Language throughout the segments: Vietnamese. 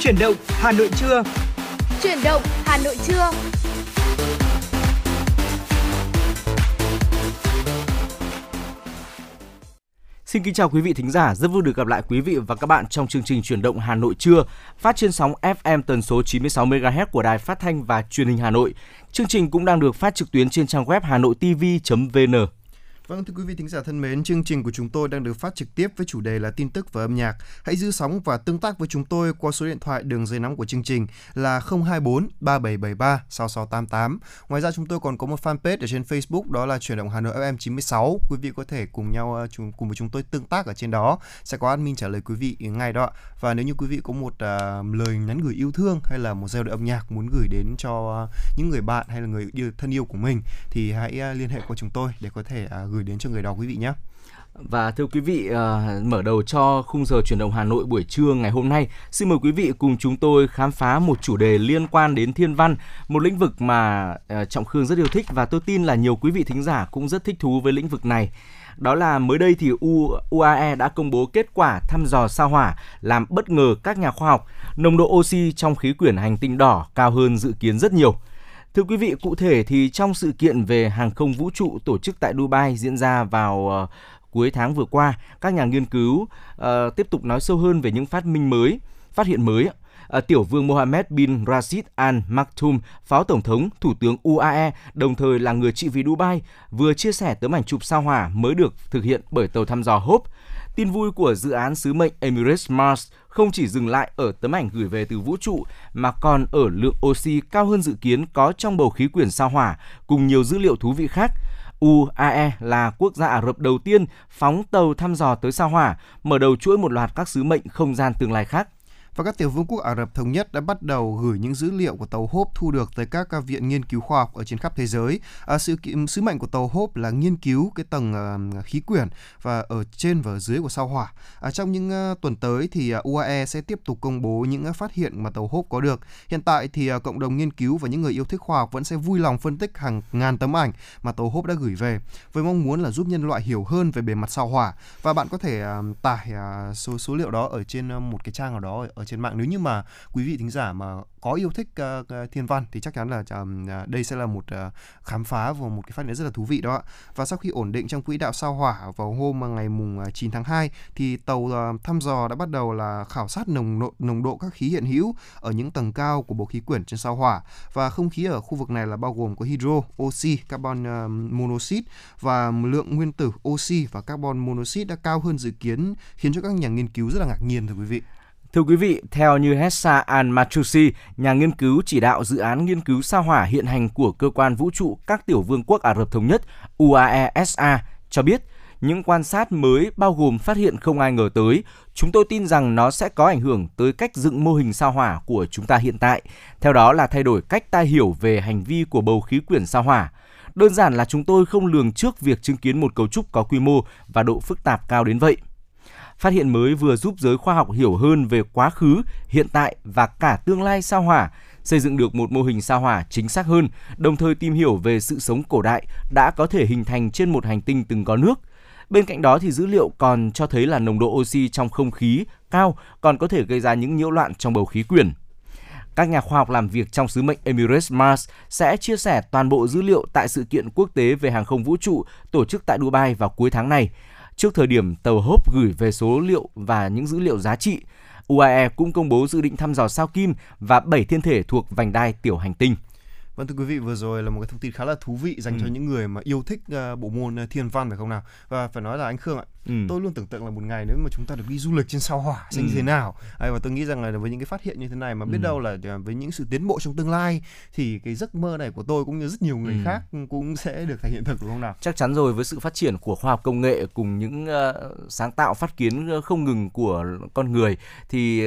Chuyển động Hà Nội trưa. Chuyển động Hà Nội trưa. Xin kính chào quý vị thính giả, rất vui được gặp lại quý vị và các bạn trong chương trình chuyển động Hà Nội trưa, phát trên sóng FM tần số 96 MHz của Đài Phát thanh và Truyền hình Hà Nội. Chương trình cũng đang được phát trực tuyến trên trang web hanoitv.vn. Vâng thưa quý vị thính giả thân mến, chương trình của chúng tôi đang được phát trực tiếp với chủ đề là tin tức và âm nhạc. Hãy giữ sóng và tương tác với chúng tôi qua số điện thoại đường dây nóng của chương trình là 024 3773 6688. Ngoài ra chúng tôi còn có một fanpage ở trên Facebook đó là chuyển động Hà Nội FM 96. Quý vị có thể cùng nhau ờ, cùng với chúng tôi tương tác ở trên đó. Sẽ có admin trả lời quý vị ngay đó. Và nếu như quý vị có một uh, lời nhắn gửi yêu thương hay là một giai đoạn âm nhạc muốn gửi đến cho uh, những người bạn hay là người yêu, thân yêu của mình thì hãy uh, liên hệ qua chúng tôi để có thể uh, gửi gửi đến cho người đọc quý vị nhé. Và thưa quý vị, uh, mở đầu cho khung giờ chuyển động Hà Nội buổi trưa ngày hôm nay, xin mời quý vị cùng chúng tôi khám phá một chủ đề liên quan đến thiên văn, một lĩnh vực mà uh, Trọng Khương rất yêu thích và tôi tin là nhiều quý vị thính giả cũng rất thích thú với lĩnh vực này. Đó là mới đây thì U, UAE đã công bố kết quả thăm dò sao hỏa làm bất ngờ các nhà khoa học, nồng độ oxy trong khí quyển hành tinh đỏ cao hơn dự kiến rất nhiều. Thưa quý vị, cụ thể thì trong sự kiện về hàng không vũ trụ tổ chức tại Dubai diễn ra vào ờ, cuối tháng vừa qua, các nhà nghiên cứu uh, tiếp tục nói sâu hơn về những phát minh mới, phát hiện mới. Uh, Tiểu vương Mohammed bin Rashid Al Maktoum, Phó Tổng thống, Thủ tướng UAE, đồng thời là người trị vì Dubai, vừa chia sẻ tấm ảnh chụp sao hỏa mới được thực hiện bởi tàu thăm dò Hope. Tin vui của dự án sứ mệnh Emirates Mars không chỉ dừng lại ở tấm ảnh gửi về từ vũ trụ mà còn ở lượng oxy cao hơn dự kiến có trong bầu khí quyển sao hỏa cùng nhiều dữ liệu thú vị khác. UAE là quốc gia Ả Rập đầu tiên phóng tàu thăm dò tới sao hỏa, mở đầu chuỗi một loạt các sứ mệnh không gian tương lai khác và các tiểu vương quốc Ả Rập Thống Nhất đã bắt đầu gửi những dữ liệu của tàu Hope thu được tới các viện nghiên cứu khoa học ở trên khắp thế giới. À, sự sứ mệnh của tàu Hope là nghiên cứu cái tầng uh, khí quyển và ở trên và ở dưới của sao hỏa. À, trong những uh, tuần tới thì à, uh, UAE sẽ tiếp tục công bố những uh, phát hiện mà tàu Hope có được. Hiện tại thì uh, cộng đồng nghiên cứu và những người yêu thích khoa học vẫn sẽ vui lòng phân tích hàng ngàn tấm ảnh mà tàu Hope đã gửi về với mong muốn là giúp nhân loại hiểu hơn về bề mặt sao hỏa và bạn có thể uh, tải uh, số số liệu đó ở trên uh, một cái trang nào đó ở trên mạng. Nếu như mà quý vị thính giả mà có yêu thích uh, thiên văn thì chắc chắn là uh, đây sẽ là một uh, khám phá và một cái phát hiện rất là thú vị đó và sau khi ổn định trong quỹ đạo sao hỏa vào hôm ngày mùng 9 tháng 2 thì tàu uh, thăm dò đã bắt đầu là khảo sát nồng độ nồng độ các khí hiện hữu ở những tầng cao của bộ khí quyển trên sao hỏa. Và không khí ở khu vực này là bao gồm có hydro, oxy, carbon uh, monoxide và lượng nguyên tử oxy và carbon monoxide đã cao hơn dự kiến khiến cho các nhà nghiên cứu rất là ngạc nhiên thưa quý vị. Thưa quý vị, theo như Hessa Al-Matrusi, nhà nghiên cứu chỉ đạo dự án nghiên cứu sao hỏa hiện hành của cơ quan vũ trụ các tiểu vương quốc Ả Rập Thống Nhất UAESA cho biết, những quan sát mới bao gồm phát hiện không ai ngờ tới. Chúng tôi tin rằng nó sẽ có ảnh hưởng tới cách dựng mô hình sao hỏa của chúng ta hiện tại. Theo đó là thay đổi cách ta hiểu về hành vi của bầu khí quyển sao hỏa. Đơn giản là chúng tôi không lường trước việc chứng kiến một cấu trúc có quy mô và độ phức tạp cao đến vậy. Phát hiện mới vừa giúp giới khoa học hiểu hơn về quá khứ, hiện tại và cả tương lai sao hỏa, xây dựng được một mô hình sao hỏa chính xác hơn, đồng thời tìm hiểu về sự sống cổ đại đã có thể hình thành trên một hành tinh từng có nước. Bên cạnh đó thì dữ liệu còn cho thấy là nồng độ oxy trong không khí cao còn có thể gây ra những nhiễu loạn trong bầu khí quyển. Các nhà khoa học làm việc trong sứ mệnh Emirates Mars sẽ chia sẻ toàn bộ dữ liệu tại sự kiện quốc tế về hàng không vũ trụ tổ chức tại Dubai vào cuối tháng này trước thời điểm tàu hốp gửi về số liệu và những dữ liệu giá trị. UAE cũng công bố dự định thăm dò sao Kim và 7 thiên thể thuộc vành đai tiểu hành tinh. Vâng thưa quý vị, vừa rồi là một cái thông tin khá là thú vị dành ừ. cho những người mà yêu thích uh, bộ môn uh, thiên văn phải không nào? Và phải nói là anh Khương ạ, ừ. tôi luôn tưởng tượng là một ngày nếu mà chúng ta được đi du lịch trên sao hỏa sẽ ừ. như thế nào. À, và tôi nghĩ rằng là với những cái phát hiện như thế này mà biết ừ. đâu là à, với những sự tiến bộ trong tương lai thì cái giấc mơ này của tôi cũng như rất nhiều người ừ. khác cũng sẽ được thành hiện thực đúng không nào? Chắc chắn rồi với sự phát triển của khoa học công nghệ cùng những uh, sáng tạo phát kiến không ngừng của con người thì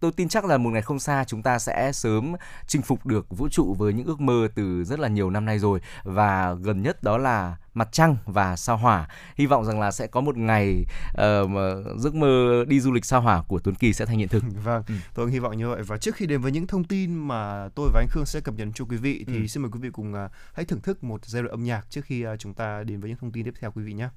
tôi tin chắc là một ngày không xa chúng ta sẽ sớm chinh phục được vũ trụ với những ước mơ từ rất là nhiều năm nay rồi. Và gần nhất đó là mặt trăng và sao hỏa. Hy vọng rằng là sẽ có một ngày uh, mà giấc mơ đi du lịch sao hỏa của Tuấn Kỳ sẽ thành hiện thực. Vâng ừ. tôi hy vọng như vậy. Và trước khi đến với những thông tin mà tôi và anh Khương sẽ cập nhật cho quý vị thì ừ. xin mời quý vị cùng uh, hãy thưởng thức một giai đoạn âm nhạc trước khi uh, chúng ta đến với những thông tin tiếp theo quý vị nhé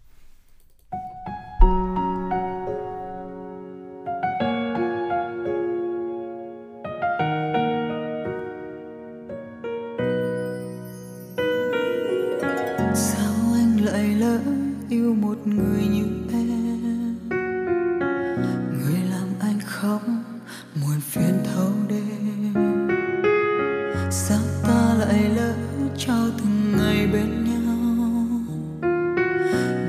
lỡ yêu một người như em. Người làm anh khóc, muộn phiền thâu đêm. Sao ta lại lỡ trao từng ngày bên nhau?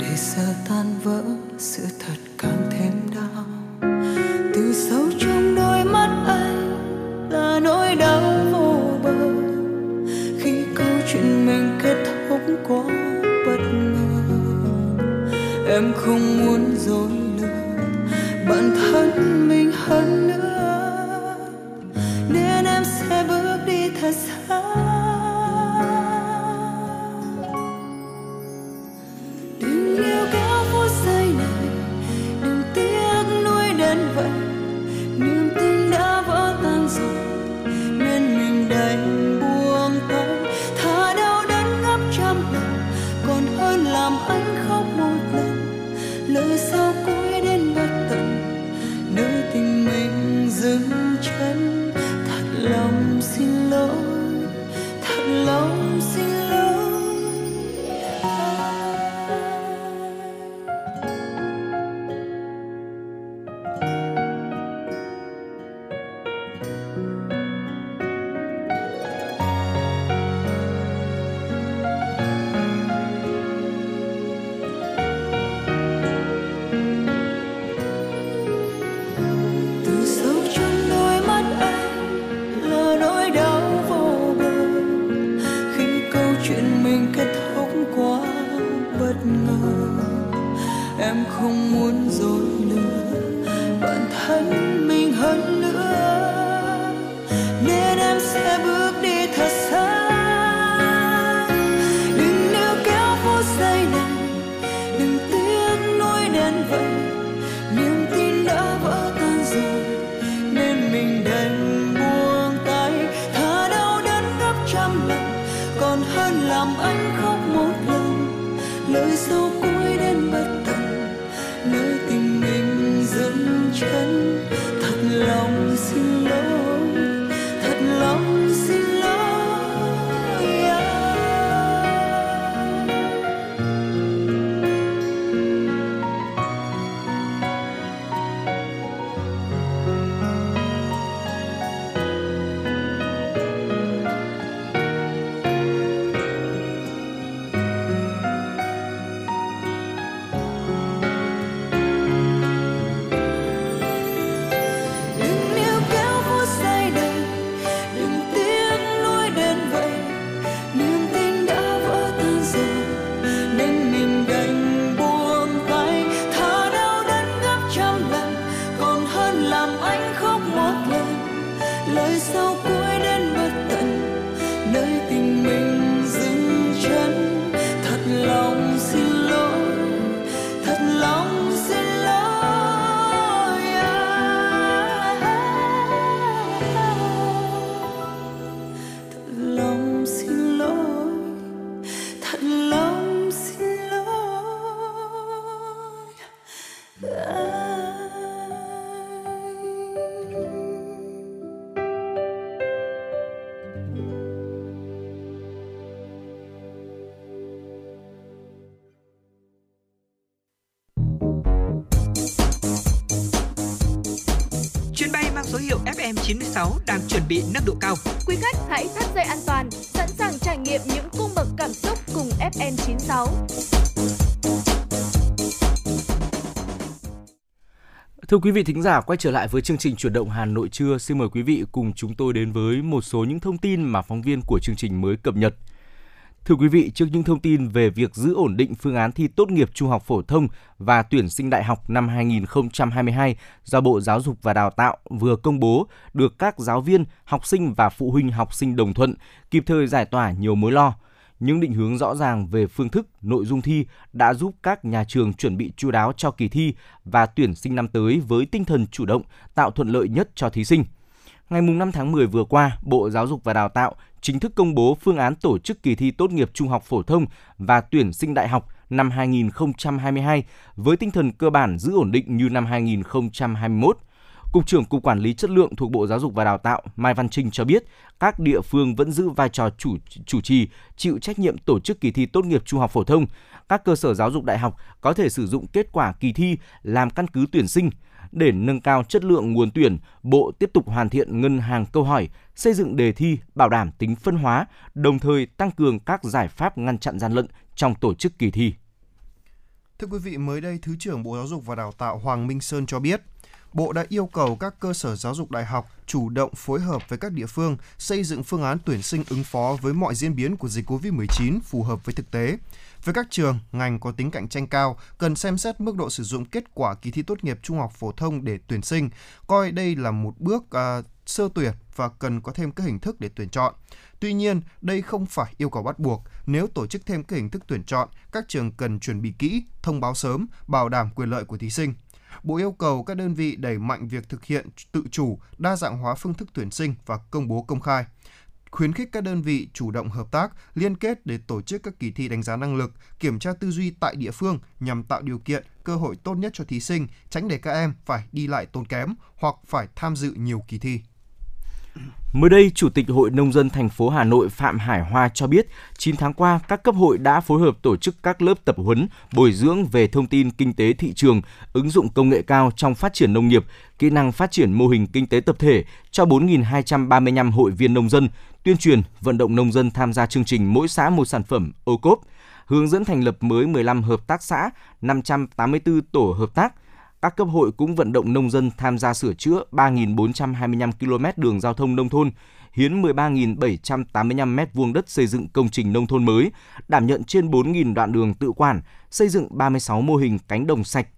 Để giờ tan vỡ, sự thật càng thêm đau. Từ sâu trong đôi mắt anh là nỗi đau vô bờ. Khi câu chuyện mình kết thúc quá em không muốn dối lừa bản thân mình hơn nữa. Nên em sẽ bước đi thật xa. Quý vị thính giả, quay trở lại với chương trình chuyển động Hà Nội trưa. Xin mời quý vị cùng chúng tôi đến với một số những thông tin mà phóng viên của chương trình mới cập nhật. Thưa quý vị, trước những thông tin về việc giữ ổn định phương án thi tốt nghiệp trung học phổ thông và tuyển sinh đại học năm 2022 do Bộ Giáo dục và Đào tạo vừa công bố được các giáo viên, học sinh và phụ huynh học sinh đồng thuận, kịp thời giải tỏa nhiều mối lo. Những định hướng rõ ràng về phương thức, nội dung thi đã giúp các nhà trường chuẩn bị chu đáo cho kỳ thi và tuyển sinh năm tới với tinh thần chủ động, tạo thuận lợi nhất cho thí sinh. Ngày 5 tháng 10 vừa qua, Bộ Giáo dục và Đào tạo chính thức công bố phương án tổ chức kỳ thi tốt nghiệp trung học phổ thông và tuyển sinh đại học năm 2022 với tinh thần cơ bản giữ ổn định như năm 2021. Cục trưởng Cục Quản lý Chất lượng thuộc Bộ Giáo dục và Đào tạo Mai Văn Trinh cho biết, các địa phương vẫn giữ vai trò chủ chủ trì, chịu trách nhiệm tổ chức kỳ thi tốt nghiệp trung học phổ thông. Các cơ sở giáo dục đại học có thể sử dụng kết quả kỳ thi làm căn cứ tuyển sinh. Để nâng cao chất lượng nguồn tuyển, Bộ tiếp tục hoàn thiện ngân hàng câu hỏi, xây dựng đề thi bảo đảm tính phân hóa, đồng thời tăng cường các giải pháp ngăn chặn gian lận trong tổ chức kỳ thi. Thưa quý vị, mới đây Thứ trưởng Bộ Giáo dục và Đào tạo Hoàng Minh Sơn cho biết, Bộ đã yêu cầu các cơ sở giáo dục đại học chủ động phối hợp với các địa phương xây dựng phương án tuyển sinh ứng phó với mọi diễn biến của dịch COVID-19 phù hợp với thực tế. Với các trường, ngành có tính cạnh tranh cao, cần xem xét mức độ sử dụng kết quả kỳ thi tốt nghiệp trung học phổ thông để tuyển sinh, coi đây là một bước à, sơ tuyển và cần có thêm các hình thức để tuyển chọn. Tuy nhiên, đây không phải yêu cầu bắt buộc. Nếu tổ chức thêm các hình thức tuyển chọn, các trường cần chuẩn bị kỹ, thông báo sớm, bảo đảm quyền lợi của thí sinh. Bộ yêu cầu các đơn vị đẩy mạnh việc thực hiện tự chủ, đa dạng hóa phương thức tuyển sinh và công bố công khai khuyến khích các đơn vị chủ động hợp tác, liên kết để tổ chức các kỳ thi đánh giá năng lực, kiểm tra tư duy tại địa phương nhằm tạo điều kiện, cơ hội tốt nhất cho thí sinh, tránh để các em phải đi lại tốn kém hoặc phải tham dự nhiều kỳ thi. Mới đây, Chủ tịch Hội Nông dân thành phố Hà Nội Phạm Hải Hoa cho biết, 9 tháng qua, các cấp hội đã phối hợp tổ chức các lớp tập huấn, bồi dưỡng về thông tin kinh tế thị trường, ứng dụng công nghệ cao trong phát triển nông nghiệp, kỹ năng phát triển mô hình kinh tế tập thể cho 4.235 hội viên nông dân, tuyên truyền, vận động nông dân tham gia chương trình mỗi xã một sản phẩm ô cốp, hướng dẫn thành lập mới 15 hợp tác xã, 584 tổ hợp tác, các cấp hội cũng vận động nông dân tham gia sửa chữa 3.425 km đường giao thông nông thôn, hiến 13.785 m2 đất xây dựng công trình nông thôn mới, đảm nhận trên 4.000 đoạn đường tự quản, xây dựng 36 mô hình cánh đồng sạch,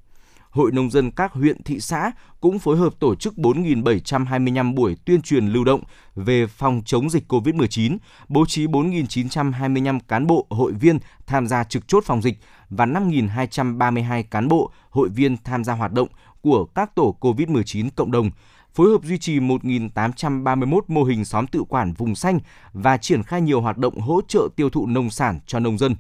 Hội Nông dân các huyện, thị xã cũng phối hợp tổ chức 4.725 buổi tuyên truyền lưu động về phòng chống dịch COVID-19, bố trí 4.925 cán bộ, hội viên tham gia trực chốt phòng dịch và 5.232 cán bộ, hội viên tham gia hoạt động của các tổ COVID-19 cộng đồng, phối hợp duy trì 1.831 mô hình xóm tự quản vùng xanh và triển khai nhiều hoạt động hỗ trợ tiêu thụ nông sản cho nông dân.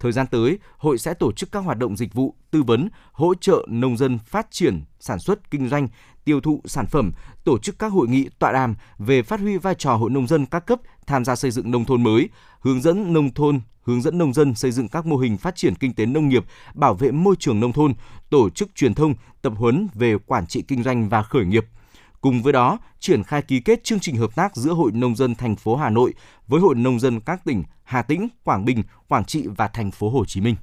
Thời gian tới, hội sẽ tổ chức các hoạt động dịch vụ, tư vấn, hỗ trợ nông dân phát triển, sản xuất, kinh doanh, tiêu thụ sản phẩm, tổ chức các hội nghị tọa đàm về phát huy vai trò hội nông dân các cấp tham gia xây dựng nông thôn mới, hướng dẫn nông thôn, hướng dẫn nông dân xây dựng các mô hình phát triển kinh tế nông nghiệp, bảo vệ môi trường nông thôn, tổ chức truyền thông, tập huấn về quản trị kinh doanh và khởi nghiệp. Cùng với đó, triển khai ký kết chương trình hợp tác giữa Hội Nông dân thành phố Hà Nội với Hội Nông dân các tỉnh Hà Tĩnh, Quảng Bình, Quảng Trị và thành phố Hồ Chí Minh.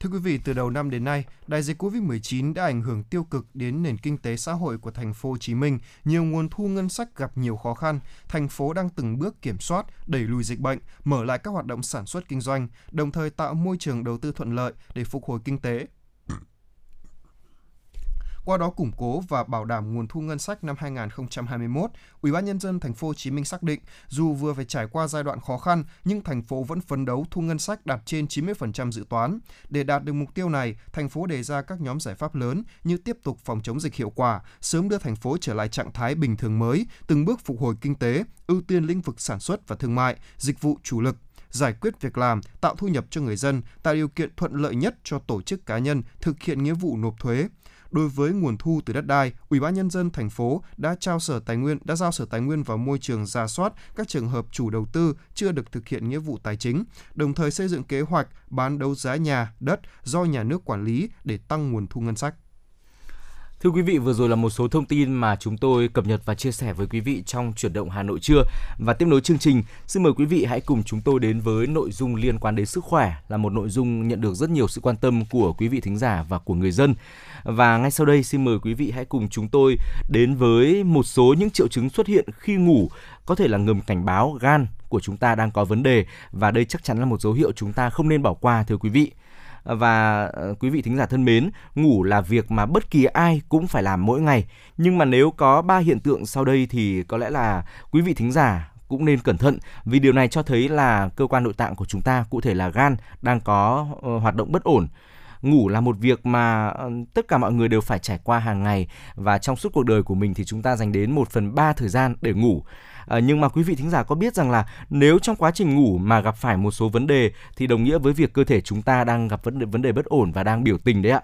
Thưa quý vị, từ đầu năm đến nay, đại dịch Covid-19 đã ảnh hưởng tiêu cực đến nền kinh tế xã hội của thành phố Hồ Chí Minh. Nhiều nguồn thu ngân sách gặp nhiều khó khăn. Thành phố đang từng bước kiểm soát, đẩy lùi dịch bệnh, mở lại các hoạt động sản xuất kinh doanh, đồng thời tạo môi trường đầu tư thuận lợi để phục hồi kinh tế, qua đó củng cố và bảo đảm nguồn thu ngân sách năm 2021, Ủy ban nhân dân thành phố Hồ Chí Minh xác định dù vừa phải trải qua giai đoạn khó khăn nhưng thành phố vẫn phấn đấu thu ngân sách đạt trên 90% dự toán. Để đạt được mục tiêu này, thành phố đề ra các nhóm giải pháp lớn như tiếp tục phòng chống dịch hiệu quả, sớm đưa thành phố trở lại trạng thái bình thường mới, từng bước phục hồi kinh tế, ưu tiên lĩnh vực sản xuất và thương mại, dịch vụ chủ lực, giải quyết việc làm, tạo thu nhập cho người dân, tạo điều kiện thuận lợi nhất cho tổ chức cá nhân thực hiện nghĩa vụ nộp thuế, đối với nguồn thu từ đất đai, Ủy ban nhân dân thành phố đã trao Sở Tài nguyên đã giao Sở Tài nguyên và Môi trường ra soát các trường hợp chủ đầu tư chưa được thực hiện nghĩa vụ tài chính, đồng thời xây dựng kế hoạch bán đấu giá nhà, đất do nhà nước quản lý để tăng nguồn thu ngân sách. Thưa quý vị, vừa rồi là một số thông tin mà chúng tôi cập nhật và chia sẻ với quý vị trong chuyển động Hà Nội trưa. Và tiếp nối chương trình, xin mời quý vị hãy cùng chúng tôi đến với nội dung liên quan đến sức khỏe là một nội dung nhận được rất nhiều sự quan tâm của quý vị thính giả và của người dân. Và ngay sau đây xin mời quý vị hãy cùng chúng tôi đến với một số những triệu chứng xuất hiện khi ngủ có thể là ngầm cảnh báo gan của chúng ta đang có vấn đề và đây chắc chắn là một dấu hiệu chúng ta không nên bỏ qua thưa quý vị và ờ, quý vị thính giả thân mến, ngủ là việc mà bất kỳ ai cũng phải làm mỗi ngày. Nhưng mà nếu có ba hiện tượng sau đây thì có lẽ là quý vị thính giả cũng nên cẩn thận. Vì điều này cho thấy là cơ quan nội tạng của chúng ta cụ thể là gan đang có ờ, hoạt động bất ổn. Ngủ là một việc mà ờ, tất cả mọi người đều phải trải qua hàng ngày. Và trong suốt cuộc đời của mình thì chúng ta dành đến 1 phần 3 thời gian để ngủ. À, nhưng mà quý vị thính giả có biết rằng là nếu trong quá trình ngủ mà gặp phải một số vấn đề thì đồng nghĩa với việc cơ thể chúng ta đang gặp vấn đề vấn đề bất ổn và đang biểu tình đấy ạ.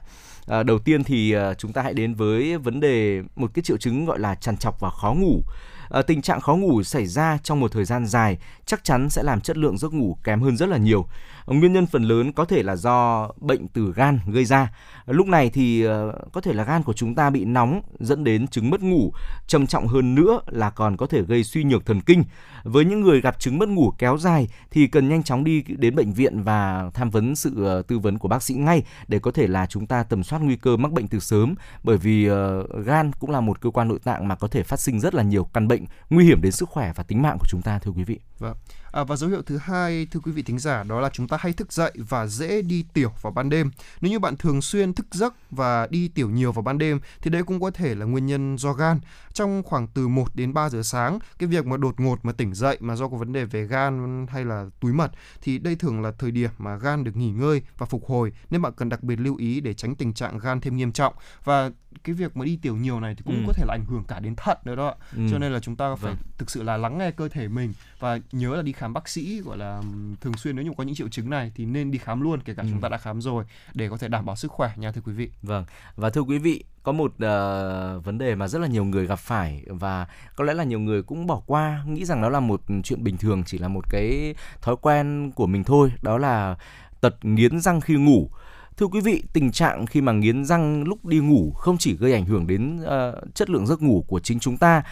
À, đầu tiên thì ờ, chúng ta hãy đến với vấn đề một cái triệu chứng gọi là trằn trọc và khó ngủ. À, tình trạng khó ngủ xảy ra trong một thời gian dài chắc chắn sẽ làm chất lượng giấc ngủ kém hơn rất là nhiều. Nguyên nhân phần lớn có thể là do bệnh từ gan gây ra. Lúc này thì ờ, có thể là gan của chúng ta bị nóng dẫn đến chứng mất ngủ, trầm trọng hơn nữa là còn có thể gây suy nhược thần kinh. Với những người gặp chứng mất ngủ kéo dài thì cần nhanh chóng đi đến bệnh viện và tham vấn sự ờ, tư vấn của bác sĩ ngay để có thể là chúng ta tầm soát nguy cơ mắc bệnh từ sớm bởi vì ờ, gan cũng là một cơ quan nội tạng mà có thể phát sinh rất là nhiều căn bệnh nguy hiểm đến sức khỏe và tính mạng của chúng ta thưa quý vị. Vâng. À, và dấu hiệu thứ hai thưa quý vị thính giả đó là chúng ta hay thức dậy và dễ đi tiểu vào ban đêm. Nếu như bạn thường xuyên thức giấc và đi tiểu nhiều vào ban đêm thì đây cũng có thể là nguyên nhân do gan. Trong khoảng từ 1 đến 3 giờ sáng, cái việc mà đột ngột mà tỉnh dậy mà do có vấn đề về gan hay là túi mật thì đây thường là thời điểm mà gan được nghỉ ngơi và phục hồi nên bạn cần đặc biệt lưu ý để tránh tình trạng gan thêm nghiêm trọng và cái việc mà đi tiểu nhiều này thì cũng ừ. có thể là ảnh hưởng cả đến thận nữa đó ừ. cho nên là chúng ta phải vâng. thực sự là lắng nghe cơ thể mình và nhớ là đi khám bác sĩ gọi là thường xuyên nếu như có những triệu chứng này thì nên đi khám luôn kể cả ừ. chúng ta đã khám rồi để có thể đảm bảo sức khỏe nha thưa quý vị vâng và thưa quý vị có một uh, vấn đề mà rất là nhiều người gặp phải và có lẽ là nhiều người cũng bỏ qua nghĩ rằng nó là một chuyện bình thường chỉ là một cái thói quen của mình thôi đó là tật nghiến răng khi ngủ Thưa quý vị, tình trạng khi mà nghiến răng lúc đi ngủ không chỉ gây ảnh hưởng đến uh, chất lượng giấc ngủ của chính chúng ta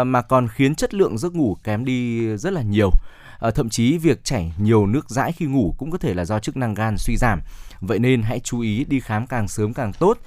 uh, mà còn khiến chất lượng giấc ngủ kém đi rất là nhiều. Uh, thậm chí việc chảy nhiều nước dãi khi ngủ cũng có thể là do chức năng gan suy giảm. Vậy nên hãy chú ý đi khám càng sớm càng tốt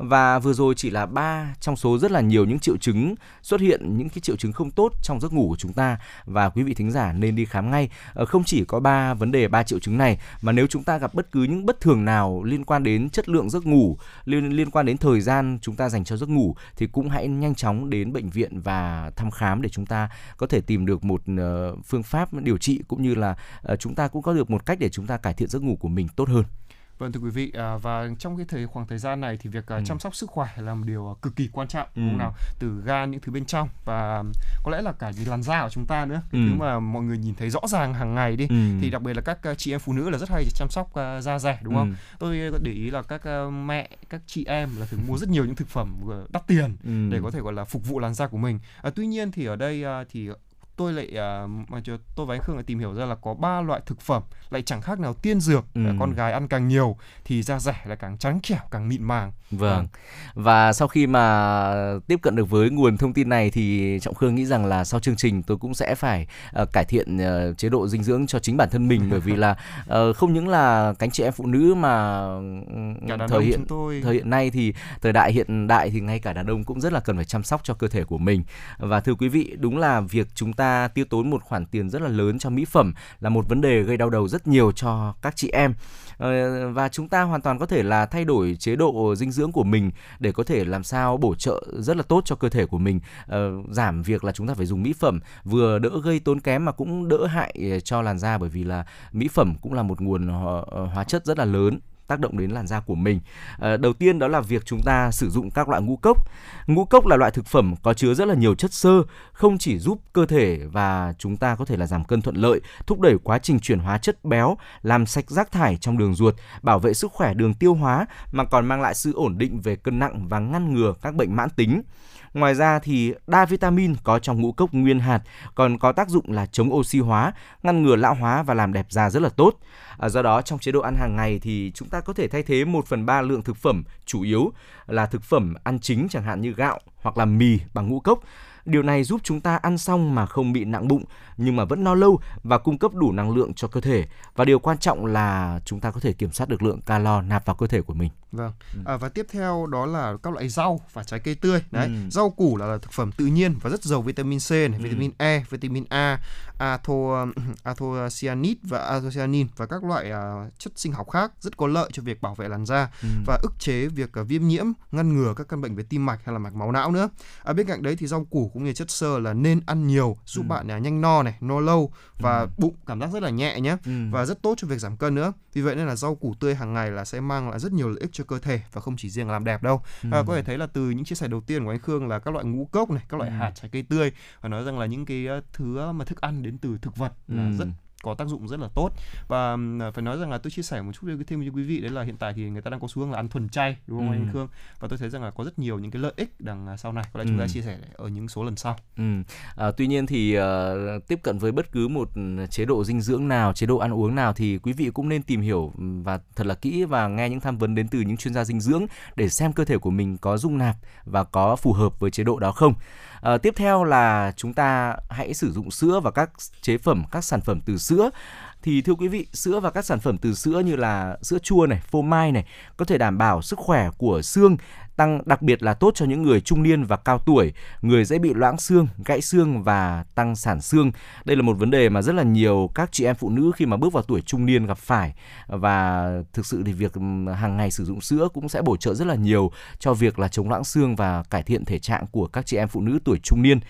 và vừa rồi chỉ là ba trong số rất là nhiều những triệu chứng xuất hiện, những cái triệu chứng không tốt trong giấc ngủ của chúng ta và quý vị thính giả nên đi khám ngay ờ, không chỉ có ba vấn đề, ba triệu chứng này, mà nếu chúng ta gặp bất cứ những bất thường nào liên quan đến chất lượng giấc ngủ, liên liên quan đến thời gian chúng ta dành cho giấc ngủ, thì cũng hãy nhanh chóng đến bệnh viện và thăm khám để chúng ta có thể tìm được một ờ, phương pháp điều trị cũng như là ờ, chúng ta cũng có được một cách để chúng ta cải thiện giấc ngủ của mình tốt hơn. Vâng thưa quý vị à, và trong cái thời khoảng thời gian này thì việc à, ừ. chăm sóc sức khỏe là một điều à, cực kỳ quan trọng ừ. đúng không nào từ gan những thứ bên trong và có lẽ là cả cái làn da của chúng ta nữa cái ừ. thứ mà mọi người nhìn thấy rõ ràng hàng ngày đi ừ. thì đặc biệt là các chị em phụ nữ là rất hay chăm sóc da rẻ đúng không? Ừ. Tôi để ý là các mẹ các chị em là thường mua rất nhiều những thực phẩm đắt tiền ừ. để có thể gọi là phục vụ làn da của mình. À, tuy nhiên thì ở đây thì tôi lại uh, mà tôi và anh Khương lại tìm hiểu ra là có ba loại thực phẩm lại chẳng khác nào tiên dược ừ. con gái ăn càng nhiều thì da rẻ là càng trắng trẻo càng mịn màng. Vâng. À. và sau khi mà tiếp cận được với nguồn thông tin này thì trọng khương nghĩ rằng là sau chương trình tôi cũng sẽ phải uh, cải thiện uh, chế độ dinh dưỡng cho chính bản thân mình. Bởi vì là uh, không những là cánh chị em phụ nữ mà thời hiện tôi... thời hiện nay thì thời đại hiện đại thì ngay cả đàn ông cũng rất là cần phải chăm sóc cho cơ thể của mình. Và thưa quý vị đúng là việc chúng ta tiêu tốn một khoản tiền rất là lớn cho mỹ phẩm là một vấn đề gây đau đầu rất nhiều cho các chị em. Ờ, và chúng ta hoàn toàn có thể là thay đổi chế độ dinh dưỡng của mình để có thể làm sao bổ trợ rất là tốt cho cơ thể của mình. Ờ, giảm việc là chúng ta phải dùng mỹ phẩm, vừa đỡ gây tốn kém mà cũng đỡ hại ờ, cho làn da bởi vì là mỹ phẩm cũng là một nguồn hóa chất rất là lớn tác động đến làn da của mình. À, đầu tiên đó là việc chúng ta sử dụng các loại ngũ cốc. Ngũ cốc là loại thực phẩm có chứa rất là nhiều chất xơ, không chỉ giúp cơ thể và chúng ta có thể là giảm cân thuận lợi, thúc đẩy quá trình chuyển hóa chất béo, làm sạch rác thải trong đường ruột, bảo vệ sức khỏe đường tiêu hóa mà còn mang lại sự ổn định về cân nặng và ngăn ngừa các bệnh mãn tính. Ngoài ra thì đa vitamin có trong ngũ cốc nguyên hạt còn có tác dụng là chống oxy hóa, ngăn ngừa lão hóa và làm đẹp da rất là tốt. À, do đó trong chế độ ăn hàng ngày thì chúng ta có thể thay thế 1 phần 3 lượng thực phẩm chủ yếu là thực phẩm ăn chính chẳng hạn như gạo hoặc là mì bằng ngũ cốc Điều này giúp chúng ta ăn xong mà không bị nặng bụng nhưng mà vẫn no lâu và cung cấp đủ năng lượng cho cơ thể. Và điều quan trọng là chúng ta có thể kiểm soát được lượng calo nạp vào cơ thể của mình. Vâng. Ừ. À, và tiếp theo đó là các loại rau và trái cây tươi. Đấy, ừ. rau củ là, là thực phẩm tự nhiên và rất giàu vitamin C, này, ừ. vitamin E, vitamin A, atho, anthocyanid và anthocyanin và các loại uh, chất sinh học khác rất có lợi cho việc bảo vệ làn da ừ. và ức chế việc uh, viêm nhiễm, ngăn ngừa các căn bệnh về tim mạch hay là mạch máu não nữa. À, bên cạnh đấy thì rau củ cũng như chất xơ là nên ăn nhiều giúp ừ. bạn uh, nhanh no này, no lâu và ừ. bụng cảm giác rất là nhẹ nhé ừ. và rất tốt cho việc giảm cân nữa. Vì vậy nên là rau củ tươi hàng ngày là sẽ mang lại rất nhiều lợi ích cho cơ thể và không chỉ riêng làm đẹp đâu. Ừ. À, có thể thấy là từ những chia sẻ đầu tiên của anh Khương là các loại ngũ cốc này, các loại ừ. hạt trái cây tươi và nói rằng là những cái thứ mà thức ăn đến từ thực vật ừ. là rất có tác dụng rất là tốt và uh, phải nói rằng là tôi chia sẻ một chút thêm với quý vị đấy là hiện tại thì người ta đang có xu hướng là ăn thuần chay đúng không ừ. anh Khương và tôi thấy rằng là có rất nhiều những cái lợi ích đằng sau này có lẽ ừ. chúng ta chia sẻ ở những số lần sau. Ừ. À, tuy nhiên thì uh, tiếp cận với bất cứ một chế độ dinh dưỡng nào, chế độ ăn uống nào thì quý vị cũng nên tìm hiểu và thật là kỹ và nghe những tham vấn đến từ những chuyên gia dinh dưỡng để xem cơ thể của mình có dung nạp và có phù hợp với chế độ đó không. À, tiếp theo là chúng ta hãy sử dụng sữa và các chế phẩm, các sản phẩm từ sữa. Thì thưa quý vị, sữa và các sản phẩm từ sữa như là sữa chua này, phô mai này có thể đảm bảo sức khỏe của xương, tăng đặc biệt là tốt cho những người trung niên và cao tuổi, người dễ bị loãng xương, gãy xương và tăng sản xương. Đây là một vấn đề mà rất là nhiều các chị em phụ nữ khi mà bước vào tuổi trung niên gặp phải và thực sự thì việc hàng ngày sử dụng sữa cũng sẽ bổ trợ rất là nhiều cho việc là chống loãng xương và cải thiện thể trạng của các chị em phụ nữ tuổi trung niên.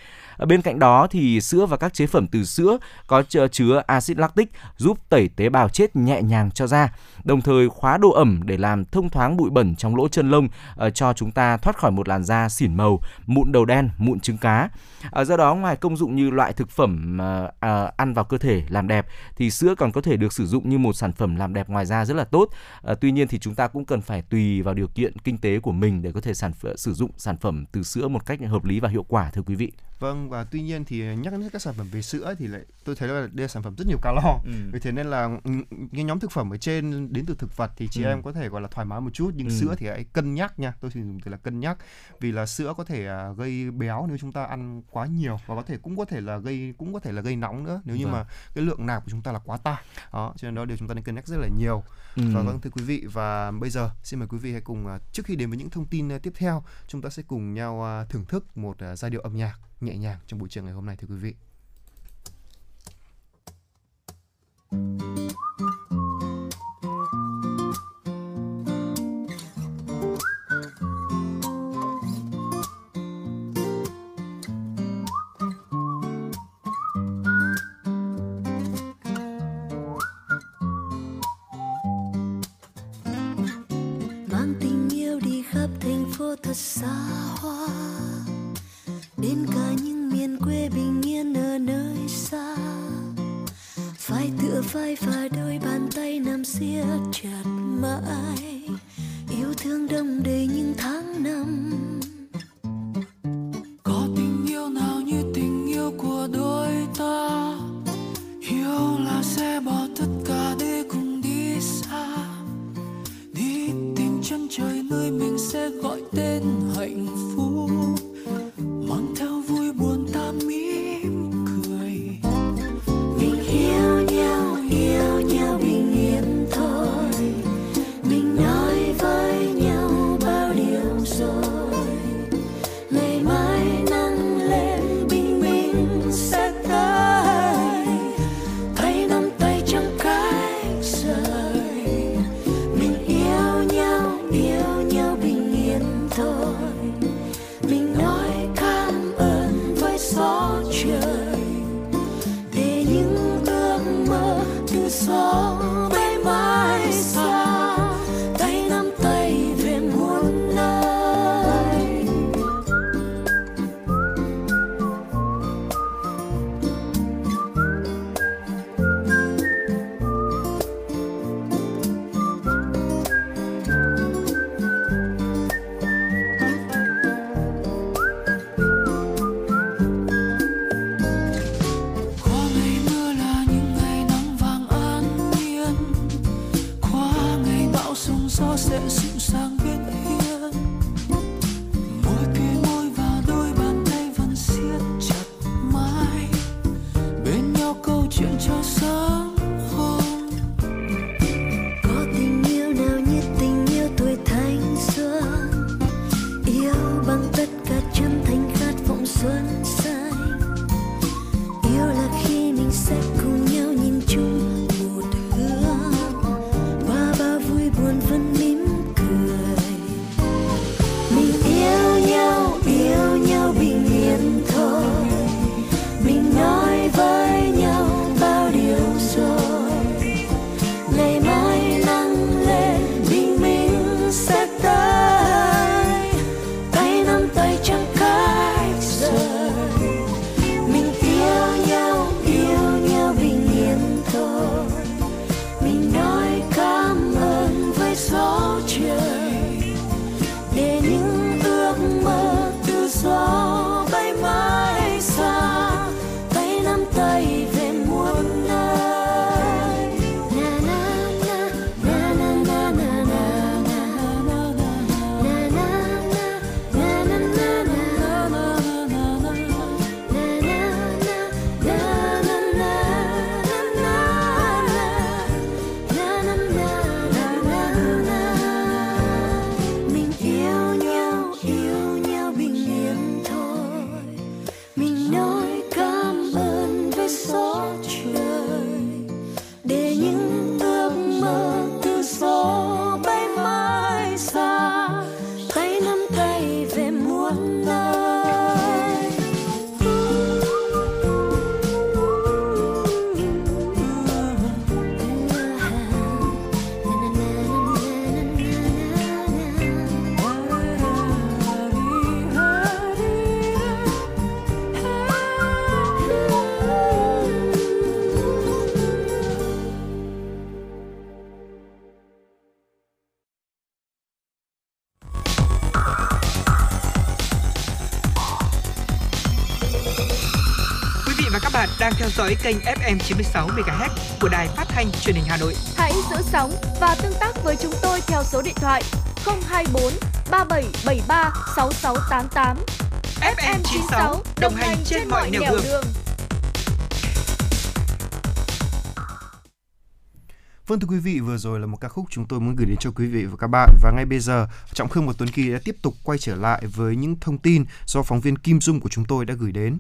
Bên cạnh đó thì sữa và các chế phẩm từ sữa có chứa axit lactic giúp tẩy tế bào chết nhẹ nhàng cho da, đồng thời khóa độ ẩm để làm thông thoáng bụi bẩn trong lỗ chân lông ờ, cho chúng ta thoát khỏi một làn da xỉn màu, mụn đầu đen, mụn trứng cá. À, do đó ngoài công dụng như loại thực phẩm à, à, ăn vào cơ thể làm đẹp thì sữa còn có thể được sử dụng như một sản phẩm làm đẹp ngoài da rất là tốt. À, tuy nhiên thì chúng ta cũng cần phải tùy vào điều kiện kinh tế của mình để có thể sản sử dụng sản phẩm từ sữa một cách hợp lý và hiệu quả thưa quý vị. Vâng và tuy nhiên thì nhắc đến các sản phẩm về sữa thì lại tôi thấy là đây là sản phẩm rất nhiều calo. Ừ. Vì thế nên là cái nhóm thực phẩm ở trên đến từ thực vật thì chị ừ. em có thể gọi là thoải mái một chút nhưng ừ. sữa thì hãy cân nhắc nha. Tôi sử dụng từ là cân nhắc vì là sữa có thể uh, gây béo nếu chúng ta ăn quá nhiều và có thể cũng có thể là gây cũng có thể là gây nóng nữa nếu như vâng. mà cái lượng nạp của chúng ta là quá tải. Đó cho nên đó điều chúng ta nên cân nhắc rất là nhiều. Ừ. Và vâng thưa quý vị và bây giờ xin mời quý vị hãy cùng uh, trước khi đến với những thông tin uh, tiếp theo chúng ta sẽ cùng nhau thưởng thức một giai điệu âm nhạc nhẹ nhàng trong buổi trường ngày hôm nay, thưa quý vị. mang tình yêu đi khắp thành phố thật xa vai và đôi bàn tay nằm siết chặt mãi. Yêu thương đông đầy những tháng năm dõi kênh FM 96 MHz của đài phát thanh truyền hình Hà Nội. Hãy giữ sóng và tương tác với chúng tôi theo số điện thoại 024 3773 6688. FM 96 đồng hành trên mọi nẻo đường. đường. Vâng thưa quý vị, vừa rồi là một ca khúc chúng tôi muốn gửi đến cho quý vị và các bạn và ngay bây giờ Trọng Khương và Tuấn Kỳ đã tiếp tục quay trở lại với những thông tin do phóng viên Kim Dung của chúng tôi đã gửi đến.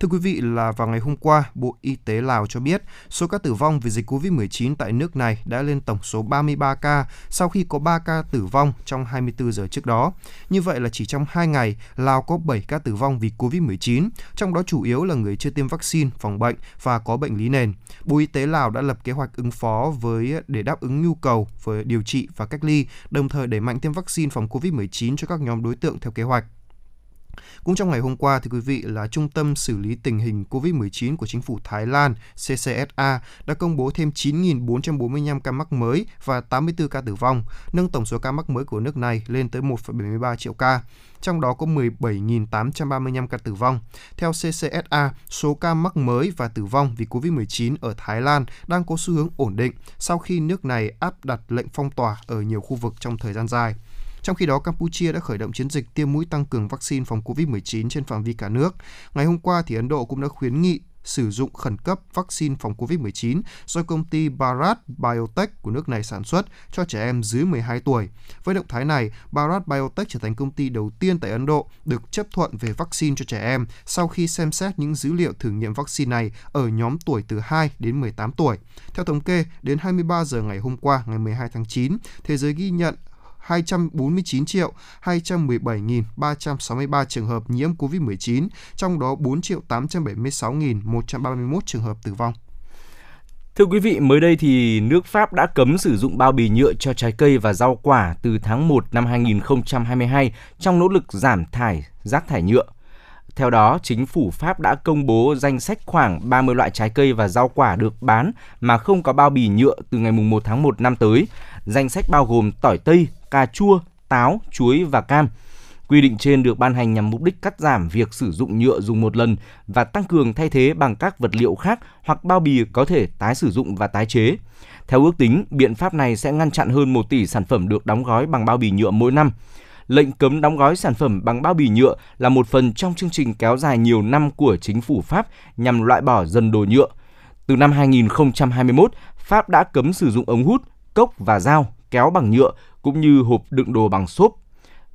Thưa quý vị là vào ngày hôm qua, Bộ Y tế Lào cho biết số ca tử vong vì dịch COVID-19 tại nước này đã lên tổng số 33 ca sau khi có 3 ca tử vong trong 24 giờ trước đó. Như vậy là chỉ trong 2 ngày, Lào có 7 ca tử vong vì COVID-19, trong đó chủ yếu là người chưa tiêm vaccine phòng bệnh và có bệnh lý nền. Bộ Y tế Lào đã lập kế hoạch ứng phó với để đáp ứng nhu cầu với điều trị và cách ly, đồng thời đẩy mạnh tiêm vaccine phòng COVID-19 cho các nhóm đối tượng theo kế hoạch. Cũng trong ngày hôm qua thì quý vị là Trung tâm xử lý tình hình COVID-19 của chính phủ Thái Lan CCSA đã công bố thêm 9.445 ca mắc mới và 84 ca tử vong, nâng tổng số ca mắc mới của nước này lên tới 1,73 triệu ca trong đó có 17.835 ca tử vong. Theo CCSA, số ca mắc mới và tử vong vì COVID-19 ở Thái Lan đang có xu hướng ổn định sau khi nước này áp đặt lệnh phong tỏa ở nhiều khu vực trong thời gian dài. Trong khi đó, Campuchia đã khởi động chiến dịch tiêm mũi tăng cường vaccine phòng COVID-19 trên phạm vi cả nước. Ngày hôm qua, thì Ấn Độ cũng đã khuyến nghị sử dụng khẩn cấp vaccine phòng COVID-19 do công ty Bharat Biotech của nước này sản xuất cho trẻ em dưới 12 tuổi. Với động thái này, Bharat Biotech trở thành công ty đầu tiên tại Ấn Độ được chấp thuận về vaccine cho trẻ em sau khi xem xét những dữ liệu thử nghiệm vaccine này ở nhóm tuổi từ 2 đến 18 tuổi. Theo thống kê, đến 23 giờ ngày hôm qua, ngày 12 tháng 9, thế giới ghi nhận 249 triệu 217.363 trường hợp nhiễm COVID-19, trong đó 4 triệu 876.131 trường hợp tử vong. Thưa quý vị, mới đây thì nước Pháp đã cấm sử dụng bao bì nhựa cho trái cây và rau quả từ tháng 1 năm 2022 trong nỗ lực giảm thải rác thải nhựa. Theo đó, chính phủ Pháp đã công bố danh sách khoảng 30 loại trái cây và rau quả được bán mà không có bao bì nhựa từ ngày 1 tháng 1 năm tới. Danh sách bao gồm tỏi tây, cà chua, táo, chuối và cam. Quy định trên được ban hành nhằm mục đích cắt giảm việc sử dụng nhựa dùng một lần và tăng cường thay thế bằng các vật liệu khác hoặc bao bì có thể tái sử dụng và tái chế. Theo ước tính, biện pháp này sẽ ngăn chặn hơn 1 tỷ sản phẩm được đóng gói bằng bao bì nhựa mỗi năm. Lệnh cấm đóng gói sản phẩm bằng bao bì nhựa là một phần trong chương trình kéo dài nhiều năm của chính phủ Pháp nhằm loại bỏ dần đồ nhựa. Từ năm 2021, Pháp đã cấm sử dụng ống hút, cốc và dao kéo bằng nhựa cũng như hộp đựng đồ bằng xốp.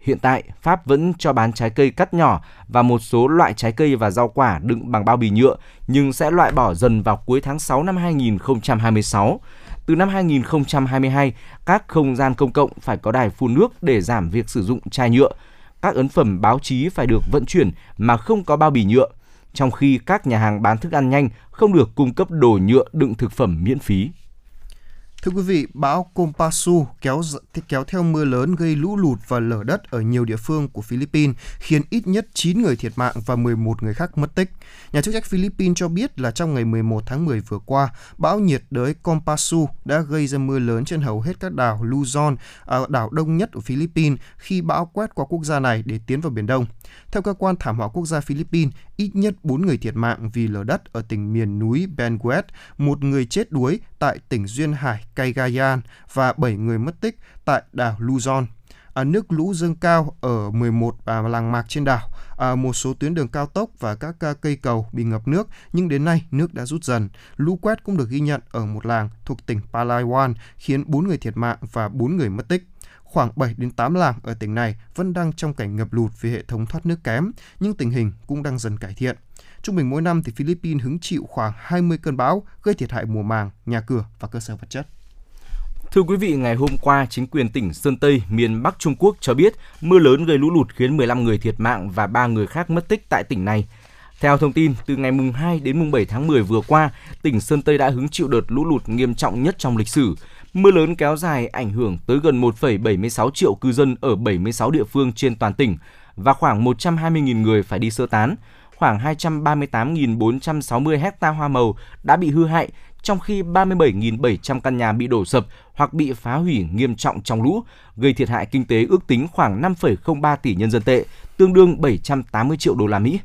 Hiện tại, Pháp vẫn cho bán trái cây cắt nhỏ và một số loại trái cây và rau quả đựng bằng bao bì nhựa, nhưng sẽ loại bỏ dần vào cuối tháng 6 năm 2026. Từ năm 2022, các không gian công cộng phải có đài phun nước để giảm việc sử dụng chai nhựa. Các ấn phẩm báo chí phải được vận chuyển mà không có bao bì nhựa, trong khi các nhà hàng bán thức ăn nhanh không được cung cấp đồ nhựa đựng thực phẩm miễn phí. Thưa quý vị, bão Kompasu kéo kéo theo mưa lớn gây lũ lụt và lở đất ở nhiều địa phương của Philippines, khiến ít nhất 9 người thiệt mạng và 11 người khác mất tích. Nhà chức trách Philippines cho biết là trong ngày 11 tháng 10 vừa qua, bão nhiệt đới Kompasu đã gây ra mưa lớn trên hầu hết các đảo Luzon, à, đảo đông nhất của Philippines khi bão quét qua quốc gia này để tiến vào Biển Đông. Theo cơ quan thảm họa quốc gia Philippines, ít nhất 4 người thiệt mạng vì lở đất ở tỉnh miền núi Benguet, một người chết đuối tại tỉnh Duyên Hải Cagayan và 7 người mất tích tại đảo Luzon. À, nước lũ dâng cao ở 11 à, làng mạc trên đảo, à, một số tuyến đường cao tốc và các à, cây cầu bị ngập nước, nhưng đến nay nước đã rút dần. Lũ quét cũng được ghi nhận ở một làng thuộc tỉnh Palawan, khiến 4 người thiệt mạng và 4 người mất tích. Khoảng 7 đến 8 làng ở tỉnh này vẫn đang trong cảnh ngập lụt vì hệ thống thoát nước kém, nhưng tình hình cũng đang dần cải thiện. Trung bình mỗi năm thì Philippines hứng chịu khoảng 20 cơn bão gây thiệt hại mùa màng, nhà cửa và cơ sở vật chất. Thưa quý vị, ngày hôm qua, chính quyền tỉnh Sơn Tây, miền Bắc Trung Quốc cho biết mưa lớn gây lũ lụt khiến 15 người thiệt mạng và 3 người khác mất tích tại tỉnh này. Theo thông tin, từ ngày mùng 2 đến mùng 7 tháng 10 vừa qua, tỉnh Sơn Tây đã hứng chịu đợt lũ lụt nghiêm trọng nhất trong lịch sử. Mưa lớn kéo dài ảnh hưởng tới gần 1,76 triệu cư dân ở 76 địa phương trên toàn tỉnh và khoảng 120.000 người phải đi sơ tán. Khoảng 238.460 hecta hoa màu đã bị hư hại, trong khi 37.700 căn nhà bị đổ sập hoặc bị phá hủy nghiêm trọng trong lũ, gây thiệt hại kinh tế ước tính khoảng 5,03 tỷ nhân dân tệ, tương đương 780 triệu đô la Mỹ.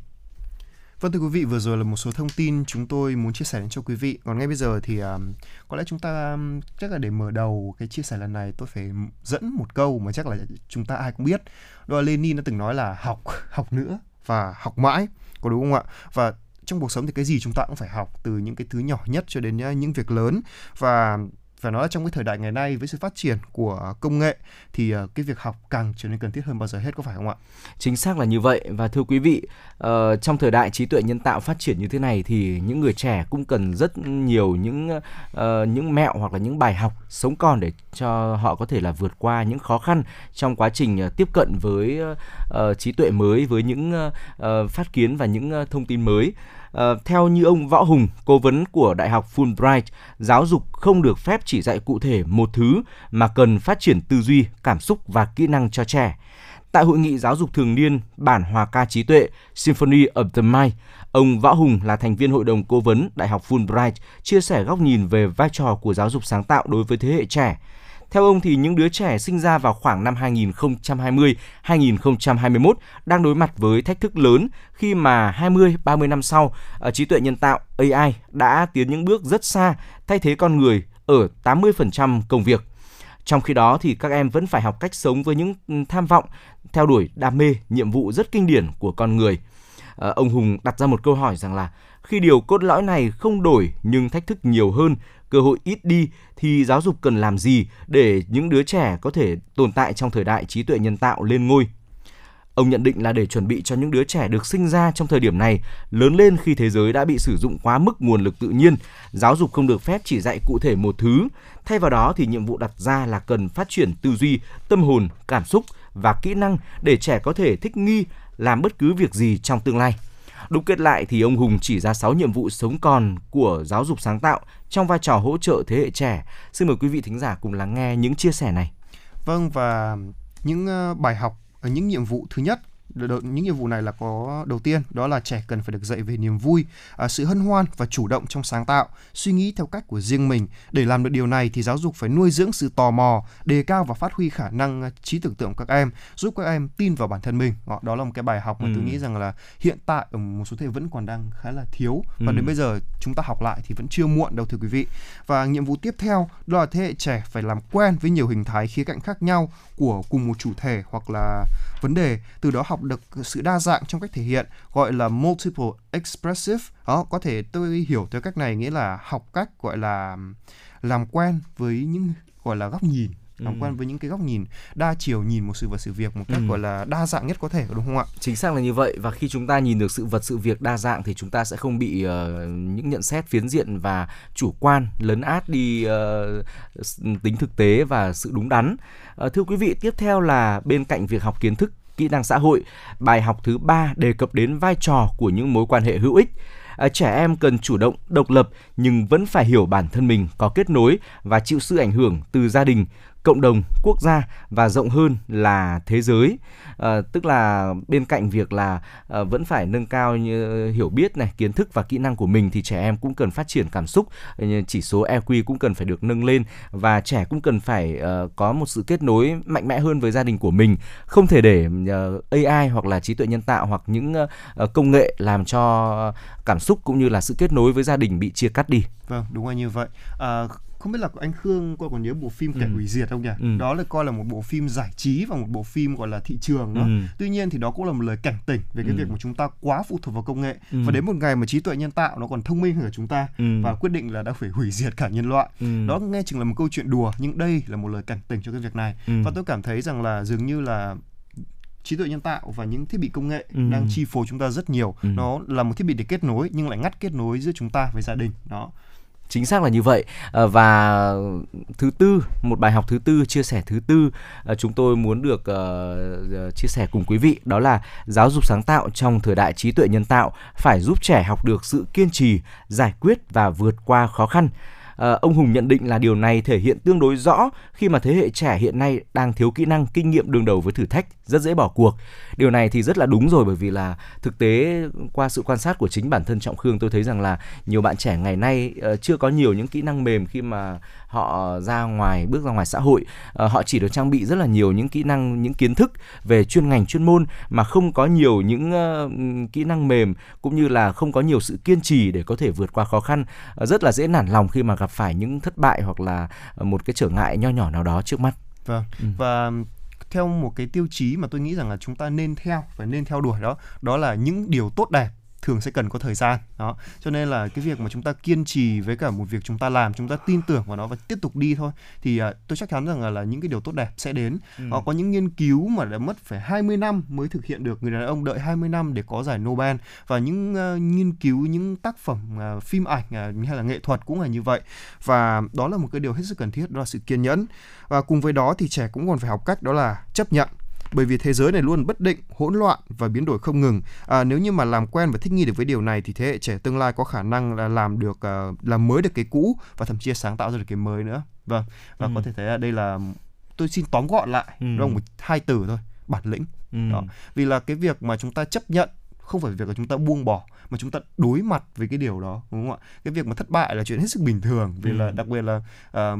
Vâng thưa quý vị, vừa rồi là một số thông tin chúng tôi muốn chia sẻ đến cho quý vị. Còn ngay bây giờ thì um, có lẽ chúng ta um, chắc là để mở đầu cái chia sẻ lần này tôi phải dẫn một câu mà chắc là chúng ta ai cũng biết. Đó là Lenin đã từng nói là học, học nữa và học mãi. Có đúng không ạ? Và trong cuộc sống thì cái gì chúng ta cũng phải học từ những cái thứ nhỏ nhất cho đến à, những việc lớn và phải nói là trong cái thời đại ngày nay với sự phát triển của công nghệ thì ờ, cái việc học càng trở nên cần thiết hơn bao giờ hết có phải không ạ? Chính xác là như vậy và thưa quý vị, ờ, trong thời đại trí tuệ nhân tạo phát triển như thế này thì những người trẻ cũng cần rất nhiều những ờ, những mẹo hoặc là những bài học sống còn để cho họ có thể là vượt qua những khó khăn trong quá trình tiếp cận với trí tuệ mới với những phát kiến và những thông tin mới. Ờ, theo như ông Võ Hùng, cố vấn của Đại học Fulbright, giáo dục không được phép chỉ dạy cụ thể một thứ mà cần phát triển tư duy, cảm xúc và kỹ năng cho trẻ. Tại hội nghị giáo dục thường niên bản hòa ca trí tuệ Symphony of the Mind, ông Võ Hùng là thành viên hội đồng cố vấn Đại học Fulbright chia sẻ góc nhìn về vai trò của giáo dục sáng tạo đối với thế hệ trẻ. Theo ông thì những đứa trẻ sinh ra vào khoảng năm 2020-2021 đang đối mặt với thách thức lớn khi mà 20-30 năm sau, ờ, trí tuệ nhân tạo AI đã tiến những bước rất xa thay thế con người ở 80% công việc. Trong khi đó thì các em vẫn phải học cách sống với những ừ, tham vọng, theo đuổi đam mê, nhiệm vụ rất kinh điển của con người. À, ông Hùng đặt ra một câu hỏi rằng là khi điều cốt lõi này không đổi nhưng thách thức nhiều hơn cơ hội ít đi thì giáo dục cần làm gì để những đứa trẻ có thể tồn tại trong thời đại trí tuệ nhân tạo lên ngôi? Ông nhận định là để chuẩn bị cho những đứa trẻ được sinh ra trong thời điểm này lớn lên khi thế giới đã bị sử dụng quá mức nguồn lực tự nhiên, giáo dục không được phép chỉ dạy cụ thể một thứ. Thay vào đó thì nhiệm vụ đặt ra là cần phát triển tư duy, tâm hồn, cảm xúc và kỹ năng để trẻ có thể thích nghi làm bất cứ việc gì trong tương lai. Đúc kết lại thì ông Hùng chỉ ra 6 nhiệm vụ sống còn của giáo dục sáng tạo trong vai trò hỗ trợ thế hệ trẻ. Xin mời quý vị thính giả cùng lắng nghe những chia sẻ này. Vâng và những ờ, bài học ở những nhiệm vụ thứ nhất những nhiệm vụ này là có đầu tiên đó là trẻ cần phải được dạy về niềm vui, à, sự hân hoan và chủ động trong sáng tạo, suy nghĩ theo cách của riêng mình. Để làm được điều này thì giáo dục phải nuôi dưỡng sự tò mò, đề cao và phát huy khả năng à, trí tưởng tượng các em, giúp các em tin vào bản thân mình. Đó là một cái bài học mà ừ. tôi nghĩ rằng là hiện tại ở một số thế vẫn còn đang khá là thiếu và ừ. đến bây giờ chúng ta học lại thì vẫn chưa muộn đâu thưa quý vị. Và nhiệm vụ tiếp theo đó là thế hệ trẻ phải làm quen với nhiều hình thái khía cạnh khác nhau của cùng một chủ thể hoặc là vấn đề, từ đó học được sự đa dạng trong cách thể hiện gọi là multiple expressive đó có thể tôi hiểu theo cách này nghĩa là học cách gọi là làm quen với những gọi là góc nhìn làm ừ. quen với những cái góc nhìn đa chiều nhìn một sự vật sự việc một cách ừ. gọi là đa dạng nhất có thể đúng không ạ chính xác là như vậy và khi chúng ta nhìn được sự vật sự việc đa dạng thì chúng ta sẽ không bị uh, những nhận xét phiến diện và chủ quan lấn át đi uh, tính thực tế và sự đúng đắn uh, thưa quý vị tiếp theo là bên cạnh việc học kiến thức kỹ năng xã hội bài học thứ ba đề cập đến vai trò của những mối quan hệ hữu ích. À, trẻ em cần chủ động, độc lập nhưng vẫn phải hiểu bản thân mình có kết nối và chịu sự ảnh hưởng từ gia đình, cộng đồng, quốc gia và rộng hơn là thế giới. À, tức là bên cạnh việc là à, vẫn phải nâng cao như ờ, hiểu biết này, kiến thức và kỹ năng của mình thì trẻ em cũng cần phát triển cảm xúc, chỉ số EQ cũng cần phải được nâng lên và trẻ cũng cần phải uh, có một sự kết nối mạnh mẽ hơn với gia đình của mình, không thể để uh, AI hoặc là trí tuệ nhân tạo hoặc những uh, công nghệ làm cho cảm xúc cũng như là sự kết nối với gia đình bị chia cắt đi. Vâng, đúng là như vậy. À, không biết là anh Khương coi còn nhớ bộ phim Kẻ ừ. hủy diệt không nhỉ? Ừ. Đó là coi là một bộ phim giải trí và một bộ phim gọi là thị trường đó. Ừ. Tuy nhiên thì đó cũng là một lời cảnh tỉnh về cái ừ. việc mà chúng ta quá phụ thuộc vào công nghệ ừ. và đến một ngày mà trí tuệ nhân tạo nó còn thông minh hơn chúng ta ừ. và quyết định là đã phải hủy diệt cả nhân loại. Ừ. Đó nghe chừng là một câu chuyện đùa nhưng đây là một lời cảnh tỉnh cho cái việc này. Ừ. Và tôi cảm thấy rằng là dường như là trí tuệ nhân tạo và những thiết bị công nghệ ừ. đang chi phối chúng ta rất nhiều. Ừ. Nó là một thiết bị để kết nối nhưng lại ngắt kết nối giữa chúng ta với gia đình. Đó chính xác là như vậy. Ờ, và thứ tư, một bài học thứ tư, chia sẻ thứ tư ờ, chúng tôi muốn được ờ, chia sẻ cùng quý vị, đó là giáo dục sáng tạo trong thời đại trí tuệ nhân tạo phải giúp trẻ học được sự kiên trì, giải quyết và vượt qua khó khăn. À, ông Hùng nhận định là điều này thể hiện tương đối rõ khi mà thế hệ trẻ hiện nay đang thiếu kỹ năng, kinh nghiệm đương đầu với thử thách, rất dễ bỏ cuộc. Điều này thì rất là đúng rồi bởi vì là thực tế qua sự quan sát của chính bản thân Trọng Khương tôi thấy rằng là nhiều bạn trẻ ngày nay uh, chưa có nhiều những kỹ năng mềm khi mà họ ra ngoài bước ra ngoài xã hội. Uh, họ chỉ được trang bị rất là nhiều những kỹ năng những kiến thức về chuyên ngành chuyên môn mà không có nhiều những uh, kỹ năng mềm cũng như là không có nhiều sự kiên trì để có thể vượt qua khó khăn. Uh, rất là dễ nản lòng khi mà gặp phải những thất bại hoặc là một cái trở ngại nho nhỏ nào đó trước mắt. Vâng ừ. và theo một cái tiêu chí mà tôi nghĩ rằng là chúng ta nên theo và nên theo đuổi đó đó là những điều tốt đẹp thường sẽ cần có thời gian. Đó cho nên là cái việc mà chúng ta kiên trì với cả một việc chúng ta làm chúng ta tin tưởng vào nó và tiếp tục đi thôi thì uh, tôi chắc chắn rằng là, là những cái điều tốt đẹp sẽ đến. Ừ. uh, có những nghiên cứu mà đã mất phải 20 năm mới thực hiện được người đàn ông đợi 20 năm để có giải Nobel. Và những uh, nghiên cứu những tác phẩm uh, phim ảnh uh, hay là nghệ thuật cũng là như vậy. Và đó là một cái điều hết sức cần thiết đó là sự kiên nhẫn. Và cùng với đó thì trẻ cũng còn phải học cách đó là chấp nhận bởi vì thế giới này luôn bất định, hỗn loạn và biến đổi không ngừng. À, nếu như mà làm quen và thích nghi được với điều này thì thế hệ trẻ tương lai có khả năng là làm được uh, làm mới được cái cũ và thậm chí sáng tạo ra được cái mới nữa. Vâng. Và ừ. có thể thấy là đây là tôi xin tóm gọn lại ừ. đó một hai từ thôi, bản lĩnh. Ừ. Đó. Vì là cái việc mà chúng ta chấp nhận không phải việc là chúng ta buông bỏ mà chúng ta đối mặt với cái điều đó đúng không ạ cái việc mà thất bại là chuyện hết sức bình thường vì ừ. là đặc biệt là uh,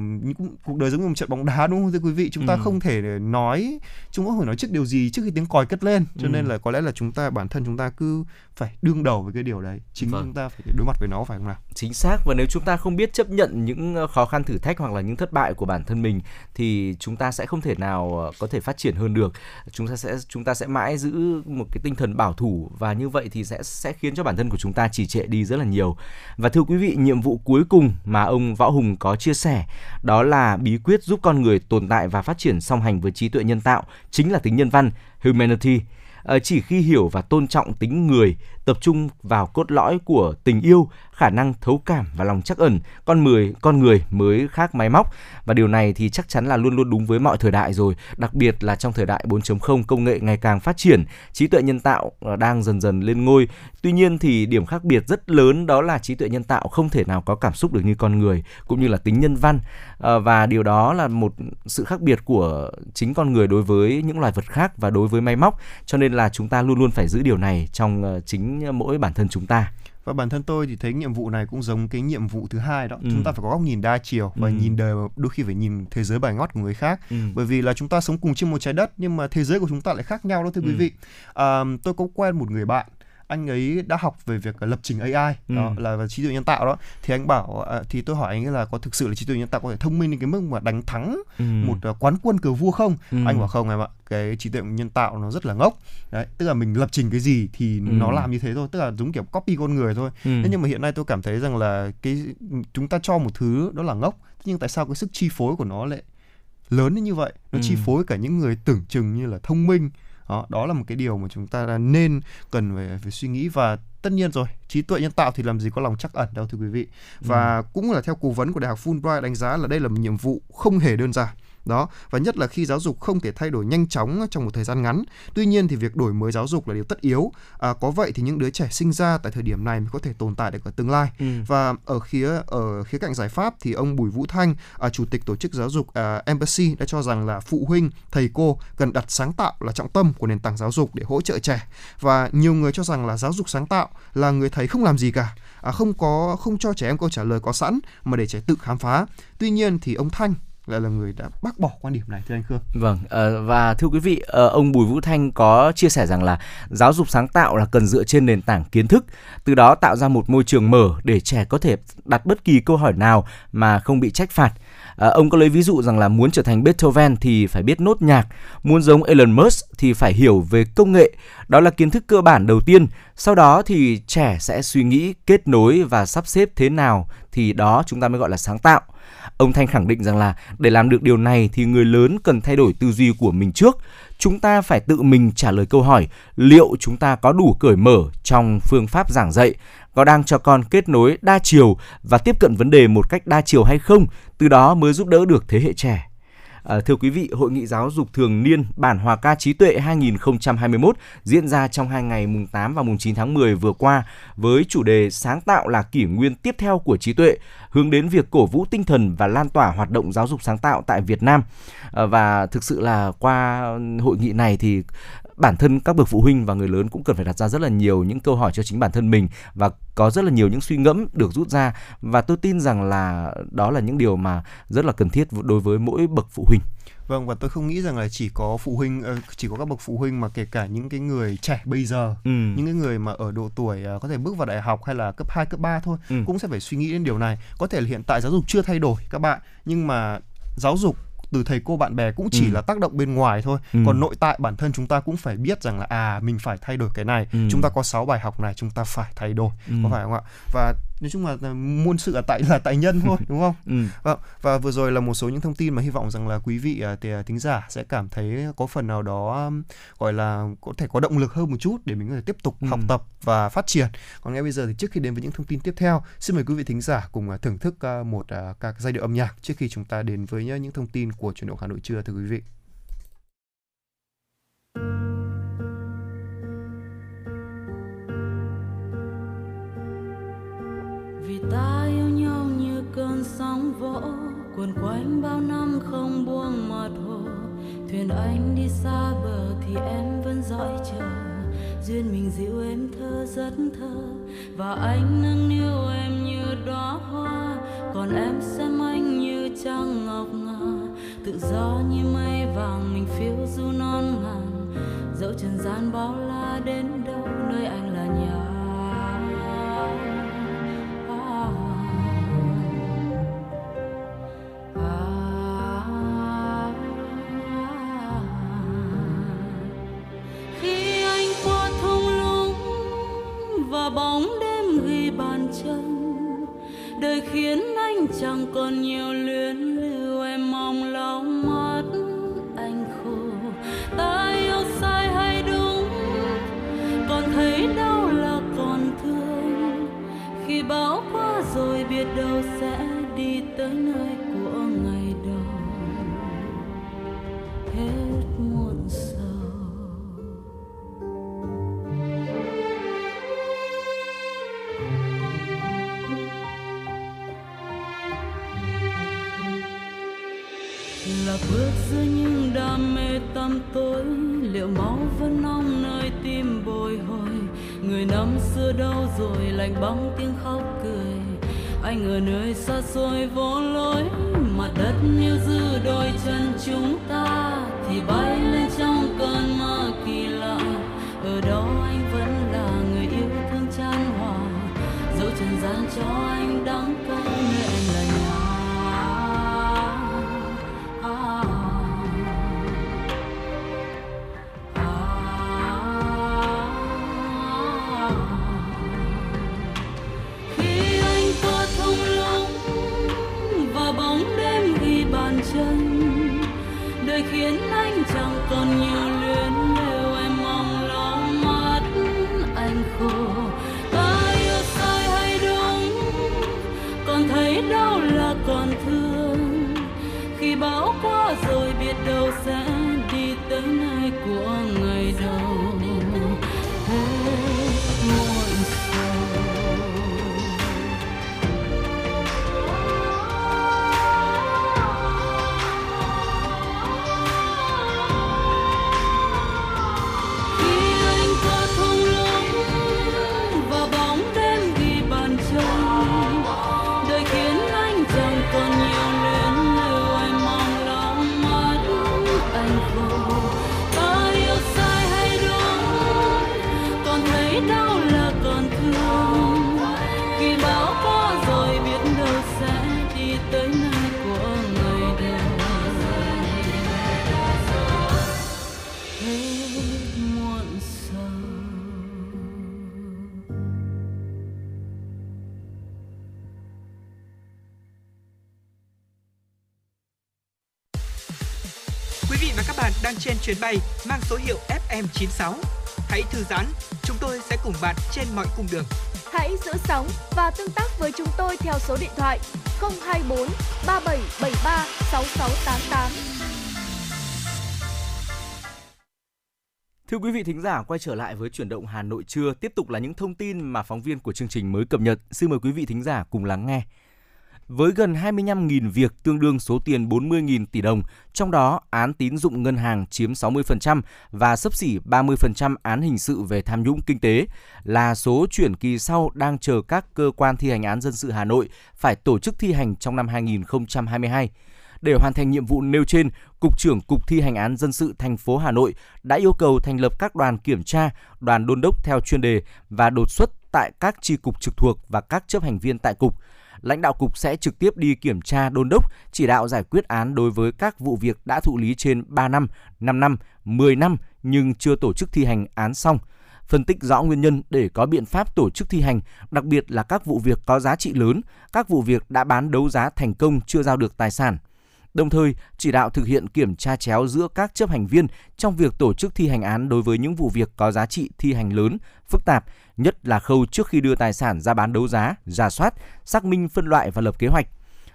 cuộc đời giống như một trận bóng đá đúng không thưa quý vị chúng ta ừ. không thể nói chúng ta phải nói trước điều gì trước khi tiếng còi cất lên cho ừ. nên là có lẽ là chúng ta bản thân chúng ta cứ phải đương đầu với cái điều đấy chính vâng. chúng ta phải đối mặt với nó phải không nào chính xác và nếu chúng ta không biết chấp nhận những ờ, khó khăn thử thách hoặc là những thất bại của bản thân mình thì chúng ta sẽ không thể nào ờ, có thể phát triển hơn được chúng ta sẽ chúng ta sẽ mãi giữ một cái tinh thần bảo thủ và như vậy thì sẽ sẽ khiến cho bản thân của chúng ta trì trệ đi rất là nhiều. Và thưa quý vị nhiệm vụ cuối cùng mà ông Võ Hùng có chia sẻ đó là bí quyết giúp con người tồn tại và phát triển song hành với trí tuệ nhân tạo chính là tính nhân văn humanity. Ờ, chỉ khi hiểu và tôn trọng tính người, tập trung vào cốt lõi của tình yêu, khả năng thấu cảm và lòng chắc ẩn, con người con người mới khác máy móc. Và điều này thì chắc chắn là luôn luôn đúng với mọi thời đại rồi, đặc biệt là trong thời đại 4.0 công nghệ ngày càng phát triển, trí tuệ nhân tạo ờ, đang dần dần lên ngôi. Tuy nhiên thì điểm khác biệt rất lớn đó là trí tuệ nhân tạo không thể nào có cảm xúc được như con người cũng như là tính nhân văn. Ờ, và điều đó là một sự khác biệt của chính con người đối với những loài vật khác và đối với máy móc. Cho nên là chúng ta luôn luôn phải giữ điều này trong ờ, chính chính mỗi bản thân chúng ta và bản thân tôi thì thấy nhiệm vụ này cũng giống cái nhiệm vụ thứ hai đó ừ. chúng ta phải có góc nhìn đa chiều và ừ. nhìn đời đôi khi phải nhìn thế giới bài ngót của người khác ừ. bởi vì là chúng ta sống cùng trên một trái đất nhưng mà thế giới của chúng ta lại khác nhau đó thưa ừ. quý vị à, tôi có quen một người bạn anh ấy đã học về việc lập trình AI ừ. đó là trí tuệ nhân tạo đó thì anh bảo à, thì tôi hỏi anh ấy là có thực sự là trí tuệ nhân tạo có thể thông minh đến cái mức mà đánh thắng ừ. một uh, quán quân cờ vua không ừ. anh bảo không em ạ cái trí tuệ nhân tạo nó rất là ngốc đấy tức là mình lập trình cái gì thì ừ. nó làm như thế thôi tức là giống kiểu copy con người thôi ừ. thế nhưng mà hiện nay tôi cảm thấy rằng là cái chúng ta cho một thứ đó là ngốc nhưng tại sao cái sức chi phối của nó lại lớn đến như vậy nó ừ. chi phối cả những người tưởng chừng như là thông minh đó, đó là một cái điều mà chúng ta nên cần phải, phải suy nghĩ và tất nhiên rồi trí tuệ nhân tạo thì làm gì có lòng chắc ẩn đâu thưa quý vị và ừ. cũng là theo cố vấn của đại học Fulbright đánh giá là đây là một nhiệm vụ không hề đơn giản đó và nhất là khi giáo dục không thể thay đổi nhanh chóng trong một thời gian ngắn. Tuy nhiên thì việc đổi mới giáo dục là điều tất yếu. À, có vậy thì những đứa trẻ sinh ra tại thời điểm này mới có thể tồn tại được ở tương lai. Ừ. và ở khía ở khía cạnh giải pháp thì ông Bùi Vũ Thanh à, chủ tịch tổ chức giáo dục à, Embassy đã cho rằng là phụ huynh thầy cô cần đặt sáng tạo là trọng tâm của nền tảng giáo dục để hỗ trợ trẻ. Và nhiều người cho rằng là giáo dục sáng tạo là người thầy không làm gì cả. À, không có không cho trẻ em câu trả lời có sẵn mà để trẻ tự khám phá. Tuy nhiên thì ông Thanh lại là người đã bác bỏ quan điểm này thưa anh Khương. Vâng ờ, và thưa quý vị ờ, ông Bùi Vũ Thanh có chia sẻ rằng là giáo dục sáng tạo là cần dựa trên nền tảng kiến thức, từ đó tạo ra một môi trường mở để trẻ có thể đặt bất kỳ câu hỏi nào mà không bị trách phạt. À, ông có lấy ví dụ rằng là muốn trở thành Beethoven thì phải biết nốt nhạc, muốn giống Elon Musk thì phải hiểu về công nghệ. Đó là kiến thức cơ bản đầu tiên. Sau đó thì trẻ sẽ suy nghĩ, kết nối và sắp xếp thế nào thì đó chúng ta mới gọi là sáng tạo. Ông Thanh khẳng định rằng là để làm được điều này thì người lớn cần thay đổi tư duy của mình trước. Chúng ta phải tự mình trả lời câu hỏi liệu chúng ta có đủ cởi mở trong phương pháp giảng dạy, có đang cho con kết nối đa chiều và tiếp cận vấn đề một cách đa chiều hay không, từ đó mới giúp đỡ được thế hệ trẻ. À, thưa quý vị, Hội nghị giáo dục thường niên bản hòa ca trí tuệ 2021 diễn ra trong hai ngày mùng 8 và mùng 9 tháng 10 vừa qua với chủ đề sáng tạo là kỷ nguyên tiếp theo của trí tuệ, hướng đến việc cổ vũ tinh thần và lan tỏa hoạt động giáo dục sáng tạo tại Việt Nam. À, và thực sự là qua hội nghị này thì bản thân các bậc phụ huynh và người lớn cũng cần phải đặt ra rất là nhiều những câu hỏi cho chính bản thân mình và có rất là nhiều những suy ngẫm được rút ra và tôi tin rằng là đó là những điều mà rất là cần thiết đối với mỗi bậc phụ huynh. Vâng và tôi không nghĩ rằng là chỉ có phụ huynh ờ, chỉ có các bậc phụ huynh mà kể cả những cái người trẻ bây giờ, ừ. những cái người mà ở độ tuổi ờ, có thể bước vào đại học hay là cấp 2 cấp 3 thôi ừ. cũng sẽ phải suy nghĩ đến điều này. Có thể là hiện tại giáo dục chưa thay đổi các bạn, nhưng mà giáo dục từ thầy cô bạn bè cũng chỉ ừ. là tác động bên ngoài thôi ừ. còn nội tại bản thân chúng ta cũng phải biết rằng là à mình phải thay đổi cái này ừ. chúng ta có 6 bài học này chúng ta phải thay đổi ừ. có phải không ạ và nói chung là muôn sự là tại là tại nhân thôi đúng không ừ. và, và vừa rồi là một số những thông tin mà hy vọng rằng là quý vị uh, thính giả sẽ cảm thấy có phần nào đó um, gọi là có thể có động lực hơn một chút để mình có thể tiếp tục ừ. học tập và phát triển còn ngay bây giờ thì trước khi đến với những thông tin tiếp theo xin mời quý vị thính giả cùng uh, thưởng thức một các giai điệu âm nhạc trước khi chúng ta đến với những thông tin của chuyển động Hà Nội trưa thưa quý vị vì ta yêu nhau như cơn sóng vỗ cuồn quanh bao năm không buông mặt hồ thuyền anh đi xa bờ thì em vẫn dõi chờ. Duyên mình dịu em thơ rất thơ, và anh nâng niu em như đóa hoa. Còn em xem anh như trăng ngọc ngà, tự do như mây vàng mình phiêu du non ngàn. Dẫu trần gian bao la đến đâu, nơi anh bóng đêm ghi bàn chân. Đời khiến anh chẳng còn nhiều luyến lưu, em mong lau mắt anh khô ta yêu sai hay đúng, còn thấy đau là còn thương. Khi bão qua rồi biết đâu sẽ đi tới nơi nơi tâm tối, liệu máu vẫn nóng nơi tim bồi hồi? Người năm xưa đâu rồi, lạnh băng tiếng khóc cười? Anh ở nơi xa xôi vô lối mặt đất nếu giữ đôi chân chúng ta, thì bay lên trong cơn mơ kỳ lạ. Ở đó anh vẫn là người yêu thương chan hòa dẫu trần gian cho anh đắng cay nơi người khiến anh chuyến bay mang số hiệu FM96. Hãy thư giãn, chúng tôi sẽ cùng bạn trên mọi cung đường. Hãy giữ sóng và tương tác với chúng tôi theo số điện thoại 024 3773 6688. Thưa quý vị thính giả, quay trở lại với chuyển động Hà Nội trưa tiếp tục là những thông tin mà phóng viên của chương trình mới cập nhật. Xin mời quý vị thính giả cùng lắng nghe. Với gần 25.000 việc tương đương số tiền 40.000 tỷ đồng, trong đó án tín dụng ngân hàng chiếm 60% và sấp xỉ 30% án hình sự về tham nhũng kinh tế là số chuyển kỳ sau đang chờ các cơ quan thi hành án dân sự Hà Nội phải tổ chức thi hành trong năm 2022. Để hoàn thành nhiệm vụ nêu trên, Cục trưởng Cục Thi hành án dân sự thành phố Hà Nội đã yêu cầu thành lập các đoàn kiểm tra, đoàn đôn đốc theo chuyên đề và đột xuất tại các tri cục trực thuộc và các chấp hành viên tại cục. Lãnh đạo cục sẽ trực tiếp đi kiểm tra đôn đốc, chỉ đạo giải quyết án đối với các vụ việc đã thụ lý trên 3 năm, 5 năm, 10 năm nhưng chưa tổ chức thi hành án xong. Phân tích rõ nguyên nhân để có biện pháp tổ chức thi hành, đặc biệt là các vụ việc có giá trị lớn, các vụ việc đã bán đấu giá thành công chưa giao được tài sản đồng thời chỉ đạo thực hiện kiểm tra chéo giữa các chấp hành viên trong việc tổ chức thi hành án đối với những vụ việc có giá trị thi hành lớn, phức tạp, nhất là khâu trước khi đưa tài sản ra bán đấu giá, giả soát, xác minh phân loại và lập kế hoạch.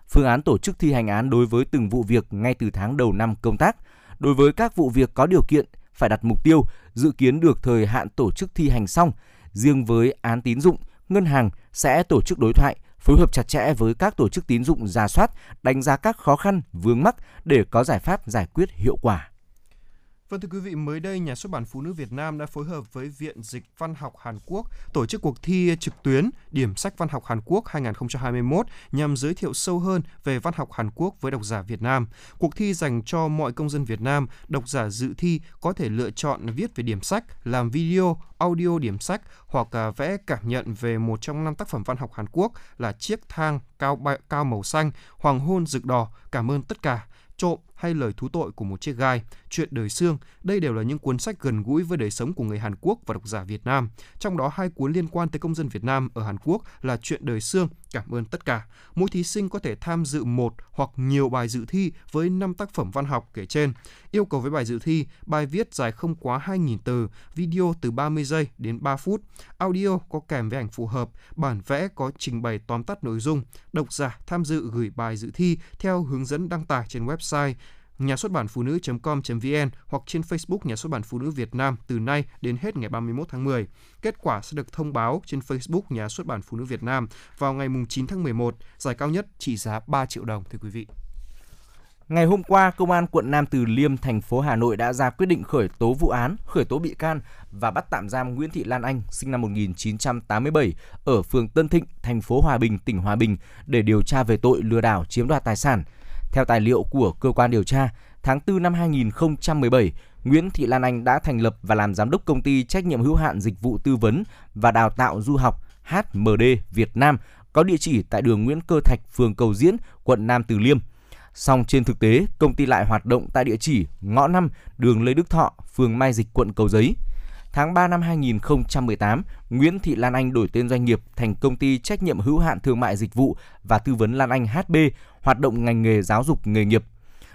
Phương án tổ chức thi hành án đối với từng vụ việc ngay từ tháng đầu năm công tác. Đối với các vụ việc có điều kiện phải đặt mục tiêu, dự kiến được thời hạn tổ chức thi hành xong. Riêng với án tín dụng, ngân hàng sẽ tổ chức đối thoại, phối hợp chặt chẽ với các tổ chức tín dụng ra soát, đánh giá các khó khăn, vướng mắc để có giải pháp giải quyết hiệu quả. Vâng thưa quý vị, mới đây Nhà xuất bản Phụ nữ Việt Nam đã phối hợp với Viện Dịch Văn học Hàn Quốc tổ chức cuộc thi trực tuyến Điểm sách văn học Hàn Quốc 2021 nhằm giới thiệu sâu hơn về văn học Hàn Quốc với độc giả Việt Nam. Cuộc thi dành cho mọi công dân Việt Nam, độc giả dự thi có thể lựa chọn viết về điểm sách, làm video, audio điểm sách hoặc à, vẽ cảm nhận về một trong năm tác phẩm văn học Hàn Quốc là Chiếc thang cao cao màu xanh, Hoàng hôn rực đỏ. Cảm ơn tất cả trộm hay lời thú tội của một chiếc gai, chuyện đời xương, đây đều là những cuốn sách gần gũi với đời sống của người Hàn Quốc và độc giả Việt Nam. Trong đó hai cuốn liên quan tới công dân Việt Nam ở Hàn Quốc là Chuyện đời xương, Cảm ơn tất cả. Mỗi thí sinh có thể tham dự một hoặc nhiều bài dự thi với 5 tác phẩm văn học kể trên. Yêu cầu với bài dự thi, bài viết dài không quá 2.000 từ, video từ 30 giây đến 3 phút, audio có kèm với ảnh phù hợp, bản vẽ có trình bày tóm tắt nội dung. Độc giả tham dự gửi bài dự thi theo hướng dẫn đăng tải trên website nhà xuất bản phụ nữ.com.vn hoặc trên Facebook Nhà xuất bản Phụ nữ Việt Nam từ nay đến hết ngày 31 tháng 10. Kết quả sẽ được thông báo trên Facebook Nhà xuất bản Phụ nữ Việt Nam vào ngày 9 tháng 11, giải cao nhất trị giá 3 triệu đồng thưa quý vị. Ngày hôm qua, Công an quận Nam Từ Liêm, thành phố Hà Nội đã ra quyết định khởi tố vụ án, khởi tố bị can và bắt tạm giam Nguyễn Thị Lan Anh, sinh năm 1987, ở phường Tân Thịnh, thành phố Hòa Bình, tỉnh Hòa Bình để điều tra về tội lừa đảo chiếm đoạt tài sản. Theo tài liệu của cơ quan điều tra, tháng 4 năm 2017, Nguyễn Thị Lan Anh đã thành lập và làm giám đốc công ty trách nhiệm hữu hạn dịch vụ tư vấn và đào tạo du học HMD Việt Nam có địa chỉ tại đường Nguyễn Cơ Thạch, phường Cầu Diễn, quận Nam Từ Liêm. Song trên thực tế, công ty lại hoạt động tại địa chỉ ngõ 5, đường Lê Đức Thọ, phường Mai Dịch, quận Cầu Giấy. Tháng 3 năm 2018, Nguyễn Thị Lan Anh đổi tên doanh nghiệp thành công ty trách nhiệm hữu hạn thương mại dịch vụ và tư vấn Lan Anh HB, hoạt động ngành nghề giáo dục nghề nghiệp.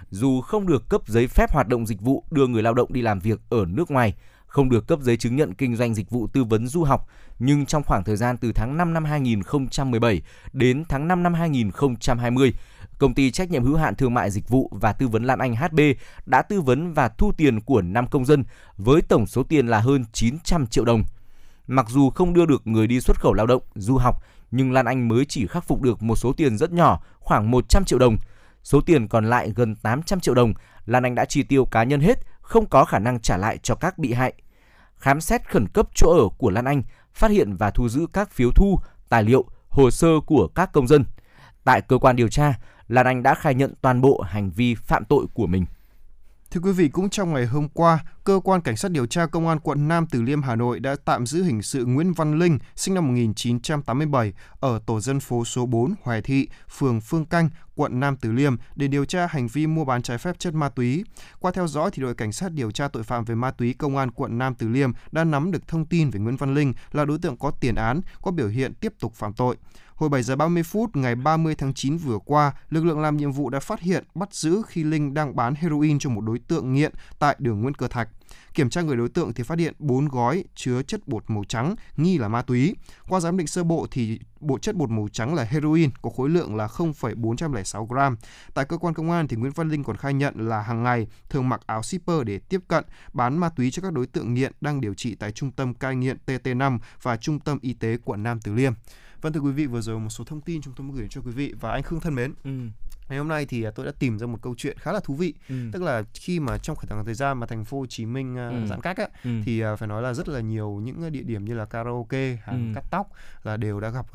Dù không được cấp giấy phép hoạt động dịch vụ đưa người lao động đi làm việc ở nước ngoài, không được cấp giấy chứng nhận kinh doanh dịch vụ tư vấn du học, nhưng trong khoảng thời gian từ tháng 5 năm 2017 đến tháng 5 năm 2020, công ty trách nhiệm hữu hạn thương mại dịch vụ và tư vấn Lan Anh HB đã tư vấn và thu tiền của 5 công dân với tổng số tiền là hơn 900 triệu đồng. Mặc dù không đưa được người đi xuất khẩu lao động, du học, nhưng Lan Anh mới chỉ khắc phục được một số tiền rất nhỏ, khoảng 100 triệu đồng. Số tiền còn lại gần 800 triệu đồng, Lan Anh đã chi tiêu cá nhân hết, không có khả năng trả lại cho các bị hại. Khám xét khẩn cấp chỗ ở của Lan Anh, phát hiện và thu giữ các phiếu thu, tài liệu, hồ sơ của các công dân. Tại cơ quan điều tra, Lan Anh đã khai nhận toàn bộ hành vi phạm tội của mình. Thưa quý vị, cũng trong ngày hôm qua, cơ quan cảnh sát điều tra công an quận Nam Từ Liêm Hà Nội đã tạm giữ hình sự Nguyễn Văn Linh, sinh năm 1987, ở tổ dân phố số 4 Hoài Thị, phường Phương Canh, quận Nam Từ Liêm để điều tra hành vi mua bán trái phép chất ma túy. Qua theo dõi thì đội cảnh sát điều tra tội phạm về ma túy công an quận Nam Từ Liêm đã nắm được thông tin về Nguyễn Văn Linh là đối tượng có tiền án, có biểu hiện tiếp tục phạm tội. Hồi 7 giờ 30 phút ngày 30 tháng 9 vừa qua, lực lượng làm nhiệm vụ đã phát hiện bắt giữ khi Linh đang bán heroin cho một đối tượng nghiện tại đường Nguyễn Cơ Thạch. Kiểm tra người đối tượng thì phát hiện 4 gói chứa chất bột màu trắng nghi là ma túy. Qua giám định sơ bộ thì bộ chất bột màu trắng là heroin có khối lượng là 0,406 gram. Tại cơ quan công an thì Nguyễn Văn Linh còn khai nhận là hàng ngày thường mặc áo shipper để tiếp cận bán ma túy cho các đối tượng nghiện đang điều trị tại trung tâm cai nghiện TT5 và trung tâm y tế quận Nam Từ Liêm. Vâng thưa quý vị, vừa rồi một số thông tin chúng tôi muốn gửi cho quý vị và anh Khương thân mến. Ừ. Ngày hôm nay thì à, tôi đã tìm ra một câu chuyện khá là thú vị. Ừ. Tức là khi mà trong khoảng thời gian mà thành phố Hồ Chí Minh à, ừ. giãn cách á, ừ. thì à, phải nói là rất là nhiều những địa điểm như là karaoke, hàng ừ. cắt tóc là đều đã gặp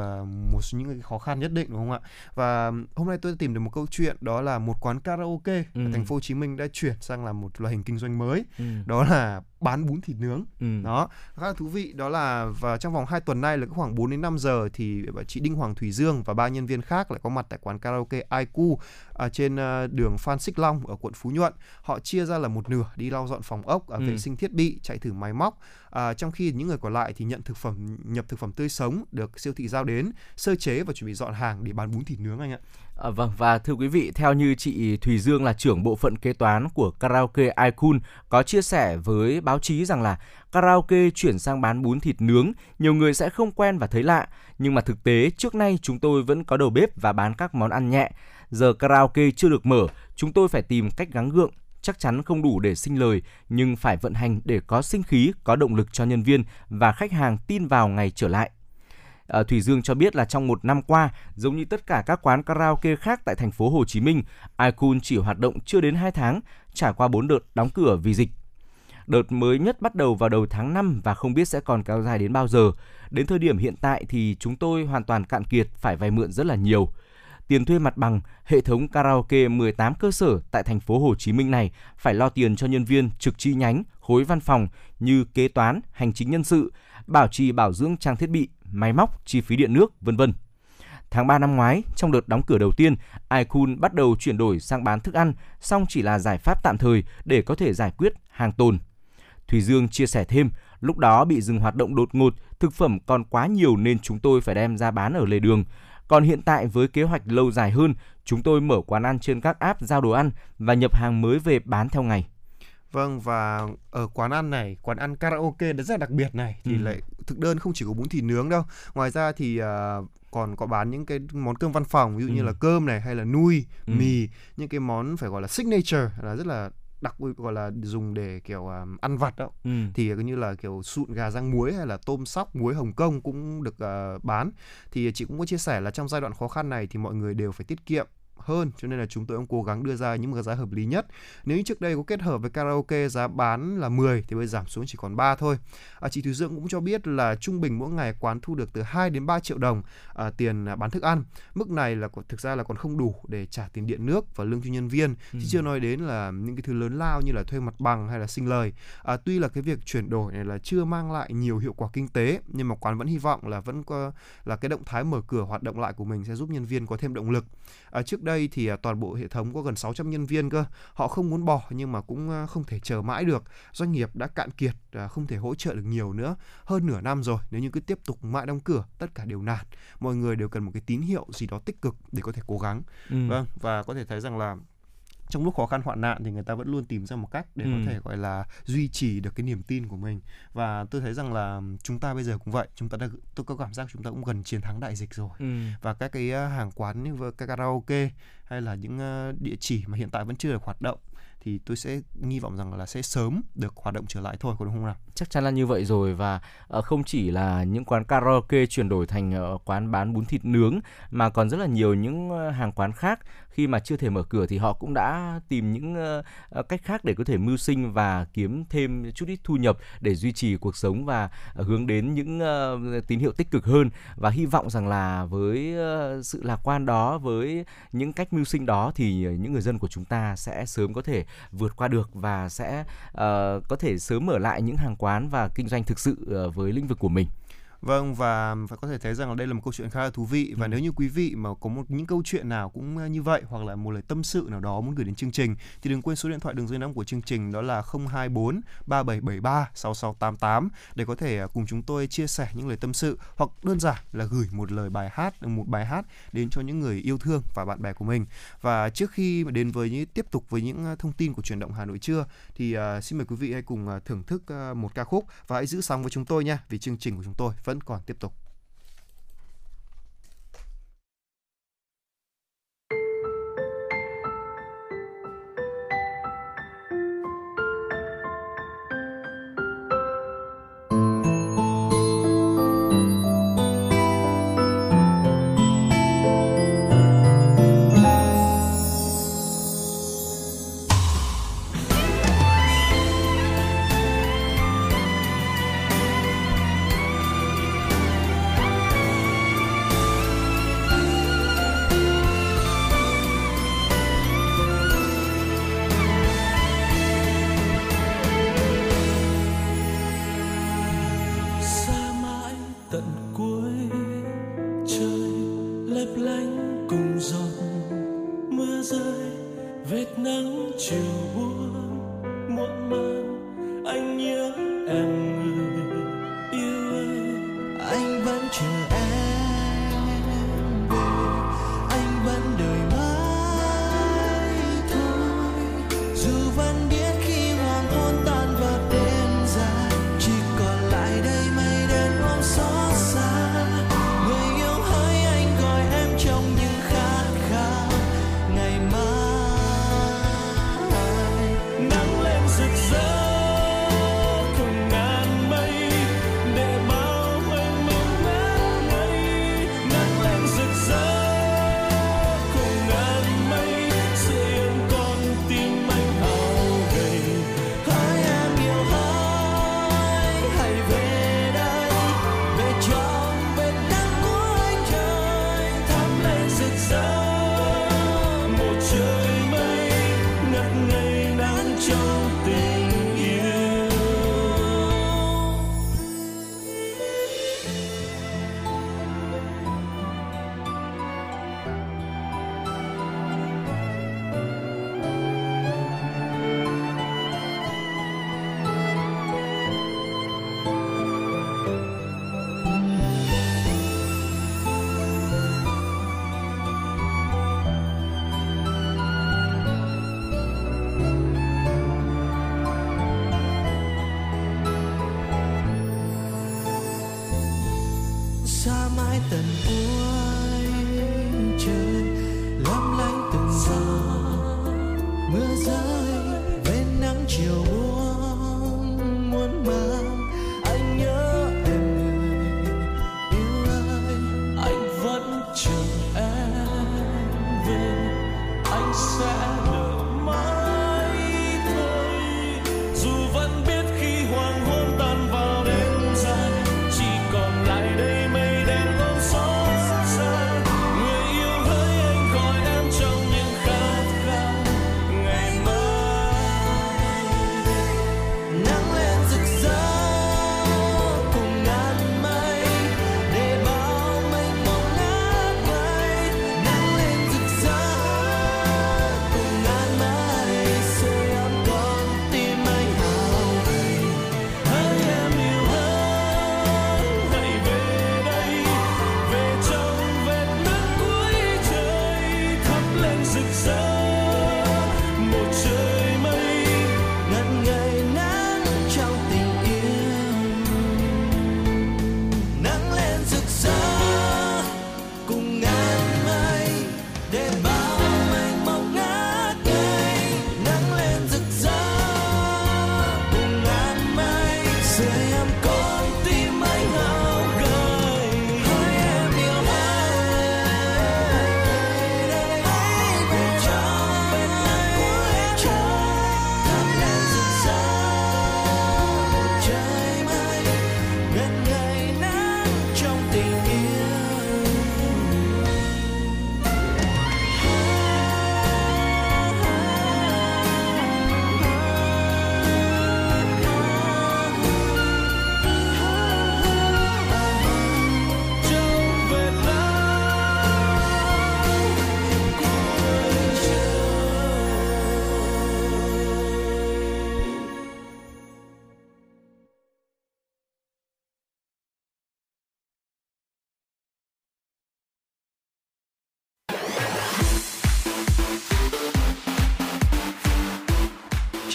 một số những cái khó khăn nhất định đúng không ạ? Và hôm nay tôi đã tìm được một câu chuyện đó là một quán karaoke ừ. ở thành phố Hồ Chí Minh đã chuyển sang làm một loại hình kinh doanh mới. Ừ. Đó là bán bún thịt nướng. Ừ. Đó, khá là thú vị đó là và trong vòng 2 tuần nay là khoảng 4 đến 5 giờ thì chị Đinh Hoàng Thủy Dương và ba nhân viên khác lại có mặt tại quán karaoke Aiku ở trên ờ, đường Phan Xích Long ở quận Phú Nhuận. Họ chia ra là một nửa đi lau dọn phòng ốc, ừ. vệ sinh thiết bị, chạy thử máy móc. À, trong khi những người còn lại thì nhận thực phẩm nhập thực phẩm tươi sống được siêu thị giao đến, sơ chế và chuẩn bị dọn hàng để bán bún thịt nướng anh ạ. À, vâng và thưa quý vị, theo như chị Thùy Dương là trưởng bộ phận kế toán của karaoke Icon có chia sẻ với báo chí rằng là karaoke chuyển sang bán bún thịt nướng, nhiều người sẽ không quen và thấy lạ, nhưng mà thực tế trước nay chúng tôi vẫn có đầu bếp và bán các món ăn nhẹ. Giờ karaoke chưa được mở, chúng tôi phải tìm cách gắng gượng, chắc chắn không đủ để sinh lời, nhưng phải vận hành để có sinh khí, có động lực cho nhân viên và khách hàng tin vào ngày trở lại. À, Thủy Dương cho biết là trong một năm qua, giống như tất cả các quán karaoke khác tại thành phố Hồ Chí Minh, iCool chỉ hoạt động chưa đến 2 tháng, trải qua 4 đợt đóng cửa vì dịch. Đợt mới nhất bắt đầu vào đầu tháng 5 và không biết sẽ còn kéo dài đến bao giờ. Đến thời điểm hiện tại thì chúng tôi hoàn toàn cạn kiệt, phải vay mượn rất là nhiều tiền thuê mặt bằng, hệ thống karaoke 18 cơ sở tại thành phố Hồ Chí Minh này phải lo tiền cho nhân viên trực chi nhánh, khối văn phòng như kế toán, hành chính nhân sự, bảo trì bảo dưỡng trang thiết bị, máy móc, chi phí điện nước, vân vân. Tháng 3 năm ngoái, trong đợt đóng cửa đầu tiên, iCool bắt đầu chuyển đổi sang bán thức ăn, song chỉ là giải pháp tạm thời để có thể giải quyết hàng tồn. Thùy Dương chia sẻ thêm, lúc đó bị dừng hoạt động đột ngột, thực phẩm còn quá nhiều nên chúng tôi phải đem ra bán ở lề đường. Còn hiện tại với kế hoạch lâu dài hơn, chúng tôi mở quán ăn trên các app giao đồ ăn và nhập hàng mới về bán theo ngày. Vâng và ở quán ăn này, quán ăn karaoke rất là đặc biệt này thì ừ. lại thực đơn không chỉ có bún thịt nướng đâu. Ngoài ra thì uh, còn có bán những cái món cơm văn phòng ví dụ ừ. như là cơm này hay là nuôi, ừ. mì, những cái món phải gọi là signature là rất là đặc biệt gọi là dùng để kiểu um, ăn vặt đó. Ừ. thì như là kiểu sụn gà rang muối hay là tôm sóc muối Hồng Kông cũng được uh, bán. Thì chị cũng có chia sẻ là trong giai đoạn khó khăn này thì mọi người đều phải tiết kiệm hơn cho nên là chúng tôi cũng cố gắng đưa ra những cái giá hợp lý nhất. Nếu như trước đây có kết hợp với karaoke giá bán là 10 thì bây giờ giảm xuống chỉ còn 3 thôi. À, chị Thùy Dương cũng cho biết là trung bình mỗi ngày quán thu được từ 2 đến 3 triệu đồng à, tiền bán thức ăn. Mức này là thực ra là còn không đủ để trả tiền điện nước và lương cho nhân viên. Ừ. Chứ chưa nói đến là những cái thứ lớn lao như là thuê mặt bằng hay là sinh lời. À, tuy là cái việc chuyển đổi này là chưa mang lại nhiều hiệu quả kinh tế nhưng mà quán vẫn hy vọng là vẫn có là cái động thái mở cửa hoạt động lại của mình sẽ giúp nhân viên có thêm động lực. À, trước đây đây thì à, toàn bộ hệ thống có gần 600 nhân viên cơ. Họ không muốn bỏ nhưng mà cũng à, không thể chờ mãi được. Doanh nghiệp đã cạn kiệt, à, không thể hỗ trợ được nhiều nữa. Hơn nửa năm rồi, nếu như cứ tiếp tục mãi đóng cửa, tất cả đều nản. Mọi người đều cần một cái tín hiệu gì đó tích cực để có thể cố gắng. Ừ. Vâng, và có thể thấy rằng là trong lúc khó khăn hoạn nạn thì người ta vẫn luôn tìm ra một cách để ừ. có thể gọi là duy trì được cái niềm tin của mình và tôi thấy rằng là chúng ta bây giờ cũng vậy chúng ta đã tôi có cảm giác chúng ta cũng gần chiến thắng đại dịch rồi ừ. và các cái hàng quán như các karaoke hay là những địa chỉ mà hiện tại vẫn chưa được hoạt động thì tôi sẽ nghi vọng rằng là sẽ sớm được hoạt động trở lại thôi có đúng không nào? Chắc chắn là như vậy rồi và uh, không chỉ là những quán karaoke chuyển đổi thành quán bán bún thịt nướng mà còn rất là nhiều những hàng quán khác khi mà chưa thể mở cửa thì họ cũng đã tìm những uh, cách khác để có thể mưu sinh và kiếm thêm chút ít thu nhập để duy trì cuộc sống và ờ, hướng đến những uh, tín hiệu tích cực hơn và hy vọng rằng là với uh, sự lạc quan đó với những cách mưu sinh đó thì những người dân của chúng ta sẽ sớm có thể vượt qua được và sẽ uh, có thể sớm mở lại những hàng quán và kinh doanh thực sự uh, với lĩnh vực của mình. Vâng và phải có thể thấy rằng là đây là một câu chuyện khá là thú vị và ừ. nếu như quý vị mà có một những câu chuyện nào cũng ờ, như vậy hoặc là một lời tâm sự nào đó muốn gửi đến chương trình thì đừng quên số điện thoại đường dây nóng của chương trình đó là 024 3773 6688 để có thể ờ, cùng chúng tôi chia sẻ những lời tâm sự hoặc đơn giản là gửi một lời bài hát một bài hát đến cho những người yêu thương và bạn bè của mình. Và trước khi đến với những tiếp tục với những ờ, thông tin của truyền động Hà Nội trưa thì uh, xin mời quý vị hãy cùng thưởng thức một ca khúc và hãy giữ sóng với chúng tôi nha vì chương trình của chúng tôi vẫn vẫn còn tiếp tục.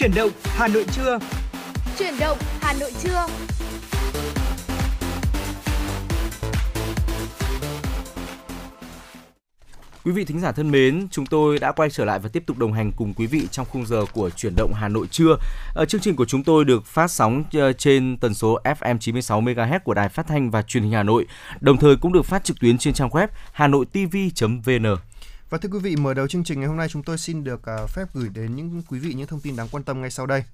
Chuyển động Hà Nội trưa. Chuyển động Hà Nội trưa. Quý vị thính giả thân mến, chúng tôi đã quay trở lại và tiếp tục đồng hành cùng quý vị trong khung giờ của chuyển động Hà Nội trưa. Ở chương trình của chúng tôi được phát sóng ờ, trên tần số FM 96 MHz của Đài Phát thanh và Truyền hình Hà Nội, đồng thời cũng được phát trực tuyến trên trang web hanoitv.vn. Và thưa quý vị, mở đầu chương trình ngày hôm nay chúng tôi xin được à, phép gửi đến những quý vị những thông tin đáng quan tâm ngay sau đây.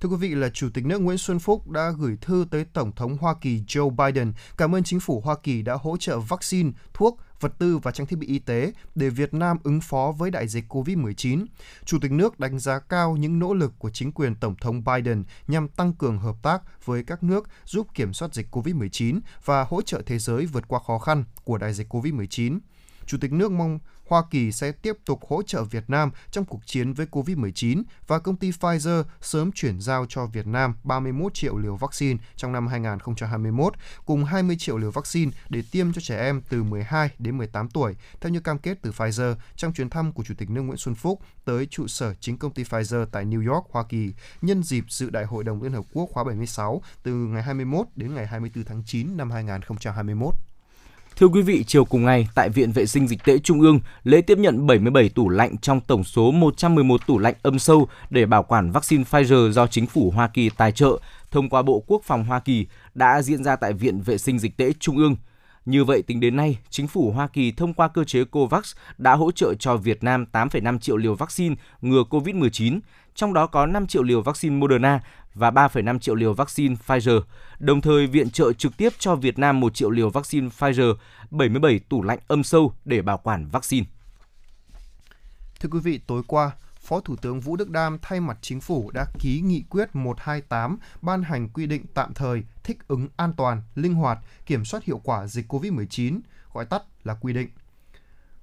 Thưa quý vị là Chủ tịch nước Nguyễn Xuân Phúc đã gửi thư tới Tổng thống Hoa Kỳ Joe Biden cảm ơn chính phủ Hoa Kỳ đã hỗ trợ vaccine, thuốc, vật tư và trang thiết bị y tế để Việt Nam ứng phó với đại dịch COVID-19. Chủ tịch nước đánh giá cao những nỗ lực của chính quyền Tổng thống Biden nhằm tăng cường hợp tác với các nước giúp kiểm soát dịch COVID-19 và hỗ trợ thế giới vượt qua khó khăn của đại dịch COVID-19. Chủ tịch nước mong Hoa Kỳ sẽ tiếp tục hỗ trợ Việt Nam trong cuộc chiến với COVID-19 và công ty Pfizer sớm chuyển giao cho Việt Nam 31 triệu liều vaccine trong năm 2021, cùng 20 triệu liều vaccine để tiêm cho trẻ em từ 12 đến 18 tuổi, theo như cam kết từ Pfizer trong chuyến thăm của Chủ tịch nước Nguyễn Xuân Phúc tới trụ sở chính công ty Pfizer tại New York, Hoa Kỳ, nhân dịp dự Đại hội đồng Liên Hợp Quốc khóa 76 từ ngày 21 đến ngày 24 tháng 9 năm 2021. Thưa quý vị, chiều cùng ngày tại Viện Vệ sinh Dịch tễ Trung ương, lễ tiếp nhận 77 tủ lạnh trong tổng số 111 tủ lạnh âm sâu để bảo quản vaccine Pfizer do chính phủ Hoa Kỳ tài trợ thông qua Bộ Quốc phòng Hoa Kỳ đã diễn ra tại Viện Vệ sinh Dịch tễ Trung ương. Như vậy, tính đến nay, chính phủ Hoa Kỳ thông qua cơ chế COVAX đã hỗ trợ cho Việt Nam 8,5 triệu liều vaccine ngừa COVID-19, trong đó có 5 triệu liều vaccine Moderna và 3,5 triệu liều vaccine Pfizer, đồng thời viện trợ trực tiếp cho Việt Nam 1 triệu liều vaccine Pfizer, 77 tủ lạnh âm sâu để bảo quản vaccine. Thưa quý vị, tối qua, Phó Thủ tướng Vũ Đức Đam thay mặt chính phủ đã ký nghị quyết 128 ban hành quy định tạm thời thích ứng an toàn, linh hoạt, kiểm soát hiệu quả dịch COVID-19, gọi tắt là quy định.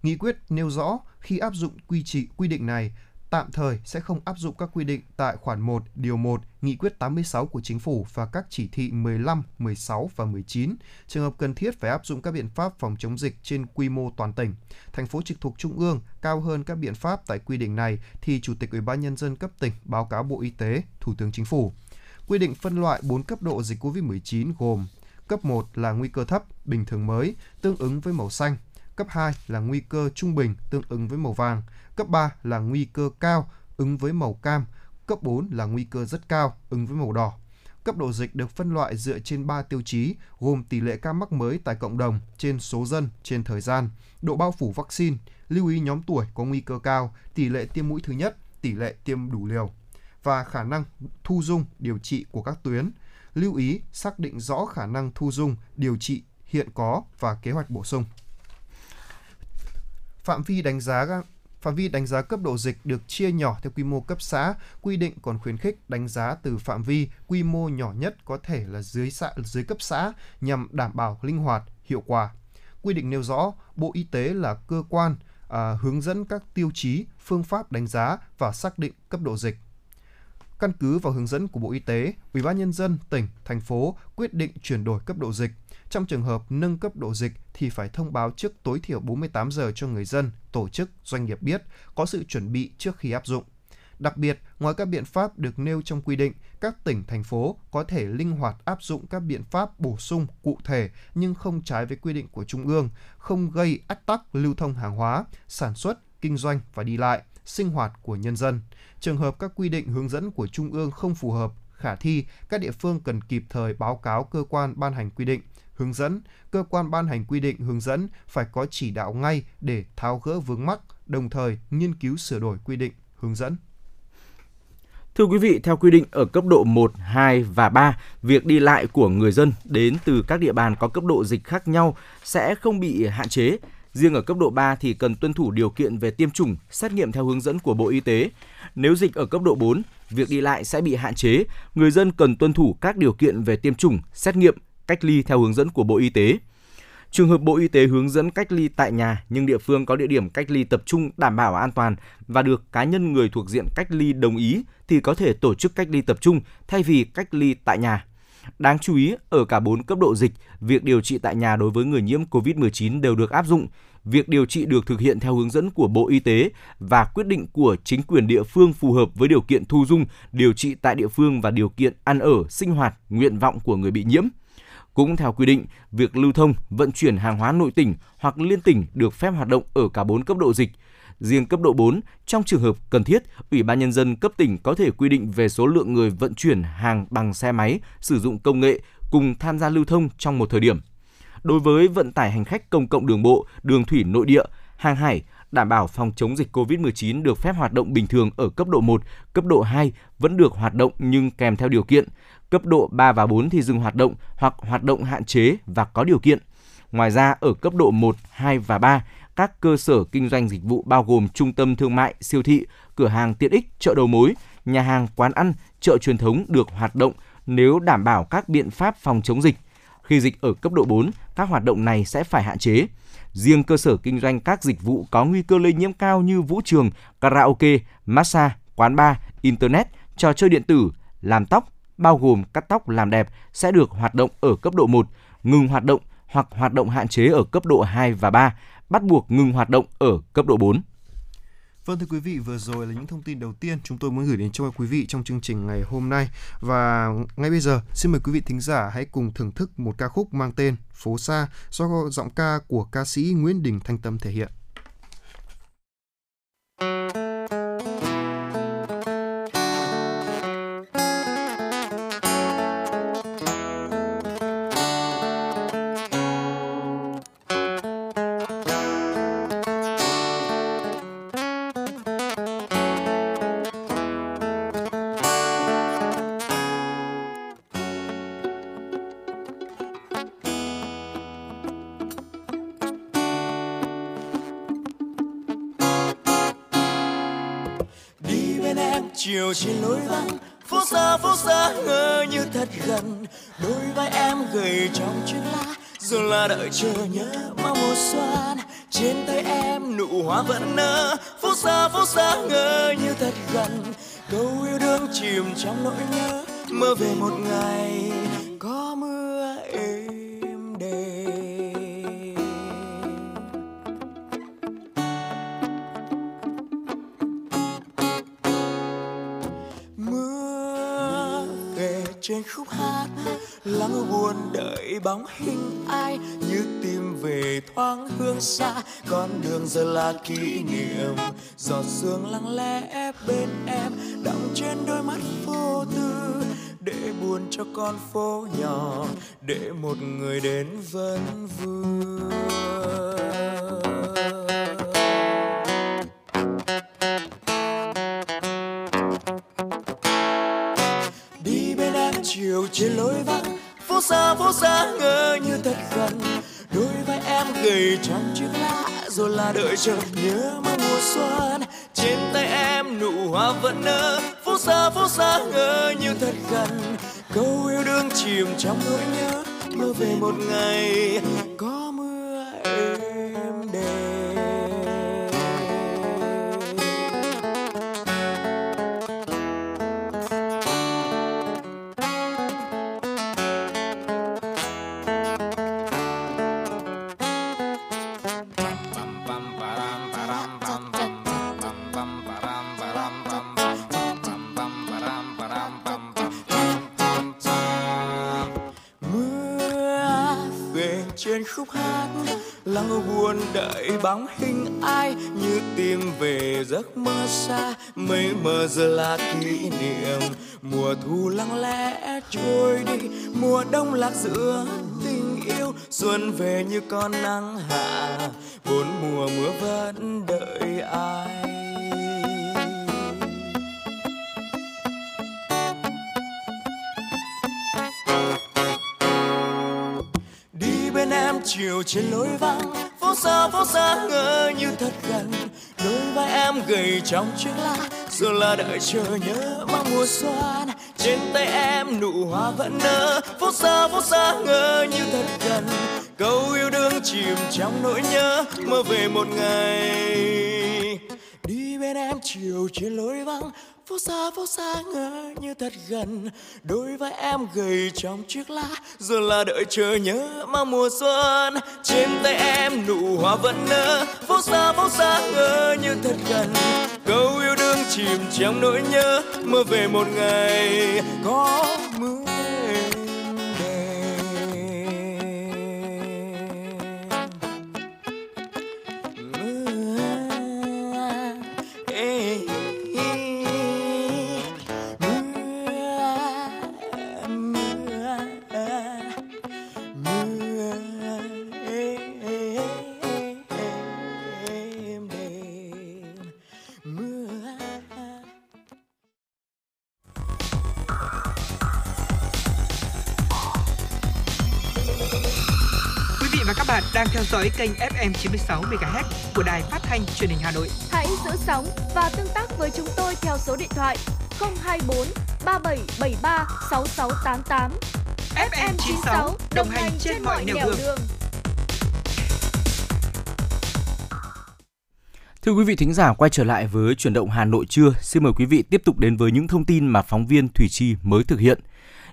Nghị quyết nêu rõ khi áp dụng quy trị quy định này, tạm thời sẽ không áp dụng các quy định tại khoản 1, điều 1, Nghị quyết 86 của Chính phủ và các chỉ thị 15, 16 và 19. Trường hợp cần thiết phải áp dụng các biện pháp phòng chống dịch trên quy mô toàn tỉnh. Thành phố trực thuộc Trung ương cao hơn các biện pháp tại quy định này thì Chủ tịch Ủy ban nhân dân cấp tỉnh báo cáo Bộ Y tế, Thủ tướng Chính phủ. Quy định phân loại 4 cấp độ dịch COVID-19 gồm cấp 1 là nguy cơ thấp, bình thường mới, tương ứng với màu xanh, cấp 2 là nguy cơ trung bình tương ứng với màu vàng, cấp 3 là nguy cơ cao ứng với màu cam, cấp 4 là nguy cơ rất cao ứng với màu đỏ. Cấp độ dịch được phân loại dựa trên 3 tiêu chí gồm tỷ lệ ca mắc mới tại cộng đồng trên số dân trên thời gian, độ bao phủ vaccine, lưu ý nhóm tuổi có nguy cơ cao, tỷ lệ tiêm mũi thứ nhất, tỷ lệ tiêm đủ liều và khả năng thu dung điều trị của các tuyến. Lưu ý xác định rõ khả năng thu dung điều trị hiện có và kế hoạch bổ sung. Phạm vi đánh giá Phạm vi đánh giá cấp độ dịch được chia nhỏ theo quy mô cấp xã, quy định còn khuyến khích đánh giá từ phạm vi quy mô nhỏ nhất có thể là dưới xã dưới cấp xã nhằm đảm bảo linh hoạt, hiệu quả. Quy định nêu rõ Bộ Y tế là cơ quan à, hướng dẫn các tiêu chí, phương pháp đánh giá và xác định cấp độ dịch. Căn cứ vào hướng dẫn của Bộ Y tế, Ủy ban nhân dân tỉnh, thành phố quyết định chuyển đổi cấp độ dịch. Trong trường hợp nâng cấp độ dịch thì phải thông báo trước tối thiểu 48 giờ cho người dân, tổ chức, doanh nghiệp biết, có sự chuẩn bị trước khi áp dụng. Đặc biệt, ngoài các biện pháp được nêu trong quy định, các tỉnh, thành phố có thể linh hoạt áp dụng các biện pháp bổ sung cụ thể nhưng không trái với quy định của Trung ương, không gây ách tắc lưu thông hàng hóa, sản xuất, kinh doanh và đi lại, sinh hoạt của nhân dân. Trường hợp các quy định hướng dẫn của Trung ương không phù hợp, khả thi, các địa phương cần kịp thời báo cáo cơ quan ban hành quy định, hướng dẫn, cơ quan ban hành quy định hướng dẫn phải có chỉ đạo ngay để tháo gỡ vướng mắc, đồng thời nghiên cứu sửa đổi quy định, hướng dẫn. Thưa quý vị, theo quy định ở cấp độ 1, 2 và 3, việc đi lại của người dân đến từ các địa bàn có cấp độ dịch khác nhau sẽ không bị hạn chế. Riêng ở cấp độ 3 thì cần tuân thủ điều kiện về tiêm chủng, xét nghiệm theo hướng dẫn của Bộ Y tế. Nếu dịch ở cấp độ 4, việc đi lại sẽ bị hạn chế, người dân cần tuân thủ các điều kiện về tiêm chủng, xét nghiệm, cách ly theo hướng dẫn của Bộ Y tế. Trường hợp Bộ Y tế hướng dẫn cách ly tại nhà nhưng địa phương có địa điểm cách ly tập trung đảm bảo an toàn và được cá nhân người thuộc diện cách ly đồng ý thì có thể tổ chức cách ly tập trung thay vì cách ly tại nhà. Đáng chú ý, ở cả 4 cấp độ dịch, việc điều trị tại nhà đối với người nhiễm COVID-19 đều được áp dụng. việc điều trị được thực hiện theo hướng dẫn của Bộ Y tế và quyết định của chính quyền địa phương phù hợp với điều kiện thu dung, điều trị tại địa phương và điều kiện ăn ở, sinh hoạt, nguyện vọng của người bị nhiễm. Cũng theo quy định, việc lưu thông, vận chuyển hàng hóa nội tỉnh hoặc liên tỉnh được phép hoạt động ở cả 4 cấp độ dịch. Riêng cấp độ 4, trong trường hợp cần thiết, Ủy ban Nhân dân cấp tỉnh có thể quy định về số lượng người vận chuyển hàng bằng xe máy, sử dụng công nghệ cùng tham gia lưu thông trong một thời điểm. Đối với vận tải hành khách công cộng đường bộ, đường thủy nội địa, hàng hải, đảm bảo phòng chống dịch COVID-19 được phép hoạt động bình thường ở cấp độ 1, cấp độ 2 vẫn được hoạt động nhưng kèm theo điều kiện. Cấp độ 3 và 4 thì dừng hoạt động hoặc hoạt động hạn chế và có điều kiện. Ngoài ra, ở cấp độ 1, 2 và 3, các cơ sở kinh doanh dịch vụ bao gồm trung tâm thương mại, siêu thị, cửa hàng tiện ích, chợ đầu mối, nhà hàng, quán ăn, chợ truyền thống được hoạt động nếu đảm bảo các biện pháp phòng chống dịch. Khi dịch ở cấp độ 4, các hoạt động này sẽ phải hạn chế. Riêng cơ sở kinh doanh các dịch vụ có nguy cơ lây nhiễm cao như vũ trường, karaoke, massage, quán bar, internet, trò chơi điện tử, làm tóc, bao gồm cắt tóc làm đẹp sẽ được hoạt động ở cấp độ 1, ngừng hoạt động hoặc hoạt động hạn chế ở cấp độ 2 và 3, bắt buộc ngừng hoạt động ở cấp độ 4. Vâng thưa quý vị, vừa rồi là những thông tin đầu tiên chúng tôi muốn gửi đến cho quý vị trong chương trình ngày hôm nay. Và ngay bây giờ, xin mời quý vị thính giả hãy cùng thưởng thức một ca khúc mang tên Phố xa do giọng ca của ca sĩ Nguyễn Đình Thanh Tâm thể hiện. Chiều trên lối vắng, phố xa phố xa ngỡ như thật gần. Đôi vai em gầy trong chiếc lá dù là đợi chờ nhớ mong mùa xuân. Trên tay em nụ hoa vẫn nở, phố xa phố xa ngỡ như thật gần. Câu yêu đương chìm trong nỗi nhớ, mơ về một ngày có giờ là kỷ niệm. Giọt sương lặng lẽ bên em, đọng trên đôi mắt vô tư. Để buồn cho con phố nhỏ, để một người đến vẫn vương. Đi bên em chiều trên lối vắng, phố xa phố xa ngỡ như thật gần. Đôi vai em gầy trong chiếc lá rồi là đợi chờ nhớ mong mùa xuân, trên tay em nụ hoa vẫn nở. Phố xa phố xa ngỡ như thật gần, câu yêu đương chìm trong nỗi nhớ. Mơ về một ngày, có mưa êm bóng hình ai như tìm về giấc mơ xa, mây mờ giờ là kỷ niệm. Mùa thu lặng lẽ trôi đi, mùa đông lạc giữa tình yêu, xuân về như con nắng hạ. Bốn mùa mưa vẫn đợi ai? Đi bên em chiều trên lối vắng phố xa phố xa ngỡ như thật gần. Đôi vai em gầy trong chiếc lá, giờ là đợi chờ nhớ mong mùa xuân. Trên tay em nụ hoa vẫn nở, phố xa phố xa ngỡ như thật gần. Câu yêu đương chìm trong nỗi nhớ, mơ về một ngày. Đi bên em chiều trên lối vắng phố xa phố xa ngỡ như thật gần. Đôi vai em gầy trong chiếc lá, giờ là đợi chờ nhớ mang mùa xuân. Trên tay em nụ hoa vẫn nở, phố xa phố xa ngỡ như thật gần. Câu yêu đương chìm trong nỗi nhớ, mơ về một ngày có mưa. Đang theo dõi kênh FM 96 MHz của đài phát thanh truyền hình Hà Nội. Hãy giữ sóng và tương tác với chúng tôi theo số điện thoại 024 3773 6688. FM 96 đồng hành trên mọi nẻo đường. Thưa quý vị thính giả, quay trở lại với chuyển động Hà Nội trưa. Xin mời quý vị tiếp tục đến với những thông tin mà phóng viên Thủy Chi mới thực hiện.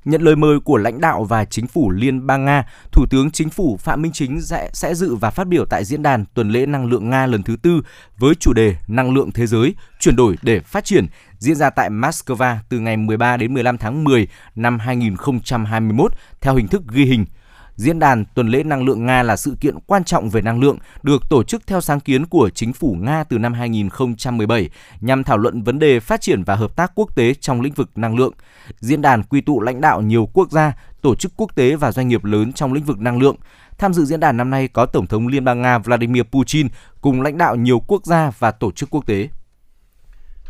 Nhận lời mời của lãnh đạo và chính phủ Liên bang Nga, Thủ tướng Chính phủ Phạm Minh Chính sẽ, sẽ dự và phát biểu tại diễn đàn tuần lễ năng lượng Nga lần thứ tư với chủ đề Năng lượng thế giới, chuyển đổi để phát triển, diễn ra tại Moscow từ ngày 13 đến 15 tháng 10 năm 2021 theo hình thức ghi hình. Diễn đàn tuần lễ năng lượng Nga là sự kiện quan trọng về năng lượng, được tổ chức theo sáng kiến của chính phủ Nga từ năm 2017 nhằm thảo luận vấn đề phát triển và hợp tác quốc tế trong lĩnh vực năng lượng. Diễn đàn quy tụ lãnh đạo nhiều quốc gia, tổ chức quốc tế và doanh nghiệp lớn trong lĩnh vực năng lượng. Tham dự diễn đàn năm nay có Tổng thống Liên bang Nga Vladimir Putin cùng lãnh đạo nhiều quốc gia và tổ chức quốc tế.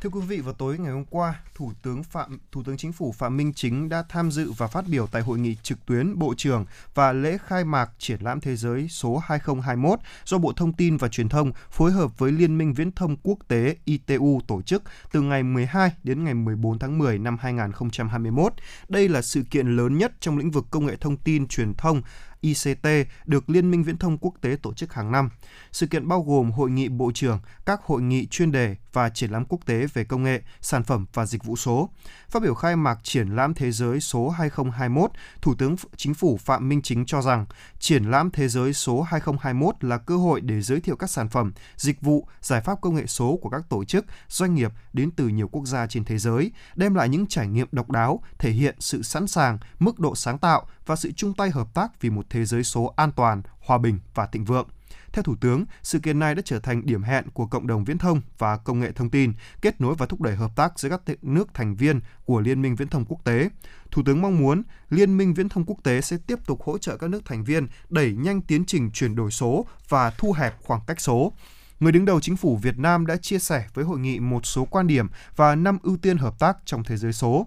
Thưa quý vị, vào tối ngày hôm qua, Thủ tướng Phạm Thủ tướng Chính phủ Phạm Minh Chính đã tham dự và phát biểu tại hội nghị trực tuyến Bộ trưởng và lễ khai mạc triển lãm thế giới số 2021 do Bộ Thông tin và Truyền thông phối hợp với Liên minh Viễn thông Quốc tế ITU tổ chức từ ngày 12 đến ngày 14 tháng 10 năm 2021. Đây là sự kiện lớn nhất trong lĩnh vực công nghệ thông tin truyền thông ICT được Liên minh Viễn thông Quốc tế tổ chức hàng năm. Sự kiện bao gồm hội nghị bộ trưởng, các hội nghị chuyên đề và triển lãm quốc tế về công nghệ, sản phẩm và dịch vụ số. Phát biểu khai mạc triển lãm thế giới số 2021, Thủ tướng Chính phủ Phạm Minh Chính cho rằng triển lãm thế giới số 2021 là cơ hội để giới thiệu các sản phẩm, dịch vụ, giải pháp công nghệ số của các tổ chức, doanh nghiệp đến từ nhiều quốc gia trên thế giới, đem lại những trải nghiệm độc đáo, thể hiện sự sẵn sàng, mức độ sáng tạo và sự chung tay hợp tác vì một thế thế giới số an toàn, hòa bình và thịnh vượng. Theo Thủ tướng, sự kiện này đã trở thành điểm hẹn của cộng đồng viễn thông và công nghệ thông tin, kết nối và thúc đẩy hợp tác giữa các nước thành viên của Liên minh Viễn thông Quốc tế. Thủ tướng mong muốn Liên minh Viễn thông Quốc tế sẽ tiếp tục hỗ trợ các nước thành viên đẩy nhanh tiến trình chuyển đổi số và thu hẹp khoảng cách số. Người đứng đầu chính phủ Việt Nam đã chia sẻ với hội nghị một số quan điểm và năm ưu tiên hợp tác trong thế giới số.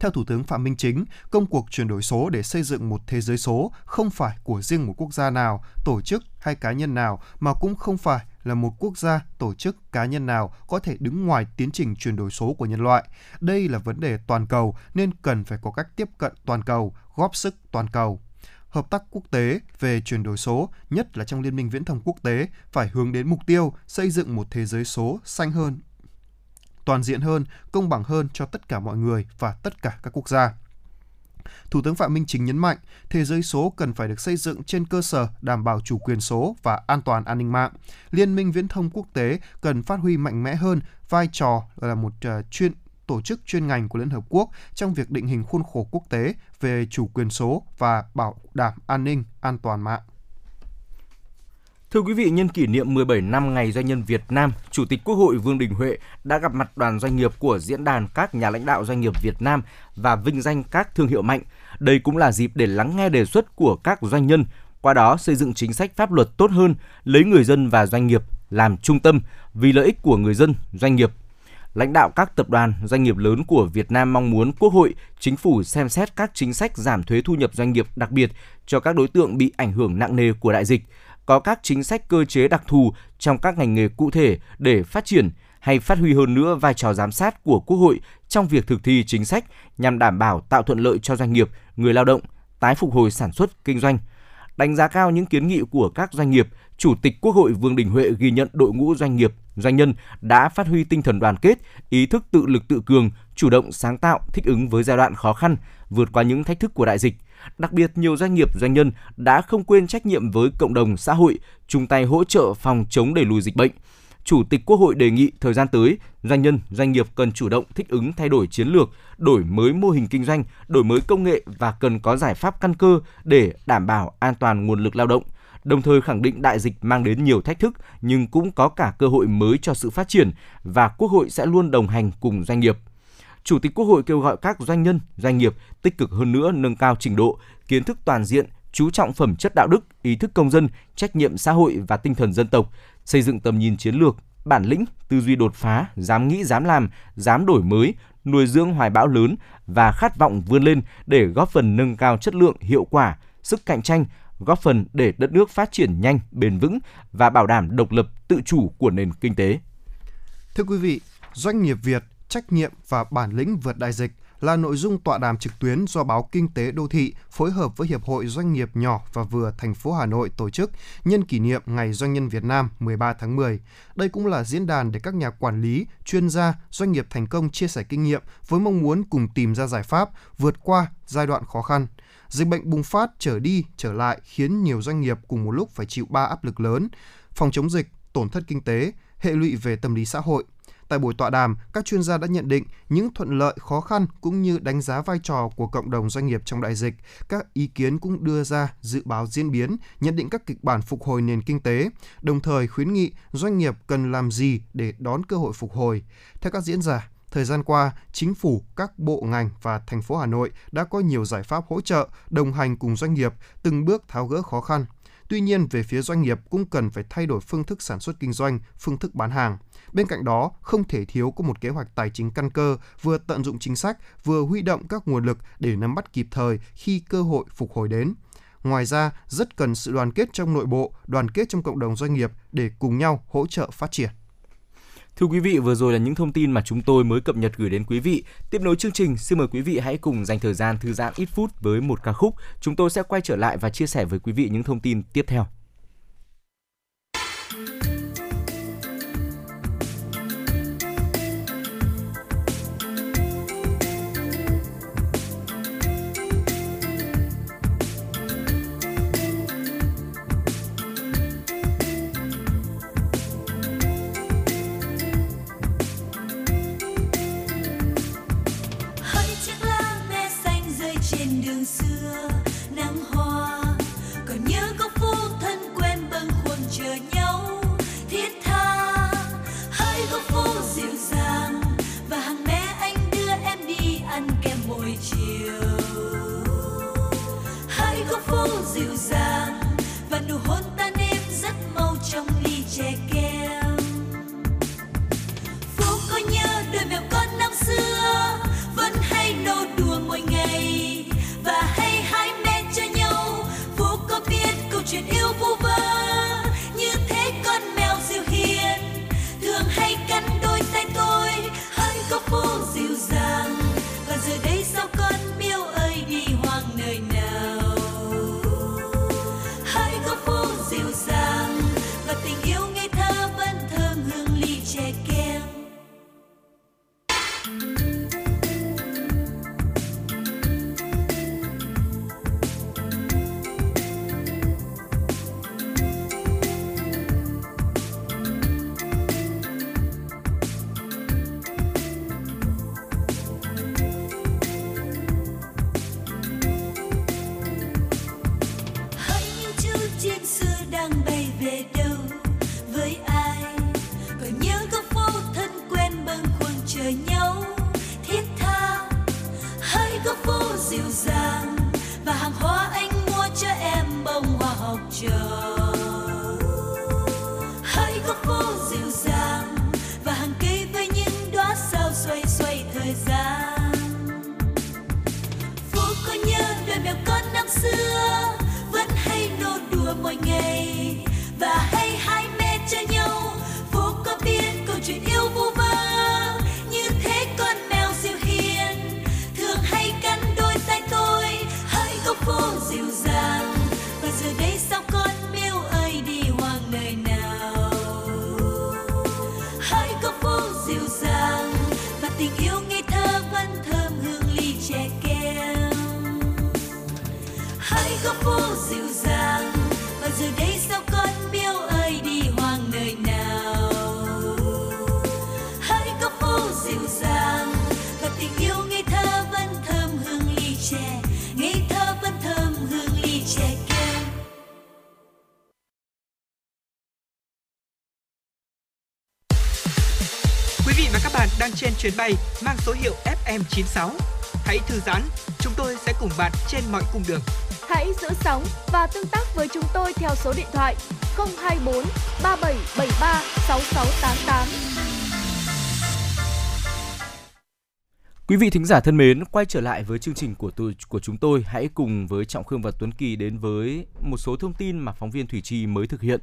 Theo Thủ tướng Phạm Minh Chính, công cuộc chuyển đổi số để xây dựng một thế giới số không phải của riêng một quốc gia nào, tổ chức hay cá nhân nào mà cũng không phải là một quốc gia, tổ chức, cá nhân nào có thể đứng ngoài tiến trình chuyển đổi số của nhân loại. Đây là vấn đề toàn cầu nên cần phải có cách tiếp cận toàn cầu, góp sức toàn cầu hợp tác quốc tế về chuyển đổi số, nhất là trong Liên minh Viễn thông quốc tế, phải hướng đến mục tiêu xây dựng một thế giới số xanh hơn, toàn diện hơn, công bằng hơn cho tất cả mọi người và tất cả các quốc gia. Thủ tướng Phạm Minh Chính nhấn mạnh, thế giới số cần phải được xây dựng trên cơ sở đảm bảo chủ quyền số và an toàn an ninh mạng. Liên minh viễn thông quốc tế cần phát huy mạnh mẽ hơn vai trò là một uh, chuyên tổ chức chuyên ngành của Liên Hợp Quốc trong việc định hình khuôn khổ quốc tế về chủ quyền số và bảo đảm an ninh, an toàn mạng. Thưa quý vị, nhân kỷ niệm 17 năm Ngày Doanh nhân Việt Nam, Chủ tịch Quốc hội Vương Đình Huệ đã gặp mặt đoàn doanh nghiệp của Diễn đàn các nhà lãnh đạo doanh nghiệp Việt Nam và vinh danh các thương hiệu mạnh. Đây cũng là dịp để lắng nghe đề xuất của các doanh nhân, qua đó xây dựng chính sách pháp luật tốt hơn, lấy người dân và doanh nghiệp làm trung tâm vì lợi ích của người dân, doanh nghiệp. Lãnh đạo các tập đoàn, doanh nghiệp lớn của Việt Nam mong muốn Quốc hội, Chính phủ xem xét các chính sách giảm thuế thu nhập doanh nghiệp đặc biệt cho các đối tượng bị ảnh hưởng nặng nề của đại dịch, có các chính sách cơ chế đặc thù trong các ngành nghề cụ thể để phát triển hay phát huy hơn nữa vai trò giám sát của Quốc hội trong việc thực thi chính sách nhằm đảm bảo tạo thuận lợi cho doanh nghiệp, người lao động, tái phục hồi sản xuất, kinh doanh. Đánh giá cao những kiến nghị của các doanh nghiệp, Chủ tịch Quốc hội Vương Đình Huệ ghi nhận đội ngũ doanh nghiệp doanh nhân đã phát huy tinh thần đoàn kết, ý thức tự lực tự cường, chủ động sáng tạo, thích ứng với giai đoạn khó khăn, vượt qua những thách thức của đại dịch. Đặc biệt, nhiều doanh nghiệp doanh nhân đã không quên trách nhiệm với cộng đồng xã hội, chung tay hỗ trợ phòng chống đẩy lùi dịch bệnh. Chủ tịch Quốc hội đề nghị thời gian tới, doanh nhân, doanh nghiệp cần chủ động thích ứng thay đổi chiến lược, đổi mới mô hình kinh doanh, đổi mới công nghệ và cần có giải pháp căn cơ để đảm bảo an toàn nguồn lực lao động, đồng thời khẳng định đại dịch mang đến nhiều thách thức nhưng cũng có cả cơ hội mới cho sự phát triển và Quốc hội sẽ luôn đồng hành cùng doanh nghiệp. Chủ tịch Quốc hội kêu gọi các doanh nhân, doanh nghiệp tích cực hơn nữa nâng cao trình độ, kiến thức toàn diện, chú trọng phẩm chất đạo đức, ý thức công dân, trách nhiệm xã hội và tinh thần dân tộc, xây dựng tầm nhìn chiến lược, bản lĩnh, tư duy đột phá, dám nghĩ dám làm, dám đổi mới, nuôi dưỡng hoài bão lớn và khát vọng vươn lên để góp phần nâng cao chất lượng, hiệu quả, sức cạnh tranh, góp phần để đất nước phát triển nhanh, bền vững và bảo đảm độc lập tự chủ của nền kinh tế. Thưa quý vị, doanh nghiệp Việt, trách nhiệm và bản lĩnh vượt đại dịch là nội dung tọa đàm trực tuyến do báo Kinh tế Đô thị phối hợp với Hiệp hội Doanh nghiệp nhỏ và vừa thành phố Hà Nội tổ chức nhân kỷ niệm Ngày Doanh nhân Việt Nam 13 tháng 10. Đây cũng là diễn đàn để các nhà quản lý, chuyên gia, doanh nghiệp thành công chia sẻ kinh nghiệm với mong muốn cùng tìm ra giải pháp vượt qua giai đoạn khó khăn. Dịch bệnh bùng phát trở đi trở lại khiến nhiều doanh nghiệp cùng một lúc phải chịu ba áp lực lớn: phòng chống dịch, tổn thất kinh tế, hệ lụy về tâm lý xã hội. Tại buổi tọa đàm, các chuyên gia đã nhận định những thuận lợi, khó khăn cũng như đánh giá vai trò của cộng đồng doanh nghiệp trong đại dịch. Các ý kiến cũng đưa ra dự báo diễn biến, nhận định các kịch bản phục hồi nền kinh tế, đồng thời khuyến nghị doanh nghiệp cần làm gì để đón cơ hội phục hồi. Theo các diễn giả, thời gian qua, chính phủ, các bộ ngành và thành phố Hà Nội đã có nhiều giải pháp hỗ trợ, đồng hành cùng doanh nghiệp, từng bước tháo gỡ khó khăn. Tuy nhiên, về phía doanh nghiệp cũng cần phải thay đổi phương thức sản xuất kinh doanh, phương thức bán hàng. Bên cạnh đó, không thể thiếu có một kế hoạch tài chính căn cơ, vừa tận dụng chính sách, vừa huy động các nguồn lực để nắm bắt kịp thời khi cơ hội phục hồi đến. Ngoài ra, rất cần sự đoàn kết trong nội bộ, đoàn kết trong cộng đồng doanh nghiệp để cùng nhau hỗ trợ phát triển. Thưa quý vị, vừa rồi là những thông tin mà chúng tôi mới cập nhật gửi đến quý vị. Tiếp nối chương trình, xin mời quý vị hãy cùng dành thời gian thư giãn ít phút với một ca khúc. Chúng tôi sẽ quay trở lại và chia sẻ với quý vị những thông tin tiếp theo. Dịu trên chuyến bay mang số hiệu FM96. Hãy thư giãn, chúng tôi sẽ cùng bạn trên mọi cung đường. Hãy giữ sóng và tương tác với chúng tôi theo số điện thoại 024 3773 6688. Quý vị thính giả thân mến, quay trở lại với chương trình của tôi của chúng tôi, hãy cùng với Trọng Khương và Tuấn Kỳ đến với một số thông tin mà phóng viên Thủy Trì mới thực hiện.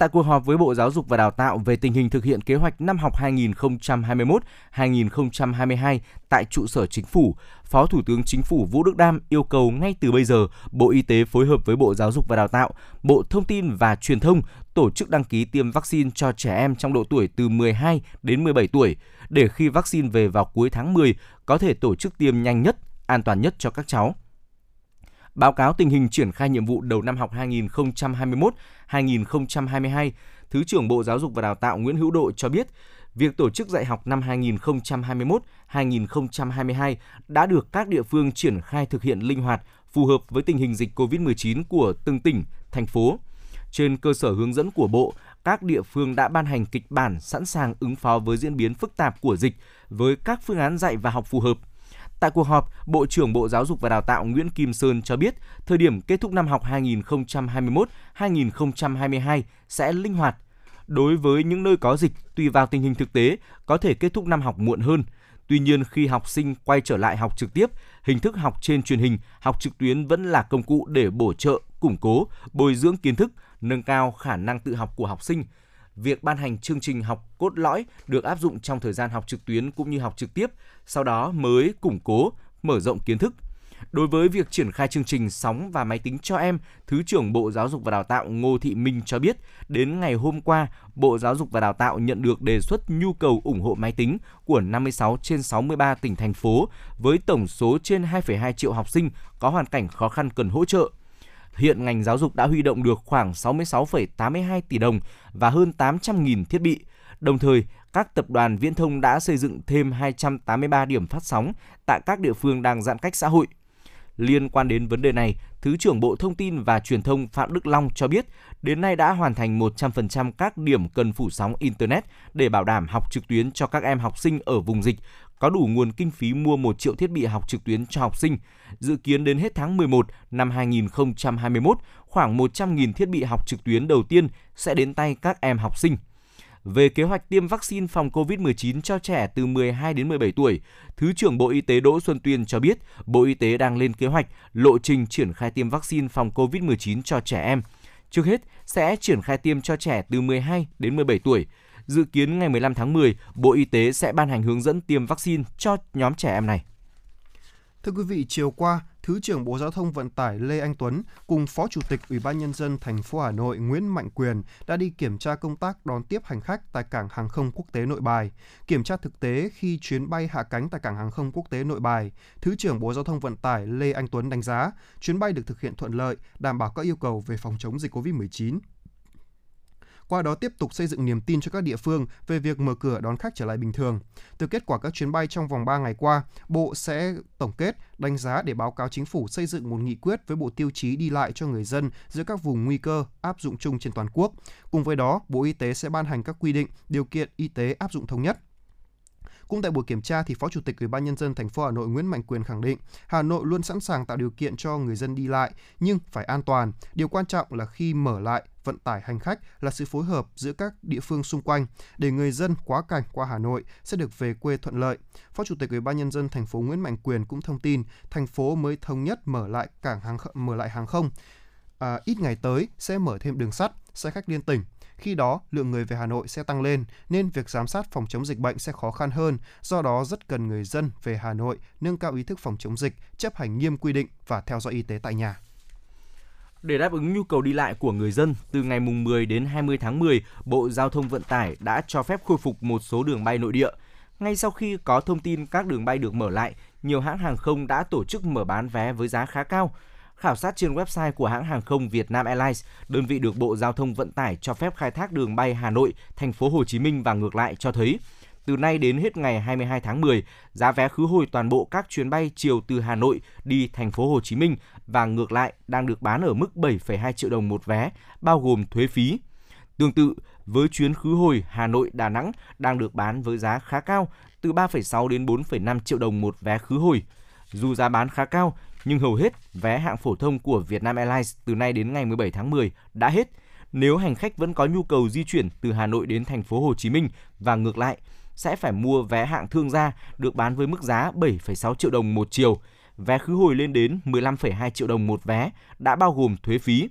Tại cuộc họp với Bộ Giáo dục và Đào tạo về tình hình thực hiện kế hoạch năm học 2021-2022 tại trụ sở Chính phủ, Phó Thủ tướng Chính phủ Vũ Đức Đam yêu cầu ngay từ bây giờ Bộ Y tế phối hợp với Bộ Giáo dục và Đào tạo, Bộ Thông tin và Truyền thông tổ chức đăng ký tiêm vaccine cho trẻ em trong độ tuổi từ 12 đến 17 tuổi để khi vaccine về vào cuối tháng 10 có thể tổ chức tiêm nhanh nhất, an toàn nhất cho các cháu. Báo cáo tình hình triển khai nhiệm vụ đầu năm học 2021-2022, Thứ trưởng Bộ Giáo dục và Đào tạo Nguyễn Hữu Độ cho biết, việc tổ chức dạy học năm 2021-2022 đã được các địa phương triển khai thực hiện linh hoạt, phù hợp với tình hình dịch COVID-19 của từng tỉnh, thành phố. Trên cơ sở hướng dẫn của Bộ, các địa phương đã ban hành kịch bản sẵn sàng ứng phó với diễn biến phức tạp của dịch với các phương án dạy và học phù hợp. Tại cuộc họp, Bộ trưởng Bộ Giáo dục và Đào tạo Nguyễn Kim Sơn cho biết, thời điểm kết thúc năm học 2021-2022 sẽ linh hoạt. Đối với những nơi có dịch, tùy vào tình hình thực tế, có thể kết thúc năm học muộn hơn. Tuy nhiên, khi học sinh quay trở lại học trực tiếp, hình thức học trên truyền hình, học trực tuyến vẫn là công cụ để bổ trợ, củng cố, bồi dưỡng kiến thức, nâng cao khả năng tự học của học sinh. Việc ban hành chương trình học cốt lõi được áp dụng trong thời gian học trực tuyến cũng như học trực tiếp, sau đó mới củng cố, mở rộng kiến thức. Đối với việc triển khai chương trình sóng và máy tính cho em, Thứ trưởng Bộ Giáo dục và Đào tạo Ngô Thị Minh cho biết, đến ngày hôm qua, Bộ Giáo dục và Đào tạo nhận được đề xuất nhu cầu ủng hộ máy tính của 56 trên 63 tỉnh thành phố với tổng số trên 2,2 triệu học sinh có hoàn cảnh khó khăn cần hỗ trợ. Hiện ngành giáo dục đã huy động được khoảng 66,82 tỷ đồng và hơn 800.000 thiết bị. Đồng thời, các tập đoàn viễn thông đã xây dựng thêm 283 điểm phát sóng tại các địa phương đang giãn cách xã hội. Liên quan đến vấn đề này, Thứ trưởng Bộ Thông tin và Truyền thông Phạm Đức Long cho biết, đến nay đã hoàn thành 100% các điểm cần phủ sóng Internet để bảo đảm học trực tuyến cho các em học sinh ở vùng dịch, có đủ nguồn kinh phí mua 1 triệu thiết bị học trực tuyến cho học sinh. Dự kiến đến hết tháng 11 năm 2021, khoảng 100.000 thiết bị học trực tuyến đầu tiên sẽ đến tay các em học sinh. Về kế hoạch tiêm vaccine phòng COVID-19 cho trẻ từ 12 đến 17 tuổi, Thứ trưởng Bộ Y tế Đỗ Xuân Tuyên cho biết, Bộ Y tế đang lên kế hoạch lộ trình triển khai tiêm vaccine phòng COVID-19 cho trẻ em. Trước hết, sẽ triển khai tiêm cho trẻ từ 12 đến 17 tuổi. Dự kiến ngày 15 tháng 10, Bộ Y tế sẽ ban hành hướng dẫn tiêm vaccine cho nhóm trẻ em này. Thưa quý vị, chiều qua, Thứ trưởng Bộ Giao thông Vận tải Lê Anh Tuấn cùng Phó Chủ tịch Ủy ban nhân dân thành phố Hà Nội Nguyễn Mạnh Quyền đã đi kiểm tra công tác đón tiếp hành khách tại cảng hàng không quốc tế Nội Bài, kiểm tra thực tế khi chuyến bay hạ cánh tại cảng hàng không quốc tế Nội Bài. Thứ trưởng Bộ Giao thông Vận tải Lê Anh Tuấn đánh giá chuyến bay được thực hiện thuận lợi, đảm bảo các yêu cầu về phòng chống dịch COVID-19 qua đó tiếp tục xây dựng niềm tin cho các địa phương về việc mở cửa đón khách trở lại bình thường. Từ kết quả các chuyến bay trong vòng 3 ngày qua, Bộ sẽ tổng kết, đánh giá để báo cáo chính phủ xây dựng một nghị quyết với bộ tiêu chí đi lại cho người dân giữa các vùng nguy cơ áp dụng chung trên toàn quốc. Cùng với đó, Bộ Y tế sẽ ban hành các quy định, điều kiện y tế áp dụng thống nhất. Cũng tại buổi kiểm tra thì Phó Chủ tịch Ủy ban nhân dân thành phố Hà Nội Nguyễn Mạnh Quyền khẳng định, Hà Nội luôn sẵn sàng tạo điều kiện cho người dân đi lại nhưng phải an toàn. Điều quan trọng là khi mở lại vận tải hành khách là sự phối hợp giữa các địa phương xung quanh để người dân quá cảnh qua Hà Nội sẽ được về quê thuận lợi. Phó Chủ tịch Ủy ban nhân dân thành phố Nguyễn Mạnh Quyền cũng thông tin, thành phố mới thống nhất mở lại cảng hàng mở lại hàng không. À, ít ngày tới sẽ mở thêm đường sắt, xe khách liên tỉnh khi đó, lượng người về Hà Nội sẽ tăng lên nên việc giám sát phòng chống dịch bệnh sẽ khó khăn hơn. Do đó, rất cần người dân về Hà Nội nâng cao ý thức phòng chống dịch, chấp hành nghiêm quy định và theo dõi y tế tại nhà. Để đáp ứng nhu cầu đi lại của người dân, từ ngày mùng 10 đến 20 tháng 10, Bộ Giao thông Vận tải đã cho phép khôi phục một số đường bay nội địa. Ngay sau khi có thông tin các đường bay được mở lại, nhiều hãng hàng không đã tổ chức mở bán vé với giá khá cao. Khảo sát trên website của hãng hàng không Vietnam Airlines, đơn vị được Bộ Giao thông Vận tải cho phép khai thác đường bay Hà Nội, thành phố Hồ Chí Minh và ngược lại cho thấy từ nay đến hết ngày 22 tháng 10, giá vé khứ hồi toàn bộ các chuyến bay chiều từ Hà Nội đi thành phố Hồ Chí Minh và ngược lại đang được bán ở mức 7,2 triệu đồng một vé, bao gồm thuế phí. Tương tự, với chuyến khứ hồi Hà Nội Đà Nẵng đang được bán với giá khá cao, từ 3,6 đến 4,5 triệu đồng một vé khứ hồi. Dù giá bán khá cao, nhưng hầu hết vé hạng phổ thông của Vietnam Airlines từ nay đến ngày 17 tháng 10 đã hết. Nếu hành khách vẫn có nhu cầu di chuyển từ Hà Nội đến thành phố Hồ Chí Minh và ngược lại, sẽ phải mua vé hạng thương gia được bán với mức giá 7,6 triệu đồng một chiều. Vé khứ hồi lên đến 15,2 triệu đồng một vé, đã bao gồm thuế phí.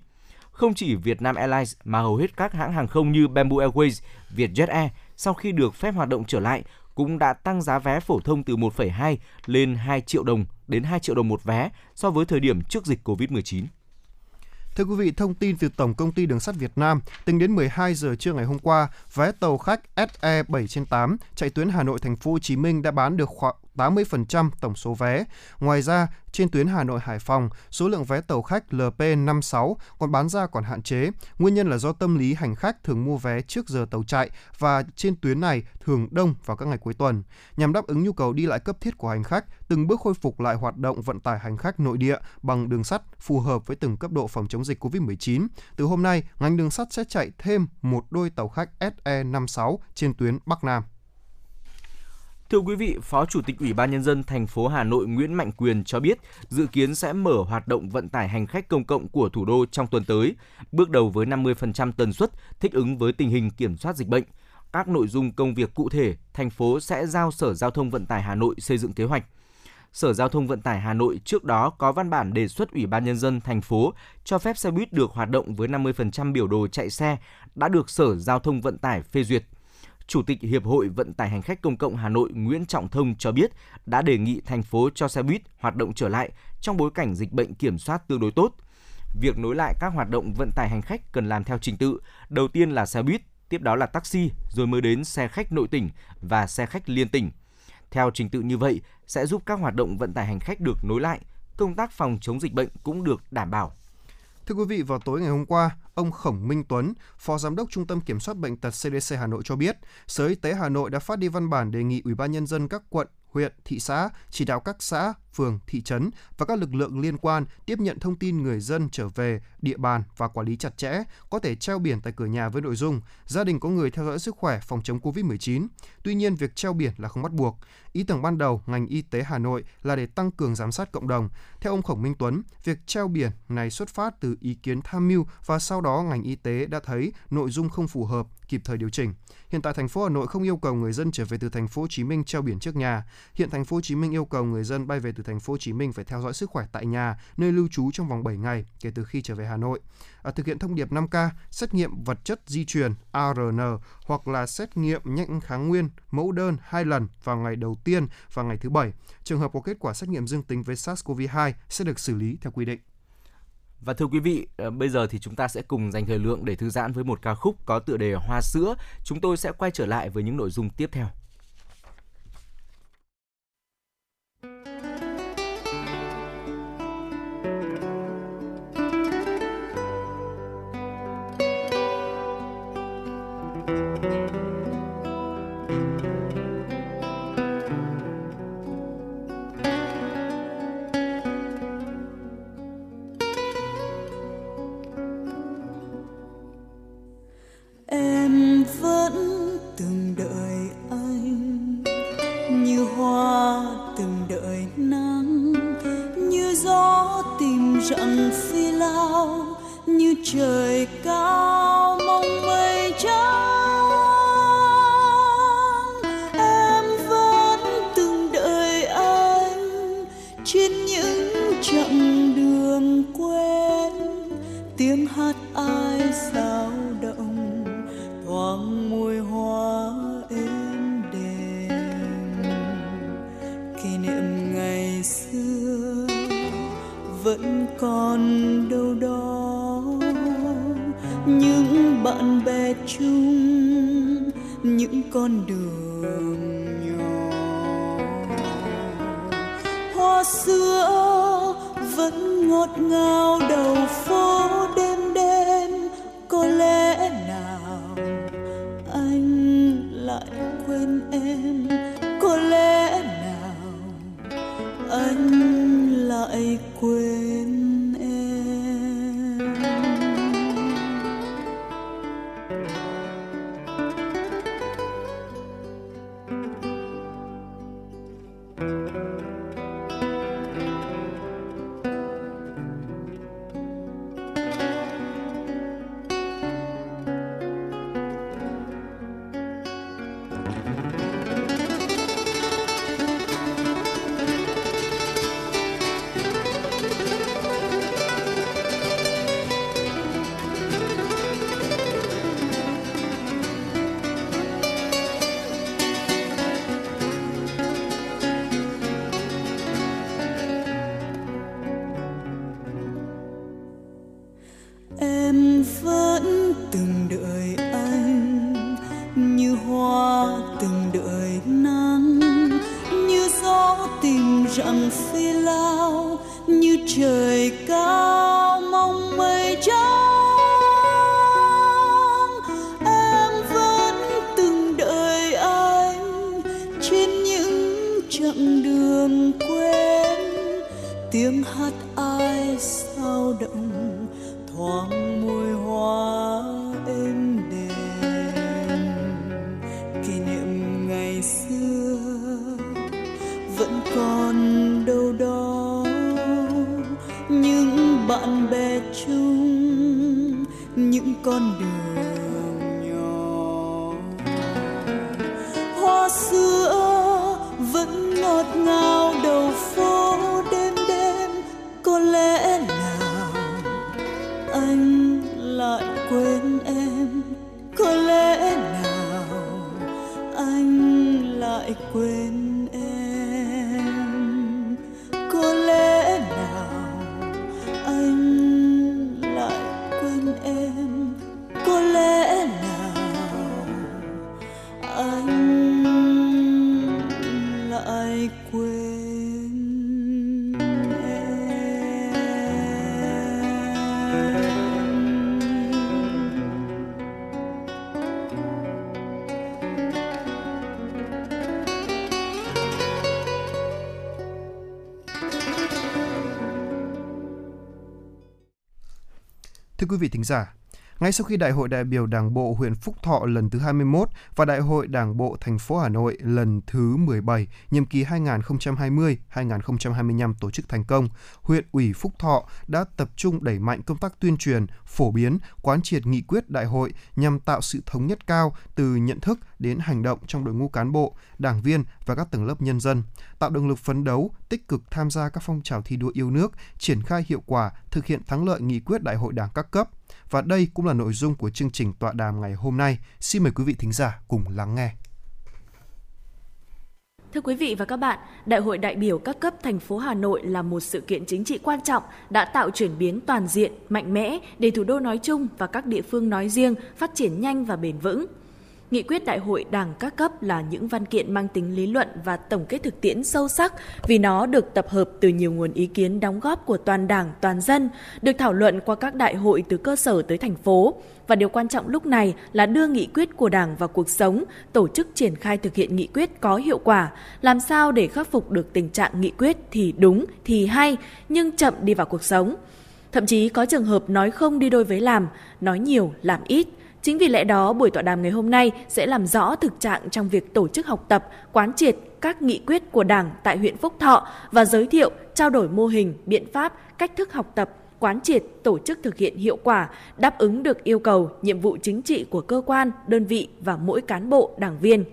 Không chỉ Vietnam Airlines mà hầu hết các hãng hàng không như Bamboo Airways, Vietjet Air sau khi được phép hoạt động trở lại cũng đã tăng giá vé phổ thông từ 1,2 lên 2 triệu đồng đến 2 triệu đồng một vé so với thời điểm trước dịch Covid-19. Thưa quý vị, thông tin từ Tổng công ty Đường sắt Việt Nam, tính đến 12 giờ trưa ngày hôm qua, vé tàu khách SE 7 trên 8 chạy tuyến Hà Nội Thành phố Hồ Chí Minh đã bán được khoảng 80% tổng số vé. Ngoài ra, trên tuyến Hà Nội Hải Phòng, số lượng vé tàu khách LP56 còn bán ra còn hạn chế. Nguyên nhân là do tâm lý hành khách thường mua vé trước giờ tàu chạy và trên tuyến này thường đông vào các ngày cuối tuần. Nhằm đáp ứng nhu cầu đi lại cấp thiết của hành khách, từng bước khôi phục lại hoạt động vận tải hành khách nội địa bằng đường sắt phù hợp với từng cấp độ phòng chống dịch COVID-19. Từ hôm nay, ngành đường sắt sẽ chạy thêm một đôi tàu khách SE56 trên tuyến Bắc Nam. Thưa quý vị, Phó Chủ tịch Ủy ban nhân dân thành phố Hà Nội Nguyễn Mạnh Quyền cho biết, dự kiến sẽ mở hoạt động vận tải hành khách công cộng của thủ đô trong tuần tới, bước đầu với 50% tần suất thích ứng với tình hình kiểm soát dịch bệnh. Các nội dung công việc cụ thể, thành phố sẽ giao Sở Giao thông Vận tải Hà Nội xây dựng kế hoạch. Sở Giao thông Vận tải Hà Nội trước đó có văn bản đề xuất Ủy ban nhân dân thành phố cho phép xe buýt được hoạt động với 50% biểu đồ chạy xe đã được Sở Giao thông Vận tải phê duyệt. Chủ tịch Hiệp hội Vận tải hành khách công cộng Hà Nội Nguyễn Trọng Thông cho biết đã đề nghị thành phố cho xe buýt hoạt động trở lại trong bối cảnh dịch bệnh kiểm soát tương đối tốt. Việc nối lại các hoạt động vận tải hành khách cần làm theo trình tự, đầu tiên là xe buýt, tiếp đó là taxi, rồi mới đến xe khách nội tỉnh và xe khách liên tỉnh. Theo trình tự như vậy sẽ giúp các hoạt động vận tải hành khách được nối lại, công tác phòng chống dịch bệnh cũng được đảm bảo. Thưa quý vị, vào tối ngày hôm qua, ông Khổng Minh Tuấn, Phó Giám đốc Trung tâm Kiểm soát Bệnh tật CDC Hà Nội cho biết, Sở Y tế Hà Nội đã phát đi văn bản đề nghị Ủy ban Nhân dân các quận, huyện, thị xã chỉ đạo các xã, phường, thị trấn và các lực lượng liên quan tiếp nhận thông tin người dân trở về địa bàn và quản lý chặt chẽ, có thể treo biển tại cửa nhà với nội dung gia đình có người theo dõi sức khỏe phòng chống COVID-19. Tuy nhiên, việc treo biển là không bắt buộc. Ý tưởng ban đầu ngành y tế Hà Nội là để tăng cường giám sát cộng đồng. Theo ông Khổng Minh Tuấn, việc treo biển này xuất phát từ ý kiến tham mưu và sau đó ngành y tế đã thấy nội dung không phù hợp, kịp thời điều chỉnh. Hiện tại thành phố Hà Nội không yêu cầu người dân trở về từ thành phố Hồ Chí Minh treo biển trước nhà. Hiện thành phố Hồ Chí Minh yêu cầu người dân bay về từ thành phố Hồ Chí Minh phải theo dõi sức khỏe tại nhà, nơi lưu trú trong vòng 7 ngày kể từ khi trở về Hà Nội. À, thực hiện thông điệp 5K, xét nghiệm vật chất di truyền ARN hoặc là xét nghiệm nhanh kháng nguyên mẫu đơn hai lần vào ngày đầu tiên và ngày thứ bảy. Trường hợp có kết quả xét nghiệm dương tính với SARS-CoV-2 sẽ được xử lý theo quy định. Và thưa quý vị, ờ, bây giờ thì chúng ta sẽ cùng dành thời lượng để thư giãn với một ca khúc có tựa đề Hoa sữa. Chúng tôi sẽ quay trở lại với những nội dung tiếp theo. Em vẫn từng đợi anh như hoa từng đợi nắng, như gió tìm rặng phi lao, như trời cao. Con đường nhỏ hoa xưa vẫn ngọt ngào Thưa quý vị thính giả, ngay sau khi Đại hội đại biểu Đảng bộ huyện Phúc Thọ lần thứ 21 và Đại hội Đảng bộ thành phố Hà Nội lần thứ 17, nhiệm kỳ 2020-2025 tổ chức thành công, huyện ủy Phúc Thọ đã tập trung đẩy mạnh công tác tuyên truyền, phổ biến, quán triệt nghị quyết đại hội nhằm tạo sự thống nhất cao từ nhận thức đến hành động trong đội ngũ cán bộ, đảng viên và các tầng lớp nhân dân, tạo động lực phấn đấu, tích cực tham gia các phong trào thi đua yêu nước, triển khai hiệu quả, thực hiện thắng lợi nghị quyết đại hội đảng các cấp. Và đây cũng là nội dung của chương trình tọa đàm ngày hôm nay. Xin mời quý vị thính giả cùng lắng nghe. Thưa quý vị và các bạn, Đại hội đại biểu các cấp thành phố Hà Nội là một sự kiện chính trị quan trọng đã tạo chuyển biến toàn diện, mạnh mẽ để thủ đô nói chung và các địa phương nói riêng phát triển nhanh và bền vững. Nghị quyết đại hội đảng các cấp là những văn kiện mang tính lý luận và tổng kết thực tiễn sâu sắc vì nó được tập hợp từ nhiều nguồn ý kiến đóng góp của toàn đảng, toàn dân, được thảo luận qua các đại hội từ cơ sở tới thành phố. Và điều quan trọng lúc này là đưa nghị quyết của đảng vào cuộc sống, tổ chức triển khai thực hiện nghị quyết có hiệu quả, làm sao để khắc phục được tình trạng nghị quyết thì đúng, thì hay, nhưng chậm đi vào cuộc sống. Thậm chí có trường hợp nói không đi đôi với làm, nói nhiều làm ít. Chính vì lẽ đó, buổi tọa đàm ngày hôm nay sẽ làm rõ thực trạng trong việc tổ chức học tập, quán triệt các nghị quyết của Đảng tại huyện Phúc Thọ và giới thiệu, trao đổi mô hình, biện pháp, cách thức học tập, quán triệt, tổ chức thực hiện hiệu quả, đáp ứng được yêu cầu, nhiệm vụ chính trị của cơ quan, đơn vị và mỗi cán bộ, đảng viên.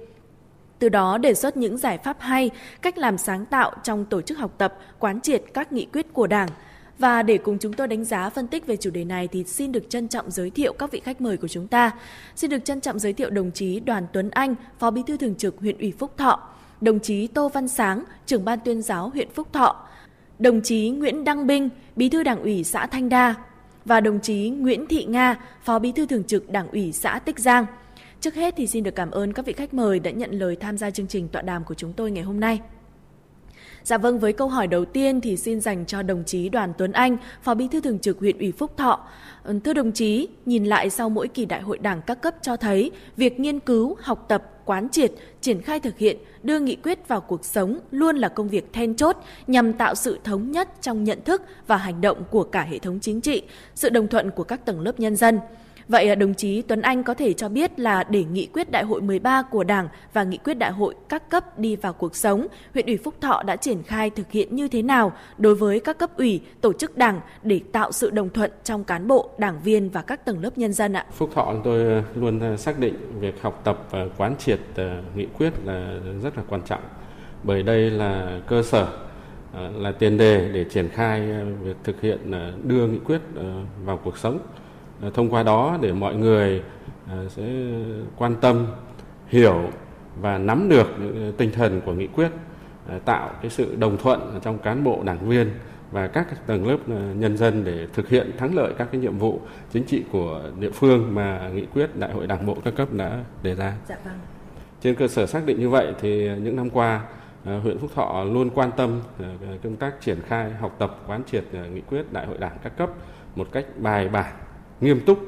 Từ đó đề xuất những giải pháp hay, cách làm sáng tạo trong tổ chức học tập, quán triệt các nghị quyết của Đảng. Và để cùng chúng tôi đánh giá phân tích về chủ đề này thì xin được trân trọng giới thiệu các vị khách mời của chúng ta. Xin được trân trọng giới thiệu đồng chí Đoàn Tuấn Anh, Phó Bí thư Thường trực huyện ủy Phúc Thọ, đồng chí Tô Văn Sáng, trưởng ban tuyên giáo huyện Phúc Thọ, đồng chí Nguyễn Đăng Binh, Bí thư Đảng ủy xã Thanh Đa và đồng chí Nguyễn Thị Nga, Phó Bí thư Thường trực Đảng ủy xã Tích Giang. Trước hết thì xin được cảm ơn các vị khách mời đã nhận lời tham gia chương trình tọa đàm của chúng tôi ngày hôm nay. Dạ vâng, với câu hỏi đầu tiên thì xin dành cho đồng chí Đoàn Tuấn Anh, Phó Bí thư Thường trực huyện ủy Phúc Thọ. Ừ, thưa đồng chí, nhìn lại sau mỗi kỳ đại hội đảng các cấp cho thấy việc nghiên cứu, học tập, quán triệt, triển khai thực hiện, đưa nghị quyết vào cuộc sống luôn là công việc then chốt nhằm tạo sự thống nhất trong nhận thức và hành động của cả hệ thống chính trị, sự đồng thuận của các tầng lớp nhân dân. Vậy à, đồng chí Tuấn Anh có thể cho biết là để nghị quyết đại hội 13 của Đảng và nghị quyết đại hội các cấp đi vào cuộc sống, huyện ủy Phúc Thọ đã triển khai thực hiện như thế nào đối với các cấp ủy, tổ chức Đảng để tạo sự đồng thuận trong cán bộ, đảng viên và các tầng lớp nhân dân ạ? Phúc Thọ tôi à, luôn à, xác định việc học tập và quán triệt nghị quyết là rất là quan trọng bởi đây là cơ sở là tiền đề để triển khai việc thực hiện đưa nghị quyết vào cuộc sống thông qua đó để mọi người ờ, sẽ quan tâm hiểu và nắm được tinh thần của nghị quyết ờ, tạo cái sự đồng thuận trong cán bộ đảng viên và các tầng lớp nhân dân để thực hiện thắng lợi các cái nhiệm vụ chính trị của địa phương mà nghị quyết đại hội đảng bộ các cấp đã đề ra. Dạ vâng. Trên cơ sở xác định như vậy thì những năm qua huyện Phúc Thọ luôn quan tâm công tác triển khai học tập quán triệt nghị quyết đại hội đảng các cấp một cách bài bản nghiêm túc.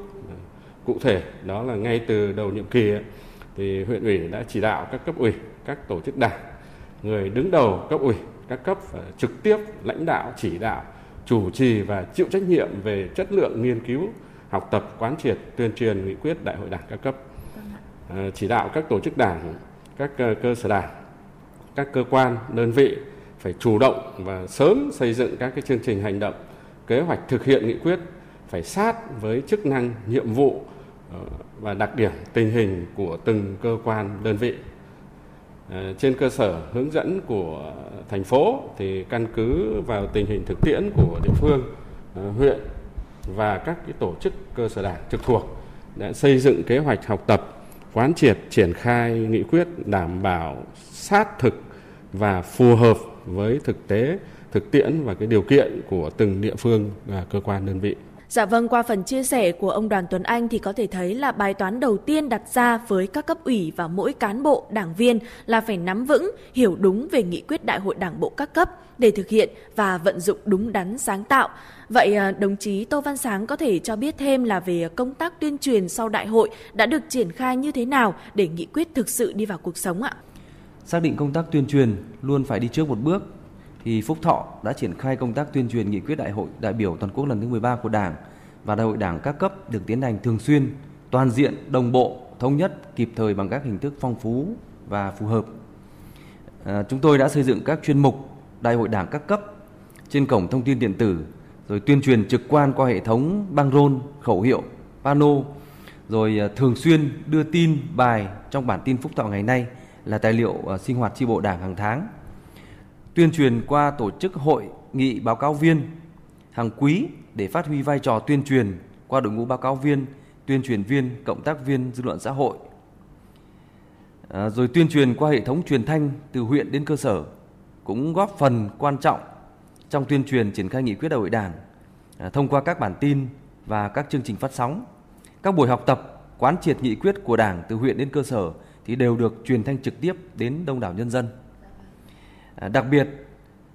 Cụ thể đó là ngay từ đầu nhiệm kỳ thì huyện ủy đã chỉ đạo các cấp ủy các tổ chức đảng người đứng đầu cấp ủy các cấp trực tiếp lãnh đạo chỉ đạo chủ trì và chịu trách nhiệm về chất lượng nghiên cứu học tập quán triệt tuyên truyền nghị quyết đại hội đảng các cấp. À, chỉ đạo các tổ chức đảng các cơ sở đảng các cơ quan đơn vị phải chủ động và sớm xây dựng các cái chương trình hành động kế hoạch thực hiện nghị quyết phải sát với chức năng, nhiệm vụ ờ, và đặc điểm, tình hình của từng cơ quan, đơn vị. Ờ, trên cơ sở hướng dẫn của thành phố thì căn cứ vào tình hình thực tiễn của địa phương ờ, huyện và các cái tổ chức cơ sở đảng trực thuộc đã xây dựng kế hoạch học tập, quán triệt, triển khai nghị quyết đảm bảo sát thực và phù hợp với thực tế, thực tiễn và cái điều kiện của từng địa phương và cơ quan đơn vị. Dạ vâng, qua phần chia sẻ của ông Đoàn Tuấn Anh thì có thể thấy là bài toán đầu tiên đặt ra với các cấp ủy và mỗi cán bộ, đảng viên là phải nắm vững, hiểu đúng về nghị quyết đại hội đảng bộ các cấp để thực hiện và vận dụng đúng đắn sáng tạo. Vậy à, đồng chí Tô Văn Sáng có thể cho biết thêm là về công tác tuyên truyền sau đại hội đã được triển khai như thế nào để nghị quyết thực sự đi vào cuộc sống ạ? Xác định công tác tuyên truyền luôn phải đi trước một bước thì Phúc Thọ đã triển khai công tác tuyên truyền nghị quyết đại hội đại biểu toàn quốc lần thứ 13 của Đảng và đại hội Đảng các cấp được tiến hành thường xuyên, toàn diện, đồng bộ, thống nhất, kịp thời bằng các hình thức phong phú và phù hợp. À, chúng tôi đã xây dựng các chuyên mục đại hội Đảng các cấp trên cổng thông tin điện tử, rồi tuyên truyền trực quan qua hệ thống băng rôn, khẩu hiệu, pano, rồi à, thường xuyên đưa tin bài trong bản tin Phúc Thọ ngày nay là tài liệu à, sinh hoạt chi bộ Đảng hàng tháng tuyên truyền qua tổ chức hội nghị báo cáo viên hàng quý để phát huy vai trò tuyên truyền qua đội ngũ báo cáo viên, tuyên truyền viên, cộng tác viên dư luận xã hội. À, rồi tuyên truyền qua hệ thống truyền thanh từ huyện đến cơ sở cũng góp phần quan trọng trong tuyên truyền triển khai nghị quyết đại hội Đảng à, thông qua các bản tin và các chương trình phát sóng. Các buổi học tập quán triệt nghị quyết của Đảng từ huyện đến cơ sở thì đều được truyền thanh trực tiếp đến đông đảo nhân dân. À, đặc biệt,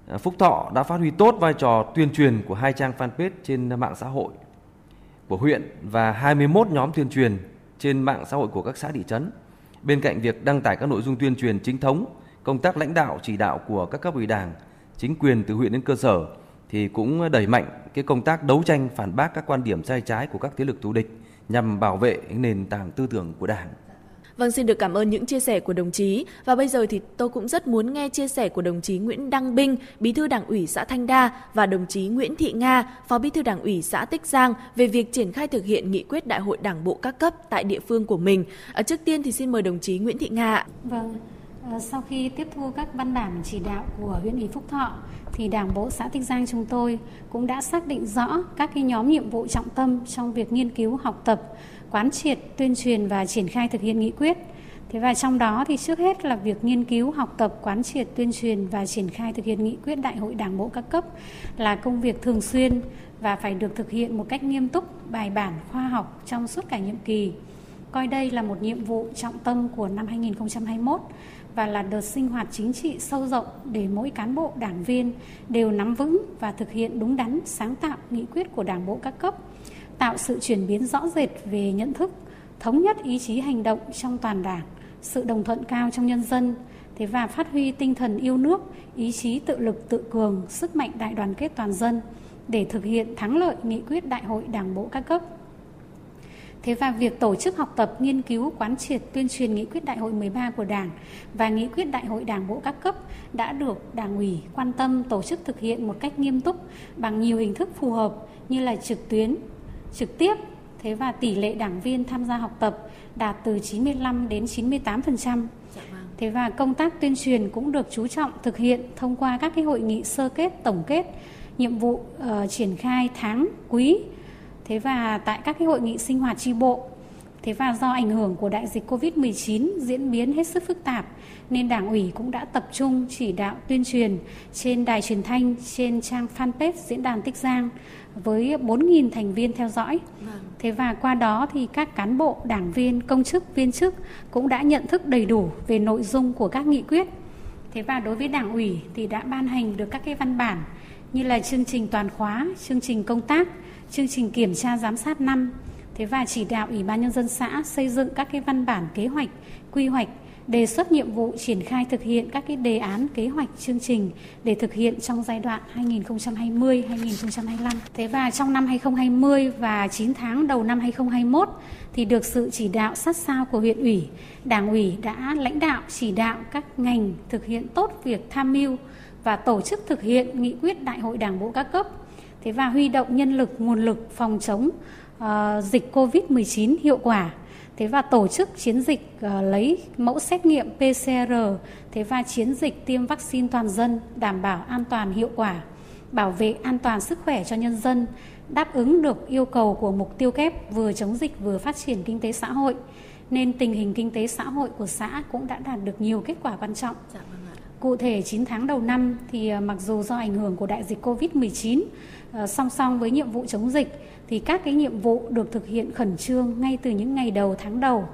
à, Phúc Thọ đã phát huy tốt vai trò tuyên truyền của hai trang fanpage trên mạng xã hội của huyện và 21 nhóm tuyên truyền trên mạng xã hội của các xã thị trấn. Bên cạnh việc đăng tải các nội dung tuyên truyền chính thống, công tác lãnh đạo chỉ đạo của các cấp ủy đảng, chính quyền từ huyện đến cơ sở thì cũng đẩy mạnh cái công tác đấu tranh phản bác các quan điểm sai trái của các thế lực thù địch nhằm bảo vệ nền tảng tư tưởng của Đảng. Vâng, xin được cảm ơn những chia sẻ của đồng chí. Và bây giờ thì tôi cũng rất muốn nghe chia sẻ của đồng chí Nguyễn Đăng Binh, Bí thư Đảng ủy xã Thanh Đa và đồng chí Nguyễn Thị Nga, Phó Bí thư Đảng ủy xã Tích Giang về việc triển khai thực hiện nghị quyết Đại hội Đảng bộ các cấp tại địa phương của mình. À, trước tiên thì xin mời đồng chí Nguyễn Thị Nga. Vâng, ờ, sau khi tiếp thu các văn bản chỉ đạo của huyện ủy Phúc Thọ thì Đảng bộ xã Tích Giang chúng tôi cũng đã xác định rõ các cái nhóm nhiệm vụ trọng tâm trong việc nghiên cứu học tập quán triệt, tuyên truyền và triển khai thực hiện nghị quyết. Thế và trong đó thì trước hết là việc nghiên cứu, học tập, quán triệt, tuyên truyền và triển khai thực hiện nghị quyết đại hội đảng bộ các cấp là công việc thường xuyên và phải được thực hiện một cách nghiêm túc, bài bản, khoa học trong suốt cả nhiệm kỳ. Coi đây là một nhiệm vụ trọng tâm của năm 2021 và là đợt sinh hoạt chính trị sâu rộng để mỗi cán bộ đảng viên đều nắm vững và thực hiện đúng đắn sáng tạo nghị quyết của đảng bộ các cấp, tạo sự chuyển biến rõ rệt về nhận thức, thống nhất ý chí hành động trong toàn đảng, sự đồng thuận cao trong nhân dân, thế và phát huy tinh thần yêu nước, ý chí tự lực tự cường, sức mạnh đại đoàn kết toàn dân để thực hiện thắng lợi nghị quyết đại hội đảng bộ các cấp. Thế và việc tổ chức học tập, nghiên cứu, quán triệt, tuyên truyền nghị quyết đại hội 13 của Đảng và nghị quyết đại hội đảng bộ các cấp đã được Đảng ủy quan tâm tổ chức thực hiện một cách nghiêm túc bằng nhiều hình thức phù hợp như là trực tuyến, trực tiếp, thế và tỷ lệ đảng viên tham gia học tập đạt từ 95 đến 98%. Thế và công tác tuyên truyền cũng được chú trọng thực hiện thông qua các cái hội nghị sơ kết, tổng kết, nhiệm vụ uh, triển khai tháng, quý. Thế và tại các cái hội nghị sinh hoạt tri bộ. Thế và do ảnh hưởng của đại dịch Covid-19 diễn biến hết sức phức tạp nên Đảng ủy cũng đã tập trung chỉ đạo tuyên truyền trên đài truyền thanh, trên trang fanpage diễn đàn Tích Giang với 4.000 thành viên theo dõi. Thế và qua đó thì các cán bộ, đảng viên, công chức, viên chức cũng đã nhận thức đầy đủ về nội dung của các nghị quyết. Thế và đối với đảng ủy thì đã ban hành được các cái văn bản như là chương trình toàn khóa, chương trình công tác, chương trình kiểm tra giám sát năm. Thế và chỉ đạo Ủy ban nhân dân xã xây dựng các cái văn bản kế hoạch, quy hoạch đề xuất nhiệm vụ triển khai thực hiện các cái đề án kế hoạch chương trình để thực hiện trong giai đoạn 2020-2025. Thế và trong năm 2020 và 9 tháng đầu năm 2021 thì được sự chỉ đạo sát sao của huyện ủy, đảng ủy đã lãnh đạo chỉ đạo các ngành thực hiện tốt việc tham mưu và tổ chức thực hiện nghị quyết đại hội đảng bộ các cấp. Thế và huy động nhân lực, nguồn lực phòng chống uh, dịch COVID-19 hiệu quả thế và tổ chức chiến dịch uh, lấy mẫu xét nghiệm PCR thế và chiến dịch tiêm vaccine toàn dân đảm bảo an toàn hiệu quả bảo vệ an toàn sức khỏe cho nhân dân đáp ứng được yêu cầu của mục tiêu kép vừa chống dịch vừa phát triển kinh tế xã hội nên tình hình kinh tế xã hội của xã cũng đã đạt được nhiều kết quả quan trọng. Dạ, vâng ạ. Cụ thể 9 tháng đầu năm thì ờ, mặc dù do ảnh hưởng của đại dịch Covid-19 ờ, song song với nhiệm vụ chống dịch thì các cái nhiệm vụ được thực hiện khẩn trương ngay từ những ngày đầu tháng đầu.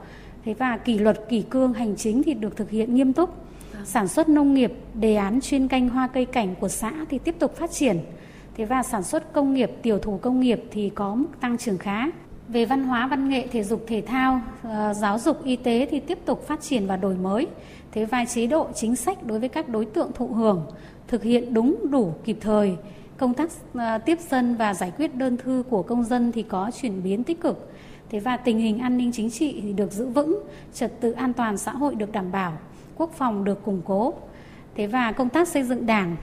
Thế và kỷ luật kỷ cương hành chính thì được thực hiện nghiêm túc. Sản xuất nông nghiệp, đề án chuyên canh hoa cây cảnh của xã thì tiếp tục phát triển. Thế và sản xuất công nghiệp, tiểu thủ công nghiệp thì có mức tăng trưởng khá. Về văn hóa, văn nghệ, thể dục, thể thao, ờ, giáo dục, y tế thì tiếp tục phát triển và đổi mới. Thế và chế độ chính sách đối với các đối tượng thụ hưởng thực hiện đúng đủ kịp thời công tác ờ, tiếp dân và giải quyết đơn thư của công dân thì có chuyển biến tích cực. Thế và tình hình an ninh chính trị thì được giữ vững, trật tự an toàn xã hội được đảm bảo, quốc phòng được củng cố. Thế và công tác xây dựng đảng,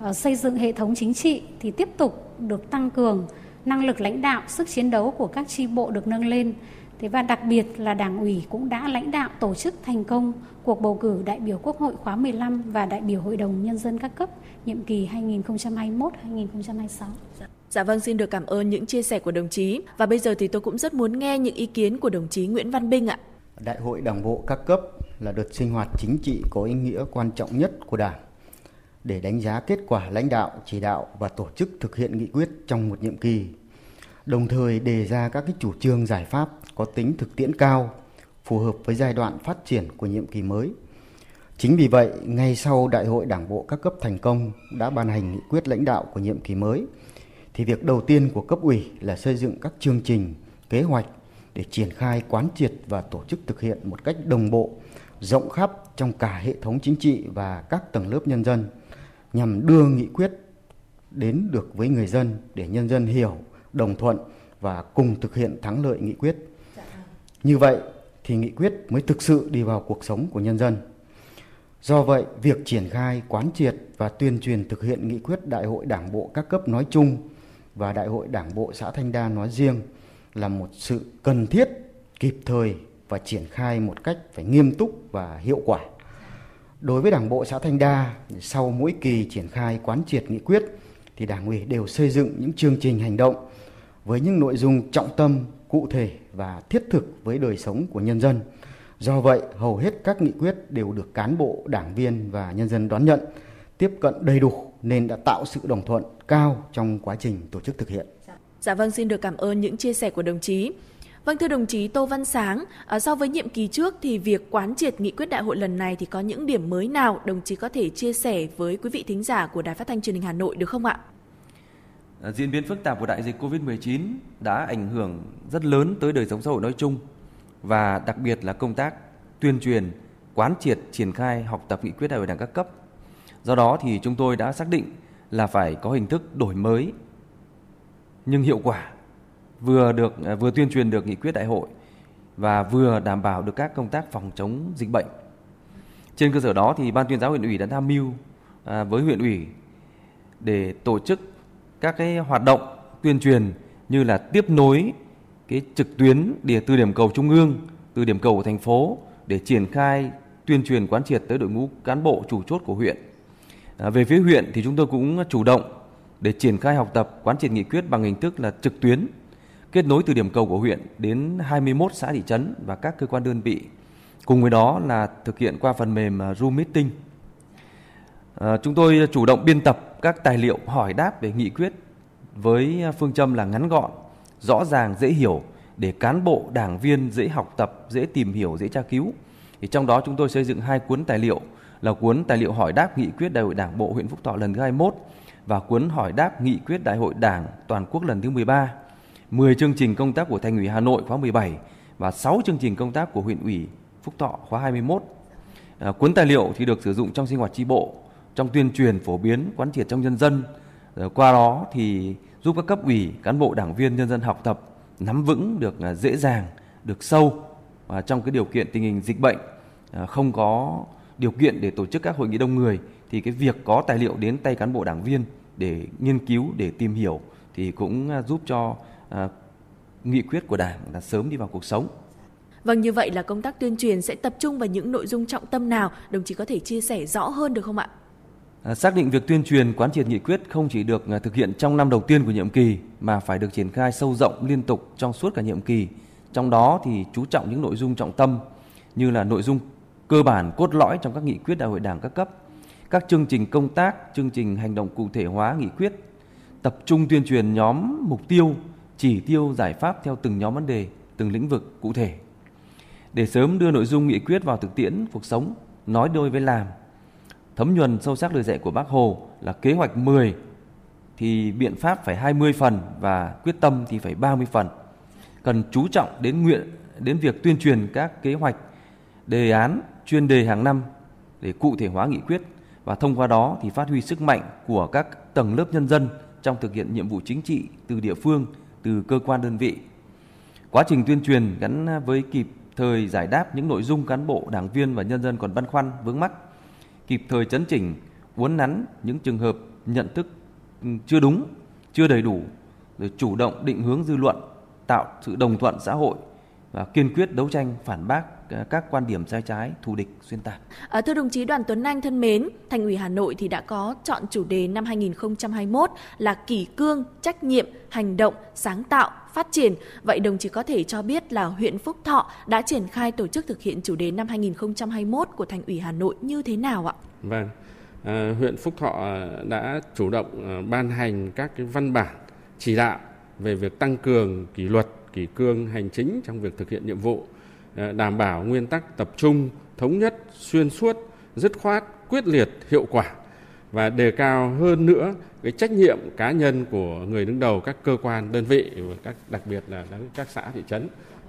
ờ, xây dựng hệ thống chính trị thì tiếp tục được tăng cường, năng lực lãnh đạo, sức chiến đấu của các tri bộ được nâng lên. Thế và đặc biệt là Đảng ủy cũng đã lãnh đạo tổ chức thành công cuộc bầu cử đại biểu Quốc hội khóa 15 và đại biểu Hội đồng Nhân dân các cấp nhiệm kỳ 2021-2026. Dạ. dạ vâng, xin được cảm ơn những chia sẻ của đồng chí. Và bây giờ thì tôi cũng rất muốn nghe những ý kiến của đồng chí Nguyễn Văn Binh ạ. Đại hội Đảng bộ các cấp là đợt sinh hoạt chính trị có ý nghĩa quan trọng nhất của Đảng để đánh giá kết quả lãnh đạo, chỉ đạo và tổ chức thực hiện nghị quyết trong một nhiệm kỳ. Đồng thời đề ra các cái chủ trương giải pháp có tính thực tiễn cao, phù hợp với giai đoạn phát triển của nhiệm kỳ mới – Chính vì vậy, ngay sau Đại hội Đảng bộ các cấp thành công đã ban hành nghị quyết lãnh đạo của nhiệm kỳ mới, thì việc đầu tiên của cấp ủy là xây dựng các chương trình, kế hoạch để triển khai quán triệt và tổ chức thực hiện một cách đồng bộ, rộng khắp trong cả hệ thống chính trị và các tầng lớp nhân dân nhằm đưa nghị quyết đến được với người dân để nhân dân hiểu, đồng thuận và cùng thực hiện thắng lợi nghị quyết. Như vậy thì nghị quyết mới thực sự đi vào cuộc sống của nhân dân. Do vậy, việc triển khai quán triệt và tuyên truyền thực hiện nghị quyết Đại hội Đảng bộ các cấp nói chung và Đại hội Đảng bộ xã Thanh Đa nói riêng là một sự cần thiết, kịp thời và triển khai một cách phải nghiêm túc và hiệu quả. Đối với Đảng bộ xã Thanh Đa, sau mỗi kỳ triển khai quán triệt nghị quyết thì Đảng ủy đều xây dựng những chương trình hành động với những nội dung trọng tâm, cụ thể và thiết thực với đời sống của nhân dân Do vậy, hầu hết các nghị quyết đều được cán bộ, đảng viên và nhân dân đón nhận, tiếp cận đầy đủ nên đã tạo sự đồng thuận cao trong quá trình tổ chức thực hiện. Dạ. dạ vâng, xin được cảm ơn những chia sẻ của đồng chí. Vâng thưa đồng chí Tô Văn Sáng, à, so với nhiệm kỳ trước thì việc quán triệt nghị quyết đại hội lần này thì có những điểm mới nào đồng chí có thể chia sẻ với quý vị thính giả của Đài Phát thanh Truyền hình Hà Nội được không ạ? Ờ, diễn biến phức tạp của đại dịch Covid-19 đã ảnh hưởng rất lớn tới đời sống xã hội nói chung và đặc biệt là công tác tuyên truyền, quán triệt, triển khai học tập nghị quyết đại hội đảng các cấp. Do đó thì chúng tôi đã xác định là phải có hình thức đổi mới nhưng hiệu quả vừa được ờ, vừa tuyên truyền được nghị quyết đại hội và vừa đảm bảo được các công tác phòng chống dịch bệnh. Trên cơ sở đó thì ban tuyên giáo huyện ủy đã tham mưu ờ, với huyện ủy để tổ chức các cái hoạt động tuyên truyền như là tiếp nối cái trực tuyến địa từ điểm cầu trung ương, từ điểm cầu của thành phố để triển khai tuyên truyền quán triệt tới đội ngũ cán bộ chủ chốt của huyện. À, về phía huyện thì chúng tôi cũng chủ động để triển khai học tập quán triệt nghị quyết bằng hình thức là trực tuyến kết nối từ điểm cầu của huyện đến 21 xã thị trấn và các cơ quan đơn vị. Cùng với đó là thực hiện qua phần mềm à, Zoom Meeting. À, chúng tôi chủ động biên tập các tài liệu hỏi đáp về nghị quyết với à, phương châm là ngắn gọn, rõ ràng, dễ hiểu để cán bộ, đảng viên dễ học tập, dễ tìm hiểu, dễ tra cứu. Thì trong đó chúng tôi xây dựng hai cuốn tài liệu là cuốn tài liệu hỏi đáp nghị quyết Đại hội Đảng bộ huyện Phúc Thọ lần thứ 21 và cuốn hỏi đáp nghị quyết Đại hội Đảng toàn quốc lần thứ 13 10 chương trình công tác của Thành ủy Hà Nội khóa 17 và 6 chương trình công tác của huyện ủy Phúc Thọ khóa 21. À, ờ, cuốn tài liệu thì được sử dụng trong sinh hoạt tri bộ, trong tuyên truyền phổ biến quán triệt trong nhân dân. Qua đó thì giúp các cấp ủy, cán bộ, đảng viên, nhân dân học tập nắm vững được à, dễ dàng, được sâu và trong cái điều kiện tình hình dịch bệnh à, không có điều kiện để tổ chức các hội nghị đông người thì cái việc có tài liệu đến tay cán bộ đảng viên để nghiên cứu để tìm hiểu thì cũng à, giúp cho nghị quyết của Đảng là sớm đi vào cuộc sống. Vâng như vậy là công tác tuyên truyền sẽ tập trung vào những nội dung trọng tâm nào, đồng chí có thể chia sẻ rõ hơn được không ạ? Ờ, xác định việc tuyên truyền quán triệt nghị quyết không chỉ được ờ, thực hiện trong năm đầu tiên của nhiệm kỳ mà phải được triển khai sâu rộng liên tục trong suốt cả nhiệm kỳ. Trong đó thì chú trọng những nội dung trọng tâm như là nội dung cơ bản cốt lõi trong các nghị quyết đại hội đảng các cấp, các chương trình công tác, chương trình hành động cụ thể hóa nghị quyết, tập trung tuyên truyền nhóm mục tiêu chỉ tiêu giải pháp theo từng nhóm vấn đề, từng lĩnh vực cụ thể. Để sớm đưa nội dung nghị quyết vào thực tiễn cuộc sống, nói đôi với làm, thấm nhuần sâu sắc lời dạy của Bác Hồ là kế hoạch 10 thì biện pháp phải 20 phần và quyết tâm thì phải 30 phần. Cần chú trọng đến nguyện đến việc tuyên truyền các kế hoạch, đề án, chuyên đề hàng năm để cụ thể hóa nghị quyết và thông qua đó thì phát huy sức mạnh của các tầng lớp nhân dân trong thực hiện nhiệm vụ chính trị từ địa phương từ cơ quan đơn vị. Quá trình tuyên truyền gắn với kịp thời giải đáp những nội dung cán bộ, đảng viên và nhân dân còn băn khoăn, vướng mắc, kịp thời chấn chỉnh, uốn nắn những trường hợp nhận thức ừ, chưa đúng, chưa đầy đủ, rồi chủ động định hướng dư luận, tạo sự đồng thuận xã hội và kiên quyết đấu tranh phản bác ờ, các quan điểm sai trái, thù địch, xuyên tạc. À, thưa đồng chí Đoàn Tuấn Anh thân mến, Thành ủy Hà Nội thì đã có chọn chủ đề năm 2021 là kỷ cương, trách nhiệm, hành động, sáng tạo, phát triển. Vậy đồng chí có thể cho biết là huyện Phúc Thọ đã triển khai tổ chức thực hiện chủ đề năm 2021 của Thành ủy Hà Nội như thế nào ạ? Vâng, à, huyện Phúc Thọ à, đã chủ động à, ban hành các cái văn bản chỉ đạo về việc tăng cường kỷ luật, kỷ cương hành chính trong việc thực hiện nhiệm vụ à, đảm bảo nguyên tắc tập trung, thống nhất, xuyên suốt, dứt khoát, quyết liệt, hiệu quả và đề cao hơn nữa cái trách nhiệm cá nhân của người đứng đầu các cơ quan đơn vị và các đặc biệt là các xã thị trấn,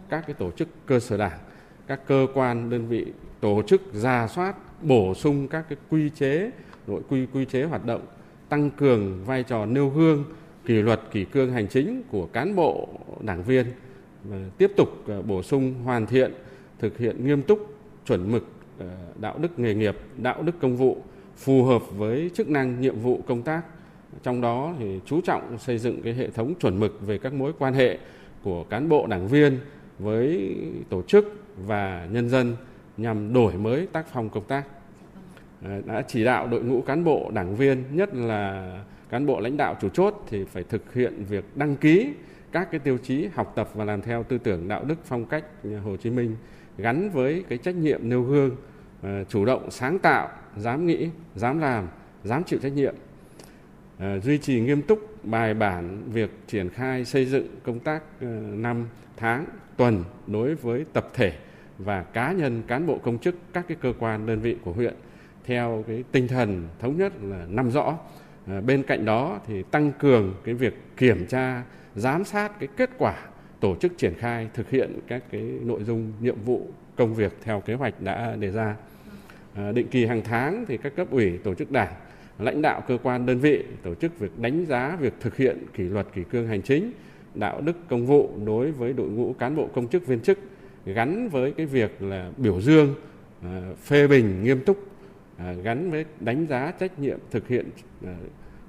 các cái tổ chức cơ sở đảng, các cơ quan đơn vị tổ chức ra soát, bổ sung các cái quy chế, nội quy quy chế hoạt động, tăng cường vai trò nêu gương, kỷ luật kỷ cương hành chính của cán bộ đảng viên tiếp tục ờ, bổ sung hoàn thiện thực hiện nghiêm túc chuẩn mực ờ, đạo đức nghề nghiệp, đạo đức công vụ phù hợp với chức năng nhiệm vụ công tác. Trong đó thì chú trọng xây dựng cái hệ thống chuẩn mực về các mối quan hệ của cán bộ đảng viên với tổ chức và nhân dân nhằm đổi mới tác phong công tác. Ờ, đã chỉ đạo đội ngũ cán bộ đảng viên, nhất là cán bộ lãnh đạo chủ chốt thì phải thực hiện việc đăng ký các cái tiêu chí học tập và làm theo tư tưởng đạo đức phong cách Hồ Chí Minh gắn với cái trách nhiệm nêu gương Ờ, chủ động sáng tạo dám nghĩ dám làm dám chịu trách nhiệm ờ, duy trì nghiêm túc bài bản việc triển khai xây dựng công tác ờ, năm tháng, tuần đối với tập thể và cá nhân cán bộ công chức các cái cơ quan đơn vị của huyện theo cái tinh thần thống nhất là nắm rõ. Bên cạnh đó thì tăng cường cái việc kiểm tra, giám sát cái kết quả tổ chức triển khai thực hiện các cái nội dung nhiệm vụ công việc theo kế hoạch đã đề ra. À, định kỳ hàng tháng thì các cấp ủy, tổ chức đảng, lãnh đạo cơ quan đơn vị tổ chức việc đánh giá việc thực hiện kỷ luật, kỷ cương hành chính, đạo đức, công vụ đối với đội ngũ cán bộ công chức viên chức gắn với cái việc là biểu dương à, phê bình nghiêm túc à, gắn với đánh giá trách nhiệm thực hiện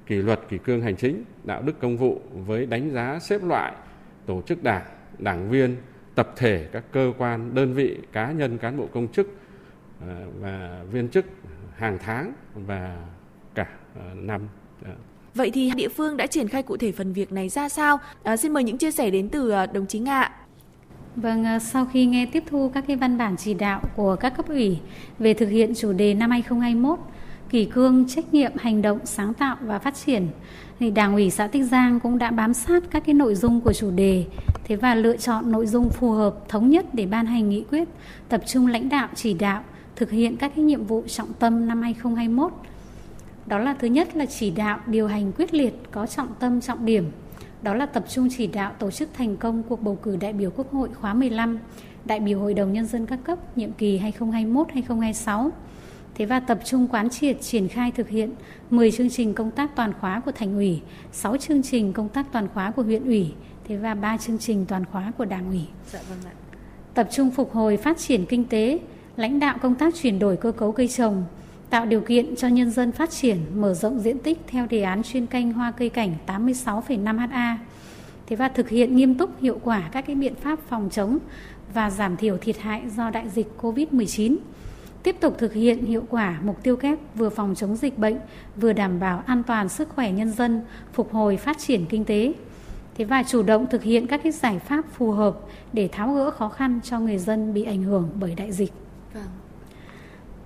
kỷ luật, kỷ cương hành chính, đạo đức, công vụ với đánh giá xếp loại tổ chức đảng đảng viên, tập thể các cơ quan, đơn vị, cá nhân, cán bộ công chức và viên chức hàng tháng và cả năm Vậy thì địa phương đã triển khai cụ thể phần việc này ra sao? À, xin mời những chia sẻ đến từ đồng chí Nga. Vâng, sau khi nghe tiếp thu các cái văn bản chỉ đạo của các cấp ủy về thực hiện chủ đề năm 2021, kỷ cương, trách nhiệm, hành động, sáng tạo và phát triển, thì Đảng ủy xã Tích Giang cũng đã bám sát các cái nội dung của chủ đề, thế và lựa chọn nội dung phù hợp, thống nhất để ban hành nghị quyết, tập trung lãnh đạo, chỉ đạo, thực hiện các cái nhiệm vụ trọng tâm năm 2021. Đó là thứ nhất là chỉ đạo điều hành quyết liệt có trọng tâm trọng điểm đó là tập trung chỉ đạo tổ chức thành công cuộc bầu cử đại biểu Quốc hội khóa 15, đại biểu Hội đồng Nhân dân các cấp nhiệm kỳ 2021-2026. Thế và tập trung quán triệt triển khai thực hiện 10 chương trình công tác toàn khóa của thành ủy, 6 chương trình công tác toàn khóa của huyện ủy, thế và 3 chương trình toàn khóa của đảng ủy. Dạ vâng ạ. Tập trung phục hồi phát triển kinh tế, lãnh đạo công tác chuyển đổi cơ cấu cây trồng, tạo điều kiện cho nhân dân phát triển, mở rộng diện tích theo đề án chuyên canh hoa cây cảnh 86,5 ha. Thế và thực hiện nghiêm túc hiệu quả các cái biện pháp phòng chống và giảm thiểu thiệt hại do đại dịch COVID-19. Tiếp tục thực hiện hiệu quả mục tiêu kép vừa phòng chống dịch bệnh, vừa đảm bảo an toàn sức khỏe nhân dân, phục hồi phát triển kinh tế. Thế và chủ động thực hiện các cái giải pháp phù hợp để tháo gỡ khó khăn cho người dân bị ảnh hưởng bởi đại dịch.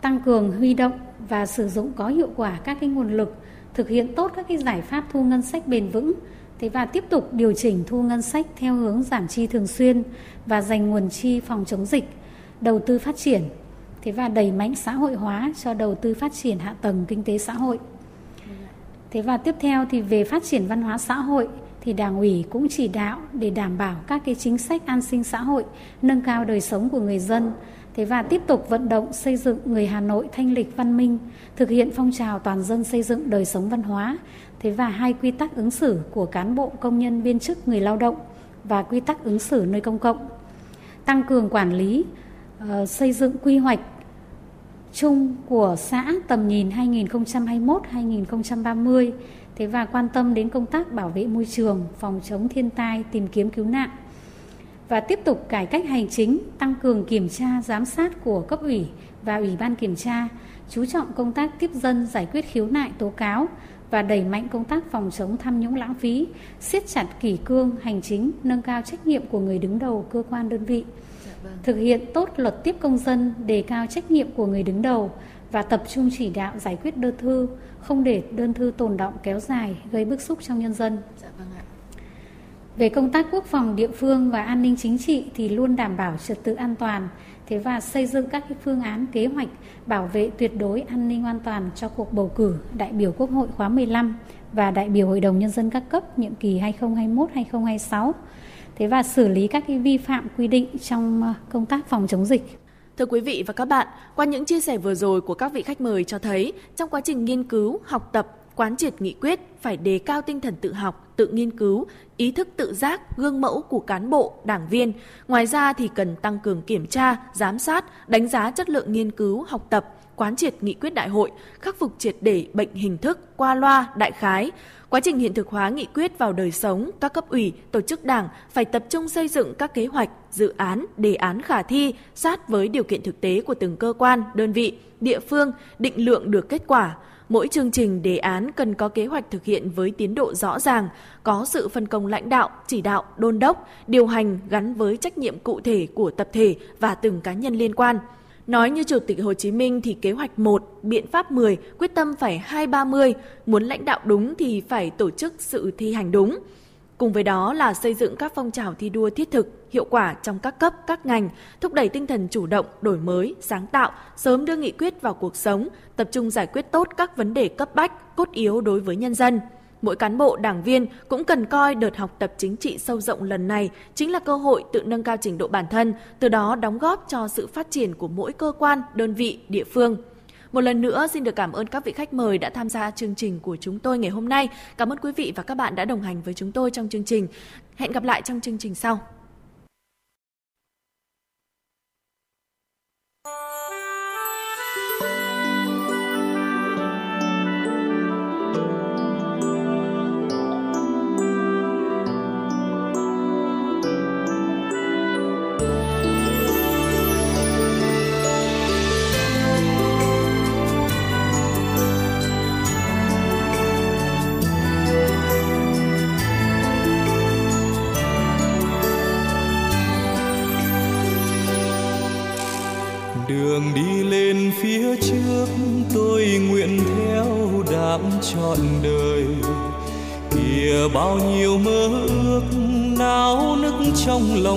Tăng cường huy động và sử dụng có hiệu quả các cái nguồn lực, thực hiện tốt các cái giải pháp thu ngân sách bền vững, thế và tiếp tục điều chỉnh thu ngân sách theo hướng giảm chi thường xuyên và dành nguồn chi phòng chống dịch, đầu tư phát triển, thế và đẩy mạnh xã hội hóa cho đầu tư phát triển hạ tầng kinh tế xã hội. Thế và tiếp theo thì về phát triển văn hóa xã hội thì Đảng ủy cũng chỉ đạo để đảm bảo các cái chính sách an sinh xã hội, nâng cao đời sống của người dân, Thế và tiếp tục vận động xây dựng người Hà Nội thanh lịch văn minh, thực hiện phong trào toàn dân xây dựng đời sống văn hóa. Thế và hai quy tắc ứng xử của cán bộ công nhân viên chức người lao động và quy tắc ứng xử nơi công cộng. Tăng cường quản lý, uh, xây dựng quy hoạch chung của xã tầm nhìn 2021-2030 thế và quan tâm đến công tác bảo vệ môi trường, phòng chống thiên tai, tìm kiếm cứu nạn và tiếp tục cải cách hành chính, tăng cường kiểm tra, giám sát của cấp ủy và ủy ban kiểm tra, chú trọng công tác tiếp dân giải quyết khiếu nại tố cáo và đẩy mạnh công tác phòng chống tham nhũng lãng phí, siết chặt kỷ cương hành chính, nâng cao trách nhiệm của người đứng đầu cơ quan đơn vị. Dạ vâng. Thực hiện tốt luật tiếp công dân, đề cao trách nhiệm của người đứng đầu và tập trung chỉ đạo giải quyết đơn thư, không để đơn thư tồn động kéo dài gây bức xúc trong nhân dân. Dạ vâng ạ. Về công tác quốc phòng địa phương và an ninh chính trị thì luôn đảm bảo trật tự an toàn, thế và xây dựng các cái phương án kế hoạch bảo vệ tuyệt đối an ninh an toàn cho cuộc bầu cử đại biểu Quốc hội khóa 15 và đại biểu Hội đồng nhân dân các cấp nhiệm kỳ 2021-2026. Thế và xử lý các cái vi phạm quy định trong ờ, công tác phòng chống dịch. Thưa quý vị và các bạn, qua những chia sẻ vừa rồi của các vị khách mời cho thấy trong quá trình nghiên cứu, học tập quán triệt nghị quyết phải đề cao tinh thần tự học, tự nghiên cứu, ý thức tự giác, gương mẫu của cán bộ, đảng viên. Ngoài ra thì cần tăng cường kiểm tra, giám sát, đánh giá chất lượng nghiên cứu, học tập, quán triệt nghị quyết đại hội, khắc phục triệt để bệnh hình thức, qua loa, đại khái. Quá trình hiện thực hóa nghị quyết vào đời sống, các cấp ủy, tổ chức đảng phải tập trung xây dựng các kế hoạch, dự án, đề án khả thi sát với điều kiện thực tế của từng cơ quan, đơn vị, địa phương, định lượng được kết quả, Mỗi chương trình đề án cần có kế hoạch thực hiện với tiến độ rõ ràng, có sự phân công lãnh đạo, chỉ đạo, đôn đốc, điều hành gắn với trách nhiệm cụ thể của tập thể và từng cá nhân liên quan. Nói như Chủ tịch Hồ Chí Minh thì kế hoạch 1, biện pháp 10, quyết tâm phải 230, muốn lãnh đạo đúng thì phải tổ chức sự thi hành đúng. Cùng với đó là xây dựng các phong trào thi đua thiết thực, hiệu quả trong các cấp, các ngành, thúc đẩy tinh thần chủ động, đổi mới, sáng tạo, sớm đưa nghị quyết vào cuộc sống, tập trung giải quyết tốt các vấn đề cấp bách, cốt yếu đối với nhân dân. Mỗi cán bộ, đảng viên cũng cần coi đợt học tập chính trị sâu rộng lần này chính là cơ hội tự nâng cao trình độ bản thân, từ đó đóng góp cho sự phát triển của mỗi cơ quan, đơn vị, địa phương. Một lần nữa, xin được cảm ơn các vị khách mời đã tham gia chương trình của chúng tôi ngày hôm nay. Cảm ơn quý vị và các bạn đã đồng hành với chúng tôi trong chương trình. Hẹn gặp lại trong chương trình sau.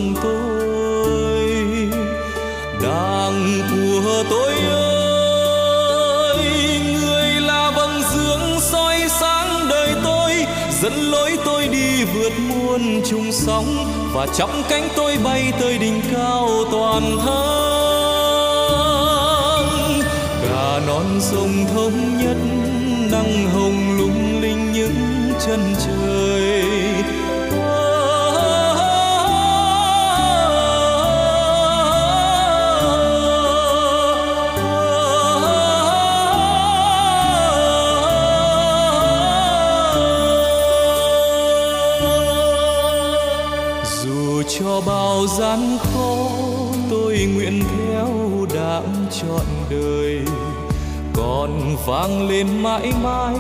Lòng tôi. Đàng của tôi ơi, người là vầng dương soi sáng đời tôi, dẫn lối tôi đi vượt muôn trùng sóng, và trong cánh tôi bay tới đỉnh cao toàn thắng. Cả non sông thống nhất, nắng hồng lung linh những chân trời. Cho gian khó, tôi nguyện theo đạm trọn đời. Còn vang lên mãi mãi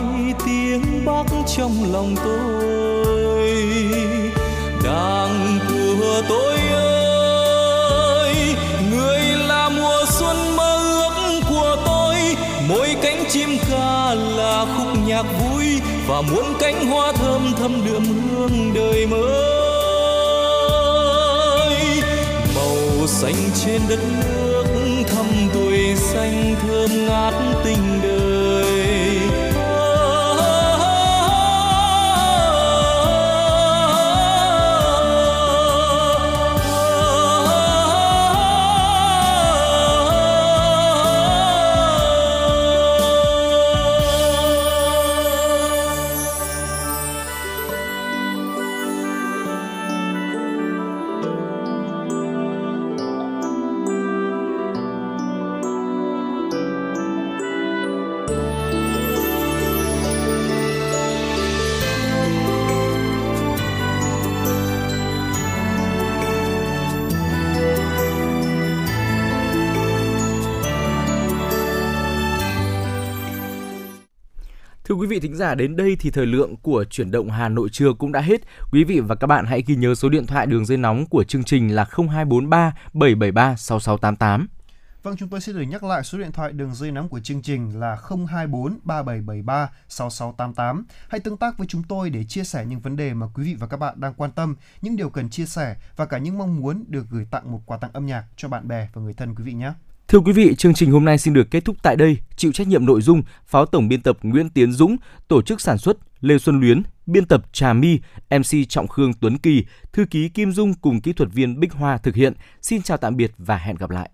tiếng bác trong lòng tôi. Đàng của tôi ơi, người là mùa xuân mơ ước của tôi. Mỗi cánh chim ca là khúc nhạc vui và muốn cánh hoa thơm thâm đượm hương đời mới. Màu xanh trên đất nước thăm tuổi xanh thơm ngát tình đời. Quý vị thính giả, đến đây thì thời lượng của chuyển động Hà Nội trưa cũng đã hết. Quý vị và các bạn hãy ghi nhớ số điện thoại đường dây nóng của chương trình là 0243 773 6688. Vâng, chúng tôi xin được nhắc lại số điện thoại đường dây nóng của chương trình là 024 3773 6688. Hãy tương tác với chúng tôi để chia sẻ những vấn đề mà quý vị và các bạn đang quan tâm, những điều cần chia sẻ và cả những mong muốn được gửi tặng một quà tặng âm nhạc cho bạn bè và người thân quý vị nhé. Thưa quý vị, chương trình hôm nay xin được kết thúc tại đây. Chịu trách nhiệm nội dung Phó Tổng biên tập Nguyễn Tiến Dũng, tổ chức sản xuất Lê Xuân Luyến, biên tập Trà My, MC Trọng Khương Tuấn Kỳ, thư ký Kim Dung cùng kỹ thuật viên Bích Hoa thực hiện. Xin chào tạm biệt và hẹn gặp lại.